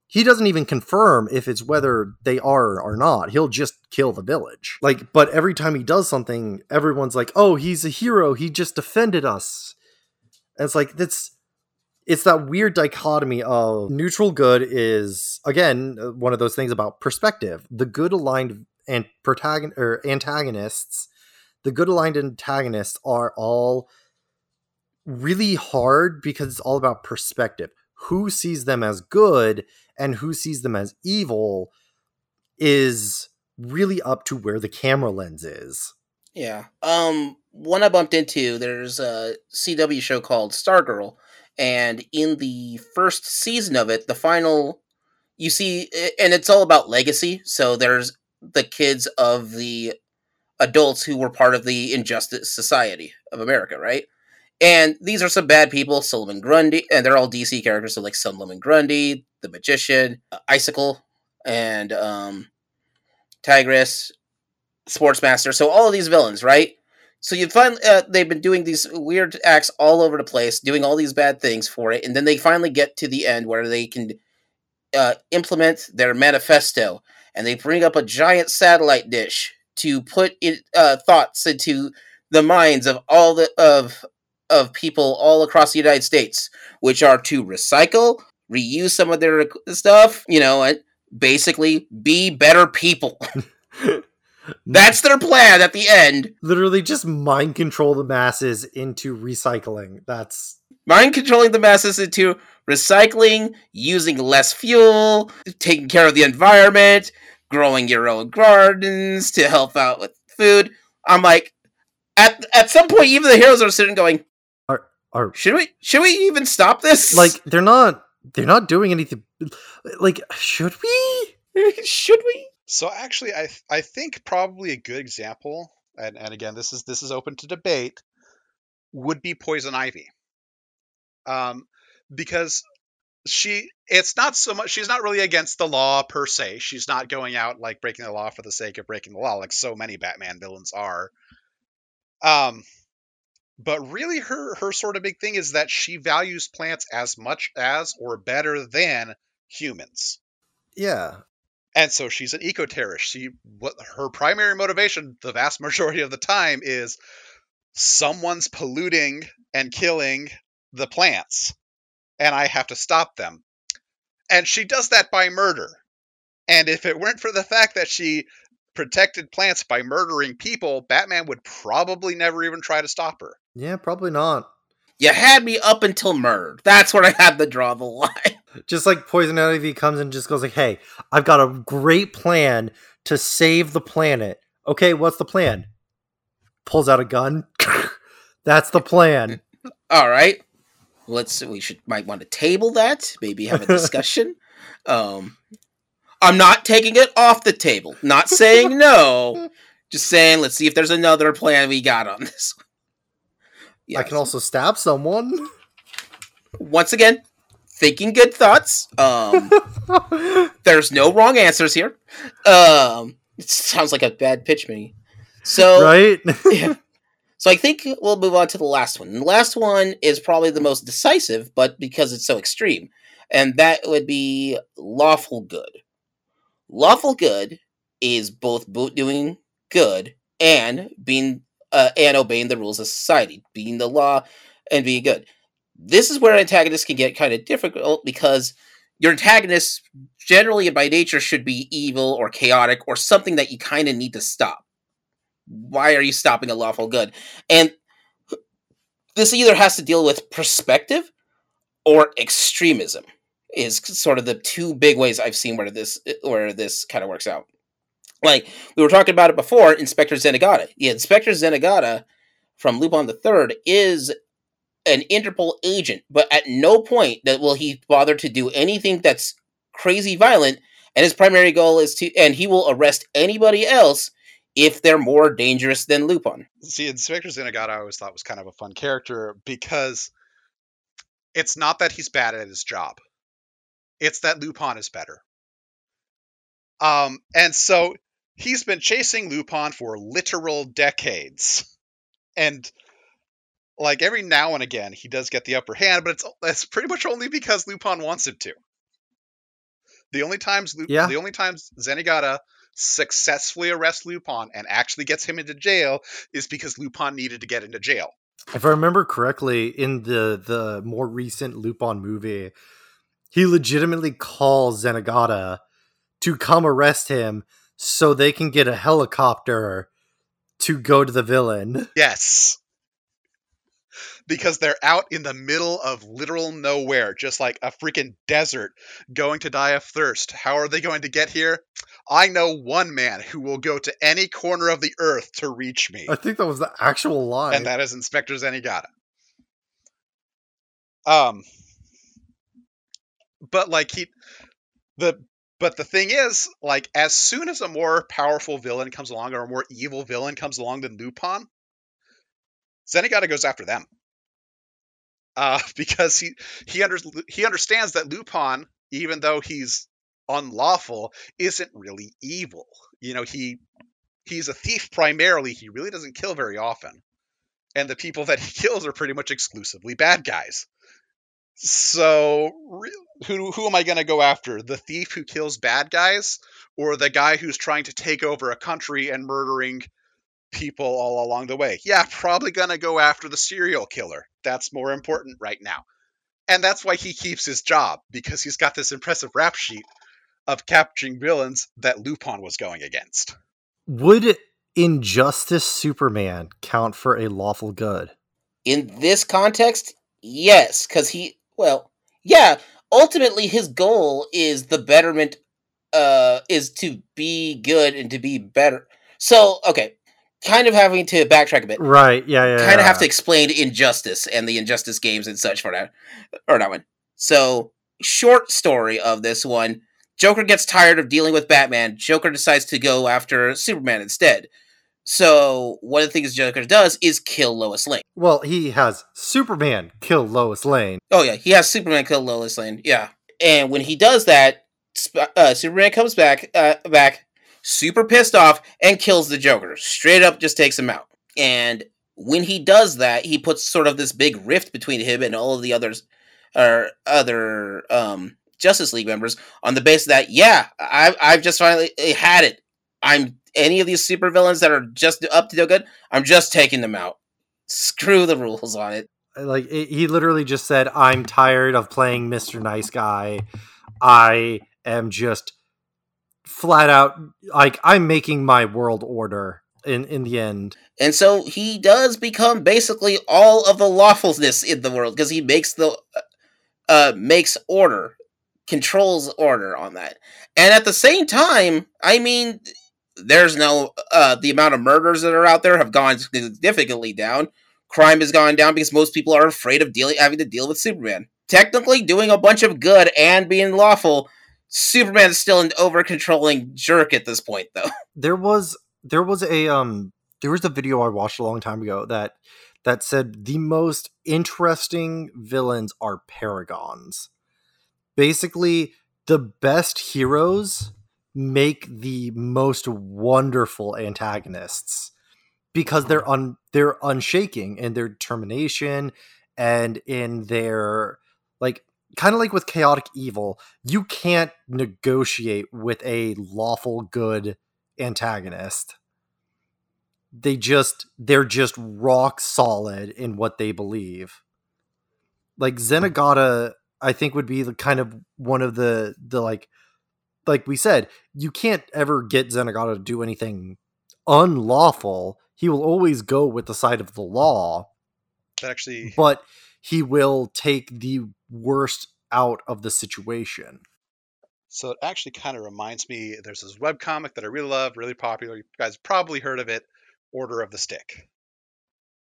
he doesn't even confirm if it's whether they are or not. He'll just kill the village. Like, but every time he does something, everyone's like, "Oh, he's a hero. He just defended us." And it's like that's it's that weird dichotomy of neutral good is again one of those things about perspective. The good aligned and protagon or antagonists, the good aligned antagonists are all really hard because it's all about perspective. Who sees them as good and who sees them as evil is really up to where the camera lens is. Yeah. Um one I bumped into, there's a CW show called Stargirl, and in the first season of it, the final you see and it's all about legacy. So there's the kids of the adults who were part of the Injustice Society of America, right? And these are some bad people, Solomon Grundy, and they're all DC characters, so like Solomon Grundy, the Magician, uh, Icicle, and um, Tigress, Sportsmaster. So all of these villains, right? So you find uh, they've been doing these weird acts all over the place, doing all these bad things for it, and then they finally get to the end where they can uh, implement their manifesto, and they bring up a giant satellite dish to put it, uh, thoughts into the minds of all the of of people all across the United States, which are to recycle, reuse some of their stuff, you know, and basically be better people. That's their plan at the end. Literally just mind control the masses into recycling. That's Mind controlling the masses into recycling, using less fuel, taking care of the environment, growing your own gardens to help out with food. I'm like, at at some point, even the heroes are sitting going, Are are "Should we? Should we even stop this? like they're not they're not doing anything like should we? should we?" So actually, I th- I think probably a good example, and, and again, this is this is open to debate, would be Poison Ivy. Um, because she it's not so much she's not really against the law per se. She's not going out like breaking the law for the sake of breaking the law, like so many Batman villains are. Um, but really, her her sort of big thing is that she values plants as much as or better than humans. Yeah. and so she's an eco-terrorist. She what her primary motivation, the vast majority of the time, is someone's polluting and killing the plants, and I have to stop them. And she does that by murder. And if it weren't for the fact that she protected plants by murdering people, Batman would probably never even try to stop her. Yeah, probably not. You had me up until murder. That's where I had to draw the line. Just like Poison Ivy comes and just goes like, "Hey, I've got a great plan to save the planet." Okay, what's the plan? Pulls out a gun. That's the plan. All right. Let's. We should might want to table that. Maybe have a discussion. um, I'm not taking it off the table. Not saying no. Just saying. Let's see if there's another plan we got on this. one. I can also stab someone. once again thinking good thoughts. Um, there's no wrong answers here. Um, it sounds like a bad pitch me. So right? yeah. So I think we'll move on to the last one. And the last one is probably the most decisive, but because it's so extreme, and that would be lawful good. Lawful good is both doing good and being uh, and obeying the rules of society, being the law and being good. This is where antagonists can get kind of difficult because your antagonists generally by nature should be evil or chaotic or something that you kind of need to stop why are you stopping a lawful good? And this either has to deal with perspective or extremism is sort of the two big ways I've seen where this where this kind of works out. Like we were talking about it before, Inspector Zenigata. Yeah, Inspector Zenigata from Lupin the Third is an Interpol agent, but at no point that will he bother to do anything that's crazy violent. And his primary goal is to, and he will arrest anybody else if they're more dangerous than Lupin. See, Inspector Zenigata I always thought was kind of a fun character because it's not that he's bad at his job. It's that Lupin is better. Um, and so he's been chasing Lupin for literal decades. And like every now and again he does get the upper hand, but it's it's pretty much only because Lupin wants him to. The only times Lu- Yeah. the only times Zenigata successfully arrests Lupin and actually gets him into jail is because Lupin needed to get into jail. If I remember correctly, in the the more recent Lupin movie, he legitimately calls Zenigata to come arrest him so they can get a helicopter to go to the villain. Yes. Because they're out in the middle of literal nowhere, just like a freaking desert, going to die of thirst. How are they going to get here? I know one man who will go to any corner of the earth to reach me, I think that was the actual line. and that is Inspector Zenigata. Um, but like he, the but the thing is, like as soon as a more powerful villain comes along or a more evil villain comes along than Lupin, Zenigata goes after them. Uh, because he he under, he understands that Lupin, even though he's unlawful, isn't really evil. You know, he he's a thief primarily. He really doesn't kill very often, and the people that he kills are pretty much exclusively bad guys. So, who who am I going to go after? The thief who kills bad guys, or the guy who's trying to take over a country and murdering people all along the way? Yeah, probably going to go after the serial killer. That's more important right now. And that's why he keeps his job because he's got this impressive rap sheet of capturing villains that Lupin was going against. Would Injustice Superman count for a lawful good? In this context, yes, because he, well, yeah, ultimately his goal is the betterment, uh, is to be good and to be better. So, okay, kind of having to backtrack a bit. Right. Yeah. Yeah. kind of yeah. have to explain Injustice and the Injustice games and such for that, or that one. So, short story of this one: Joker gets tired of dealing with Batman. Joker decides to go after Superman instead. So, one of the things Joker does is kill Lois Lane. Well, he has Superman kill Lois Lane. Oh yeah, he has Superman kill Lois Lane. Yeah, and when he does that, uh, Superman comes back, uh, back, super pissed off, and kills the Joker. Straight up, just takes him out. And when he does that, he puts sort of this big rift between him and all of the others, or other um, Justice League members, on the basis that yeah, I've I've just finally had it. I'm any of these supervillains that are just up to no good. I'm just taking them out. Screw the rules on it. Like it, he literally just said, "I'm tired of playing Mr. Nice Guy. I am just flat out like I'm making my world order." In in the end, And so he does become basically all of the lawfulness in the world because he makes the uh makes order, controls order on that. And at the same time, I mean, there's no uh the amount of murders that are out there have gone significantly down. Crime has gone down because most people are afraid of dealing having to deal with Superman. Technically doing a bunch of good and being lawful, Superman's still an over controlling jerk at this point though. there was there was a um there was a video I watched a long time ago that that said the most interesting villains are paragons. Basically, the best heroes make the most wonderful antagonists because they're un they're unshaking in their determination and in their like kind of like with chaotic evil you can't negotiate with a lawful good antagonist. They just they're just rock solid in what they believe. Like zenigata i think would be the kind of one of the the like like we said you can't ever get zenigata to do anything unlawful. He will always go with the side of the law. That actually, but he will take the worst out of the situation so it actually kind of reminds me. There's this web comic that I really love, really popular. You guys probably heard of it, Order of the Stick.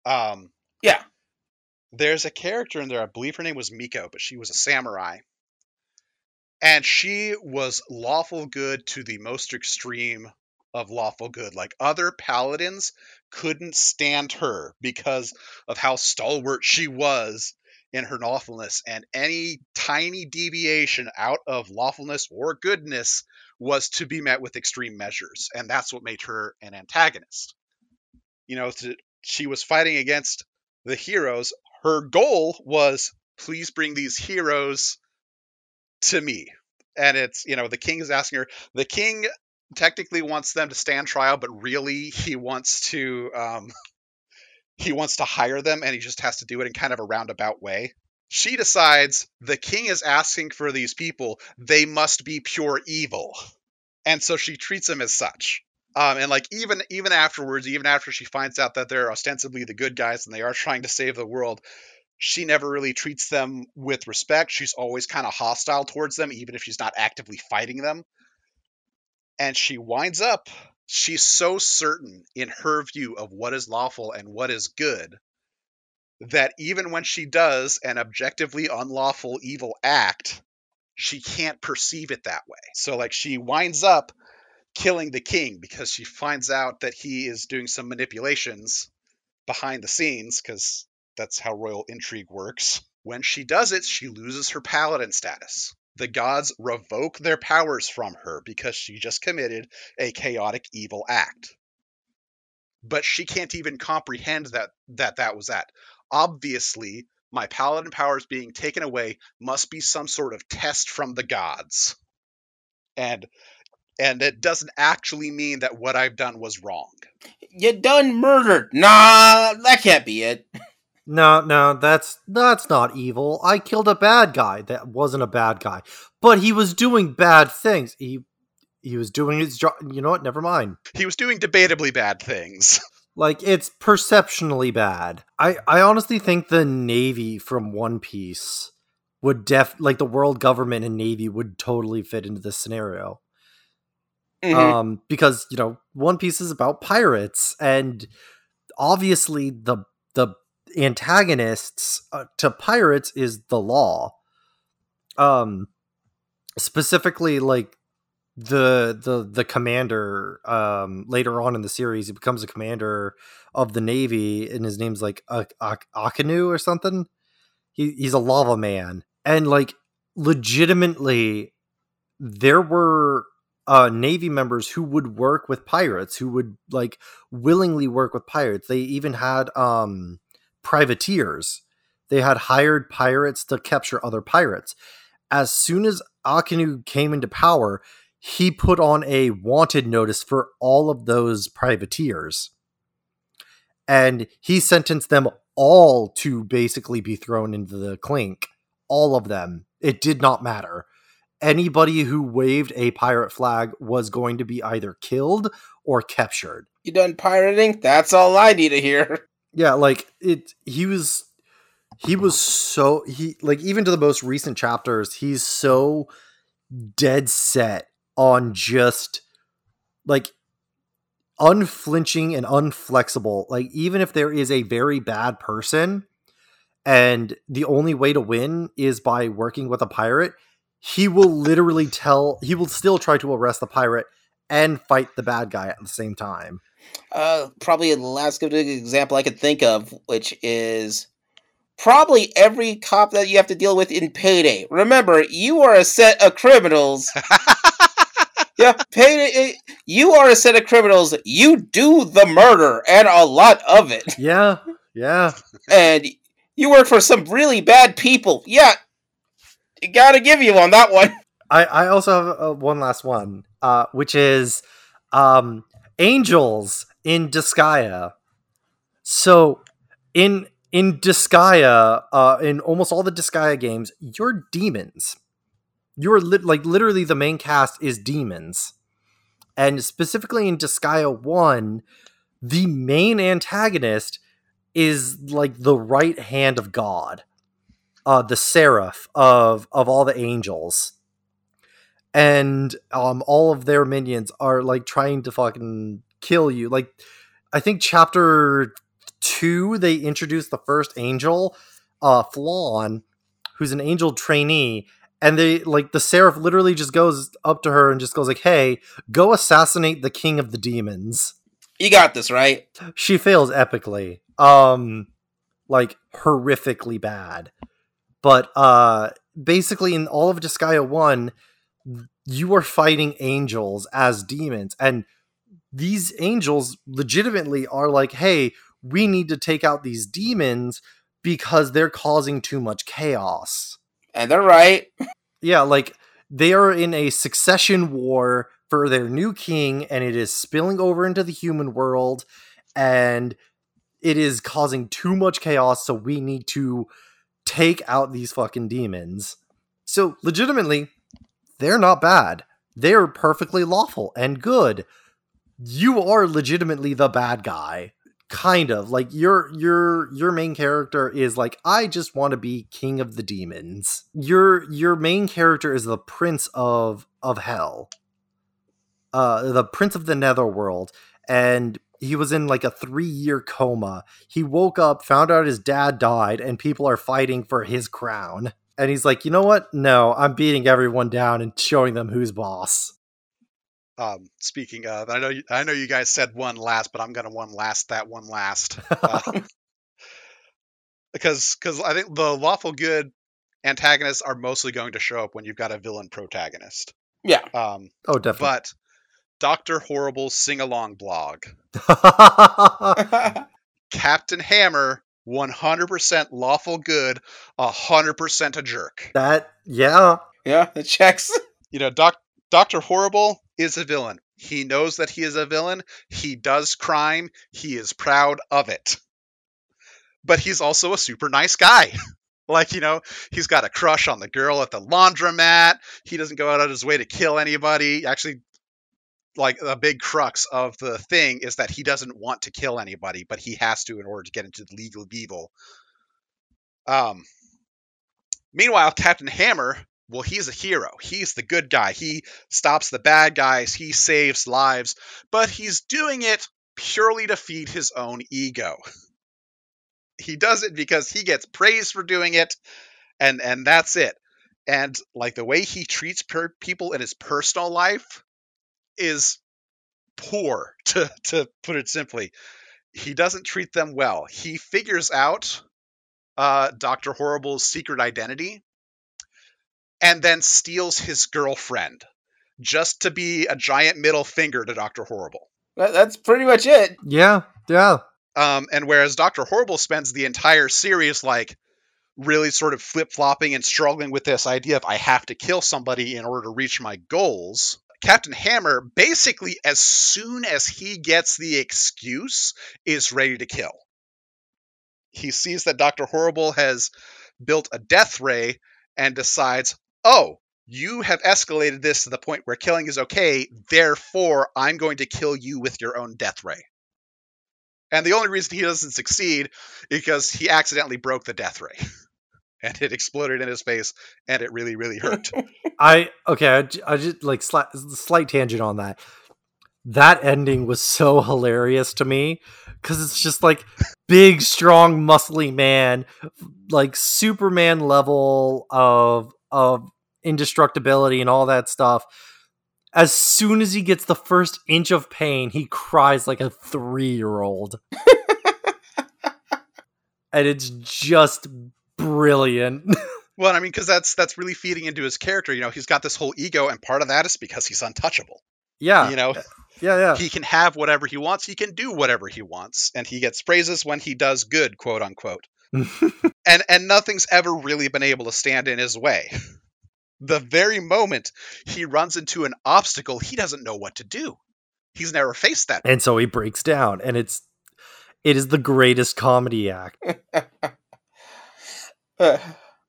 Um, Yeah. there's a character in there. I believe her name was Miko, but she was a samurai, and she was lawful good to the most extreme of lawful good. Like other paladins couldn't stand her because of how stalwart she was in her lawfulness, and any tiny deviation out of lawfulness or goodness was to be met with extreme measures, and that's what made her an antagonist. You know, to, she was fighting against the heroes. Her goal was please bring these heroes to me. And it's, you know, the king is asking her, the king technically wants them to stand trial, but really he wants to um he wants to hire them and he just has to do it in kind of a roundabout way. She decides the king is asking for these people, they must be pure evil. And so she treats them as such. Um, and like even even afterwards, even after she finds out that they're ostensibly the good guys and they are trying to save the world, she never really treats them with respect. She's always kind of hostile towards them, even if she's not actively fighting them. And she winds up, she's so certain in her view of what is lawful and what is good that even when she does an objectively unlawful evil act, she can't perceive it that way. So, like, she winds up killing the king because she finds out that he is doing some manipulations behind the scenes because that's how royal intrigue works. When she does it, she loses her paladin status. The gods revoke their powers from her because she just committed a chaotic evil act. But she can't even comprehend that that, that was that. Obviously, my paladin powers being taken away must be some sort of test from the gods. And and it doesn't actually mean that what I've done was wrong. You done murdered. Nah, that can't be it. No, no, that's that's not evil. I killed a bad guy. That wasn't a bad guy, but he was doing bad things. He he was doing his job. You know what? Never mind. He was doing debatably bad things. Like it's perceptionally bad. I I honestly think the Navy from One Piece would def like the world government and Navy would totally fit into this scenario. Mhm. um because you know one piece is about pirates and obviously the the antagonists uh, to pirates is the law. Um specifically like the the the commander um later on in the series he becomes a commander of the navy and his name's like Ak- Ak- akainu or something. He he's a lava man. And like legitimately there were uh navy members who would work with pirates who would like willingly work with pirates. They even had um privateers they had hired pirates to capture other pirates as soon as akainu came into power he put on a wanted notice for all of those privateers and he sentenced them all to basically be thrown into the clink all of them it did not matter anybody who waved a pirate flag was going to be either killed or captured. You done pirating? That's all I need to hear. Yeah, like it he was he was so he like even to the most recent chapters, he's so dead set on just like unflinching and unflexible. Like even if there is a very bad person and the only way to win is by working with a pirate, he will literally tell he will still try to arrest the pirate and fight the bad guy at the same time. Uh, probably the last good example I could think of, which is probably every cop that you have to deal with in Payday. Remember, you are a set of criminals. yeah, Payday. You are a set of criminals. You do the murder and a lot of it, Yeah, yeah. and you work for some really bad people. Yeah, gotta give you on that one. I, I also have uh, one last one, uh, which is um, angels in Disgaea. So in in Disgaea, uh, in almost all the Disgaea games, you're demons. You're lit like literally the main cast is demons, and specifically in Disgaea One, the main antagonist is like the right hand of God, uh, the seraph of of all the angels and um all of their minions are like trying to fucking kill you. Like i think chapter 2 they introduced the first angel uh Flonne who's an angel trainee and they like the seraph literally just goes up to her and just goes like hey go assassinate the king of the demons. You got this, right? she fails epically um like horrifically bad. But uh basically in all of Disgaea 1 you are fighting angels as demons and these angels legitimately are like hey we need to take out these demons because they're causing too much chaos And they're right. yeah like they are in a succession war for their new king and it is spilling over into the human world and it is causing too much chaos so we need to take out these fucking demons so legitimately they're not bad. They're perfectly lawful and good. You are legitimately the bad guy. Kind of. Like your your your main character is like i just want to be king of the demons. Your your main character is the prince of of hell. Uh the prince of the netherworld. And he was in like a three year coma. He woke up found out his dad died and people are fighting for his crown and he's like you know what? No i'm beating everyone down and showing them who's boss. Um, speaking of, I know you, I know you guys said one last, but I'm gonna one last that one last. Uh, because because I think the lawful good antagonists are mostly going to show up when you've got a villain protagonist. Yeah. Um, oh definitely. but Doctor Horrible's sing along blog, Captain Hammer, 100% lawful good, 100% a jerk. that yeah yeah, the checks. you know, Doc, Dr. Horrible is a villain. He knows that he is a villain. He does crime. He is proud of it. But he's also a super nice guy. like, you know, he's got a crush on the girl at the laundromat. He doesn't go out of his way to kill anybody. Actually, like a big crux of the thing is that he doesn't want to kill anybody, but he has to in order to get into the League of Evil. Um, meanwhile, Captain Hammer well, he's a hero. He's the good guy. He stops the bad guys. He saves lives, but he's doing it purely to feed his own ego. He does it because he gets praise for doing it, and and that's it. And like the way he treats per- people in his personal life is poor, to to put it simply. He doesn't treat them well. He figures out uh, Doctor Horrible's secret identity and then steals his girlfriend just to be a giant middle finger to Doctor Horrible. That's pretty much it. Yeah, yeah. Um, and whereas Doctor Horrible spends the entire series like really sort of flip flopping and struggling with this idea of I have to kill somebody in order to reach my goals, Captain Hammer basically, as soon as he gets the excuse, is ready to kill. He sees that Doctor Horrible has built a death ray and decides, oh, you have escalated this to the point where killing is okay, therefore I'm going to kill you with your own death ray. And the only reason he doesn't succeed is because he accidentally broke the death ray. And it exploded in his face, and it really, really hurt. I okay. I just like slight, slight tangent on that. That ending was so hilarious to me because it's just like big, strong, muscly man, like Superman level of of indestructibility and all that stuff. As soon as he gets the first inch of pain, he cries like a three year old, and it's just brilliant. well, I mean, because that's that's really feeding into his character. You know, he's got this whole ego, and part of that is because he's untouchable. yeah, You know, eh, yeah, yeah. he can have whatever he wants, he can do whatever he wants, and he gets praises when he does good, quote unquote. and and nothing's ever really been able to stand in his way. The very moment he runs into an obstacle, he doesn't know what to do. He's never faced that. and so he breaks down and it's it is the greatest comedy act Uh,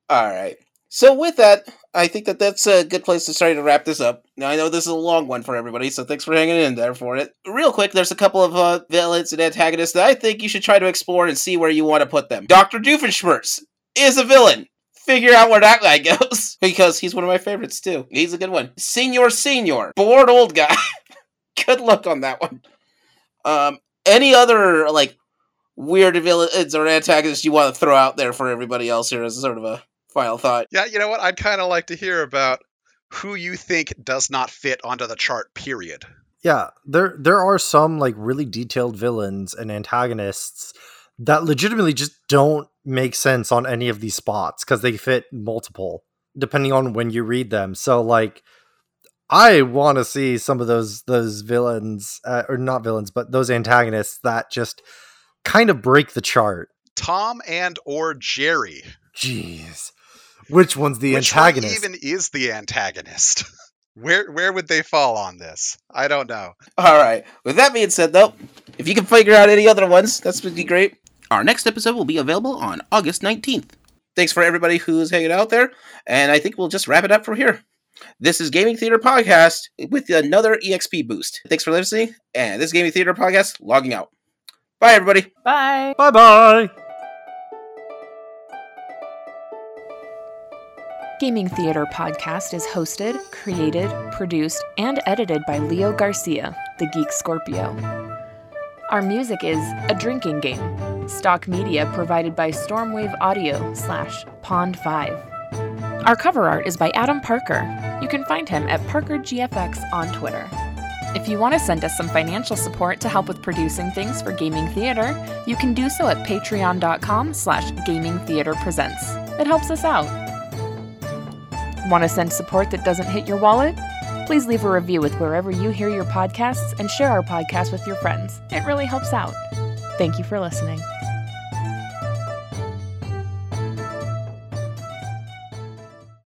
all right. So with that, I think that that's a good place to start to wrap this up. Now I know this is a long one for everybody, so thanks for hanging in there for it. Real quick, there's a couple of uh, villains and antagonists that I think you should try to explore and see where you want to put them. Doctor Doofenshmirtz is a villain. Figure out where that guy goes because he's one of my favorites too. He's a good one. Senior, senior, bored old guy. good luck on that one. Um, any other like weird villains or antagonists you want to throw out there for everybody else here as sort of a final thought? Yeah, you know what? I'd kind of like to hear about who you think does not fit onto the chart, period. yeah there there are some like really detailed villains and antagonists that legitimately just don't make sense on any of these spots because they fit multiple depending on when you read them so like i want to see some of those those villains uh, or not villains but those antagonists that just kind of break the chart Tom and or Jerry. jeez which one's the Which one antagonist even is the antagonist? where where would they fall on this? I don't know. All right. With that being said, though, if you can figure out any other ones, that's would be great. Our next episode will be available on August 19th. Thanks for everybody who's hanging out there, and I think we'll just wrap it up from here. This is Gaming Theater Podcast with another EXP boost. Thanks for listening, and this is Gaming Theater Podcast logging out. Bye, everybody. Bye. bye bye Gaming Theater Podcast is hosted, created, produced, and edited by Leo Garcia, the Geek Scorpio. Our music is A Drinking Game, stock media provided by Stormwave Audio slash Pond 5. Our cover art is by Adam Parker. You can find him at ParkerGFX on Twitter. If you want to send us some financial support to help with producing things for Gaming Theater, you can do so at patreon.com slash gaming theater presents. It helps us out. Want to send support that doesn't hit your wallet? Please leave a review with wherever you hear your podcasts and share our podcast with your friends. It really helps out. Thank you for listening.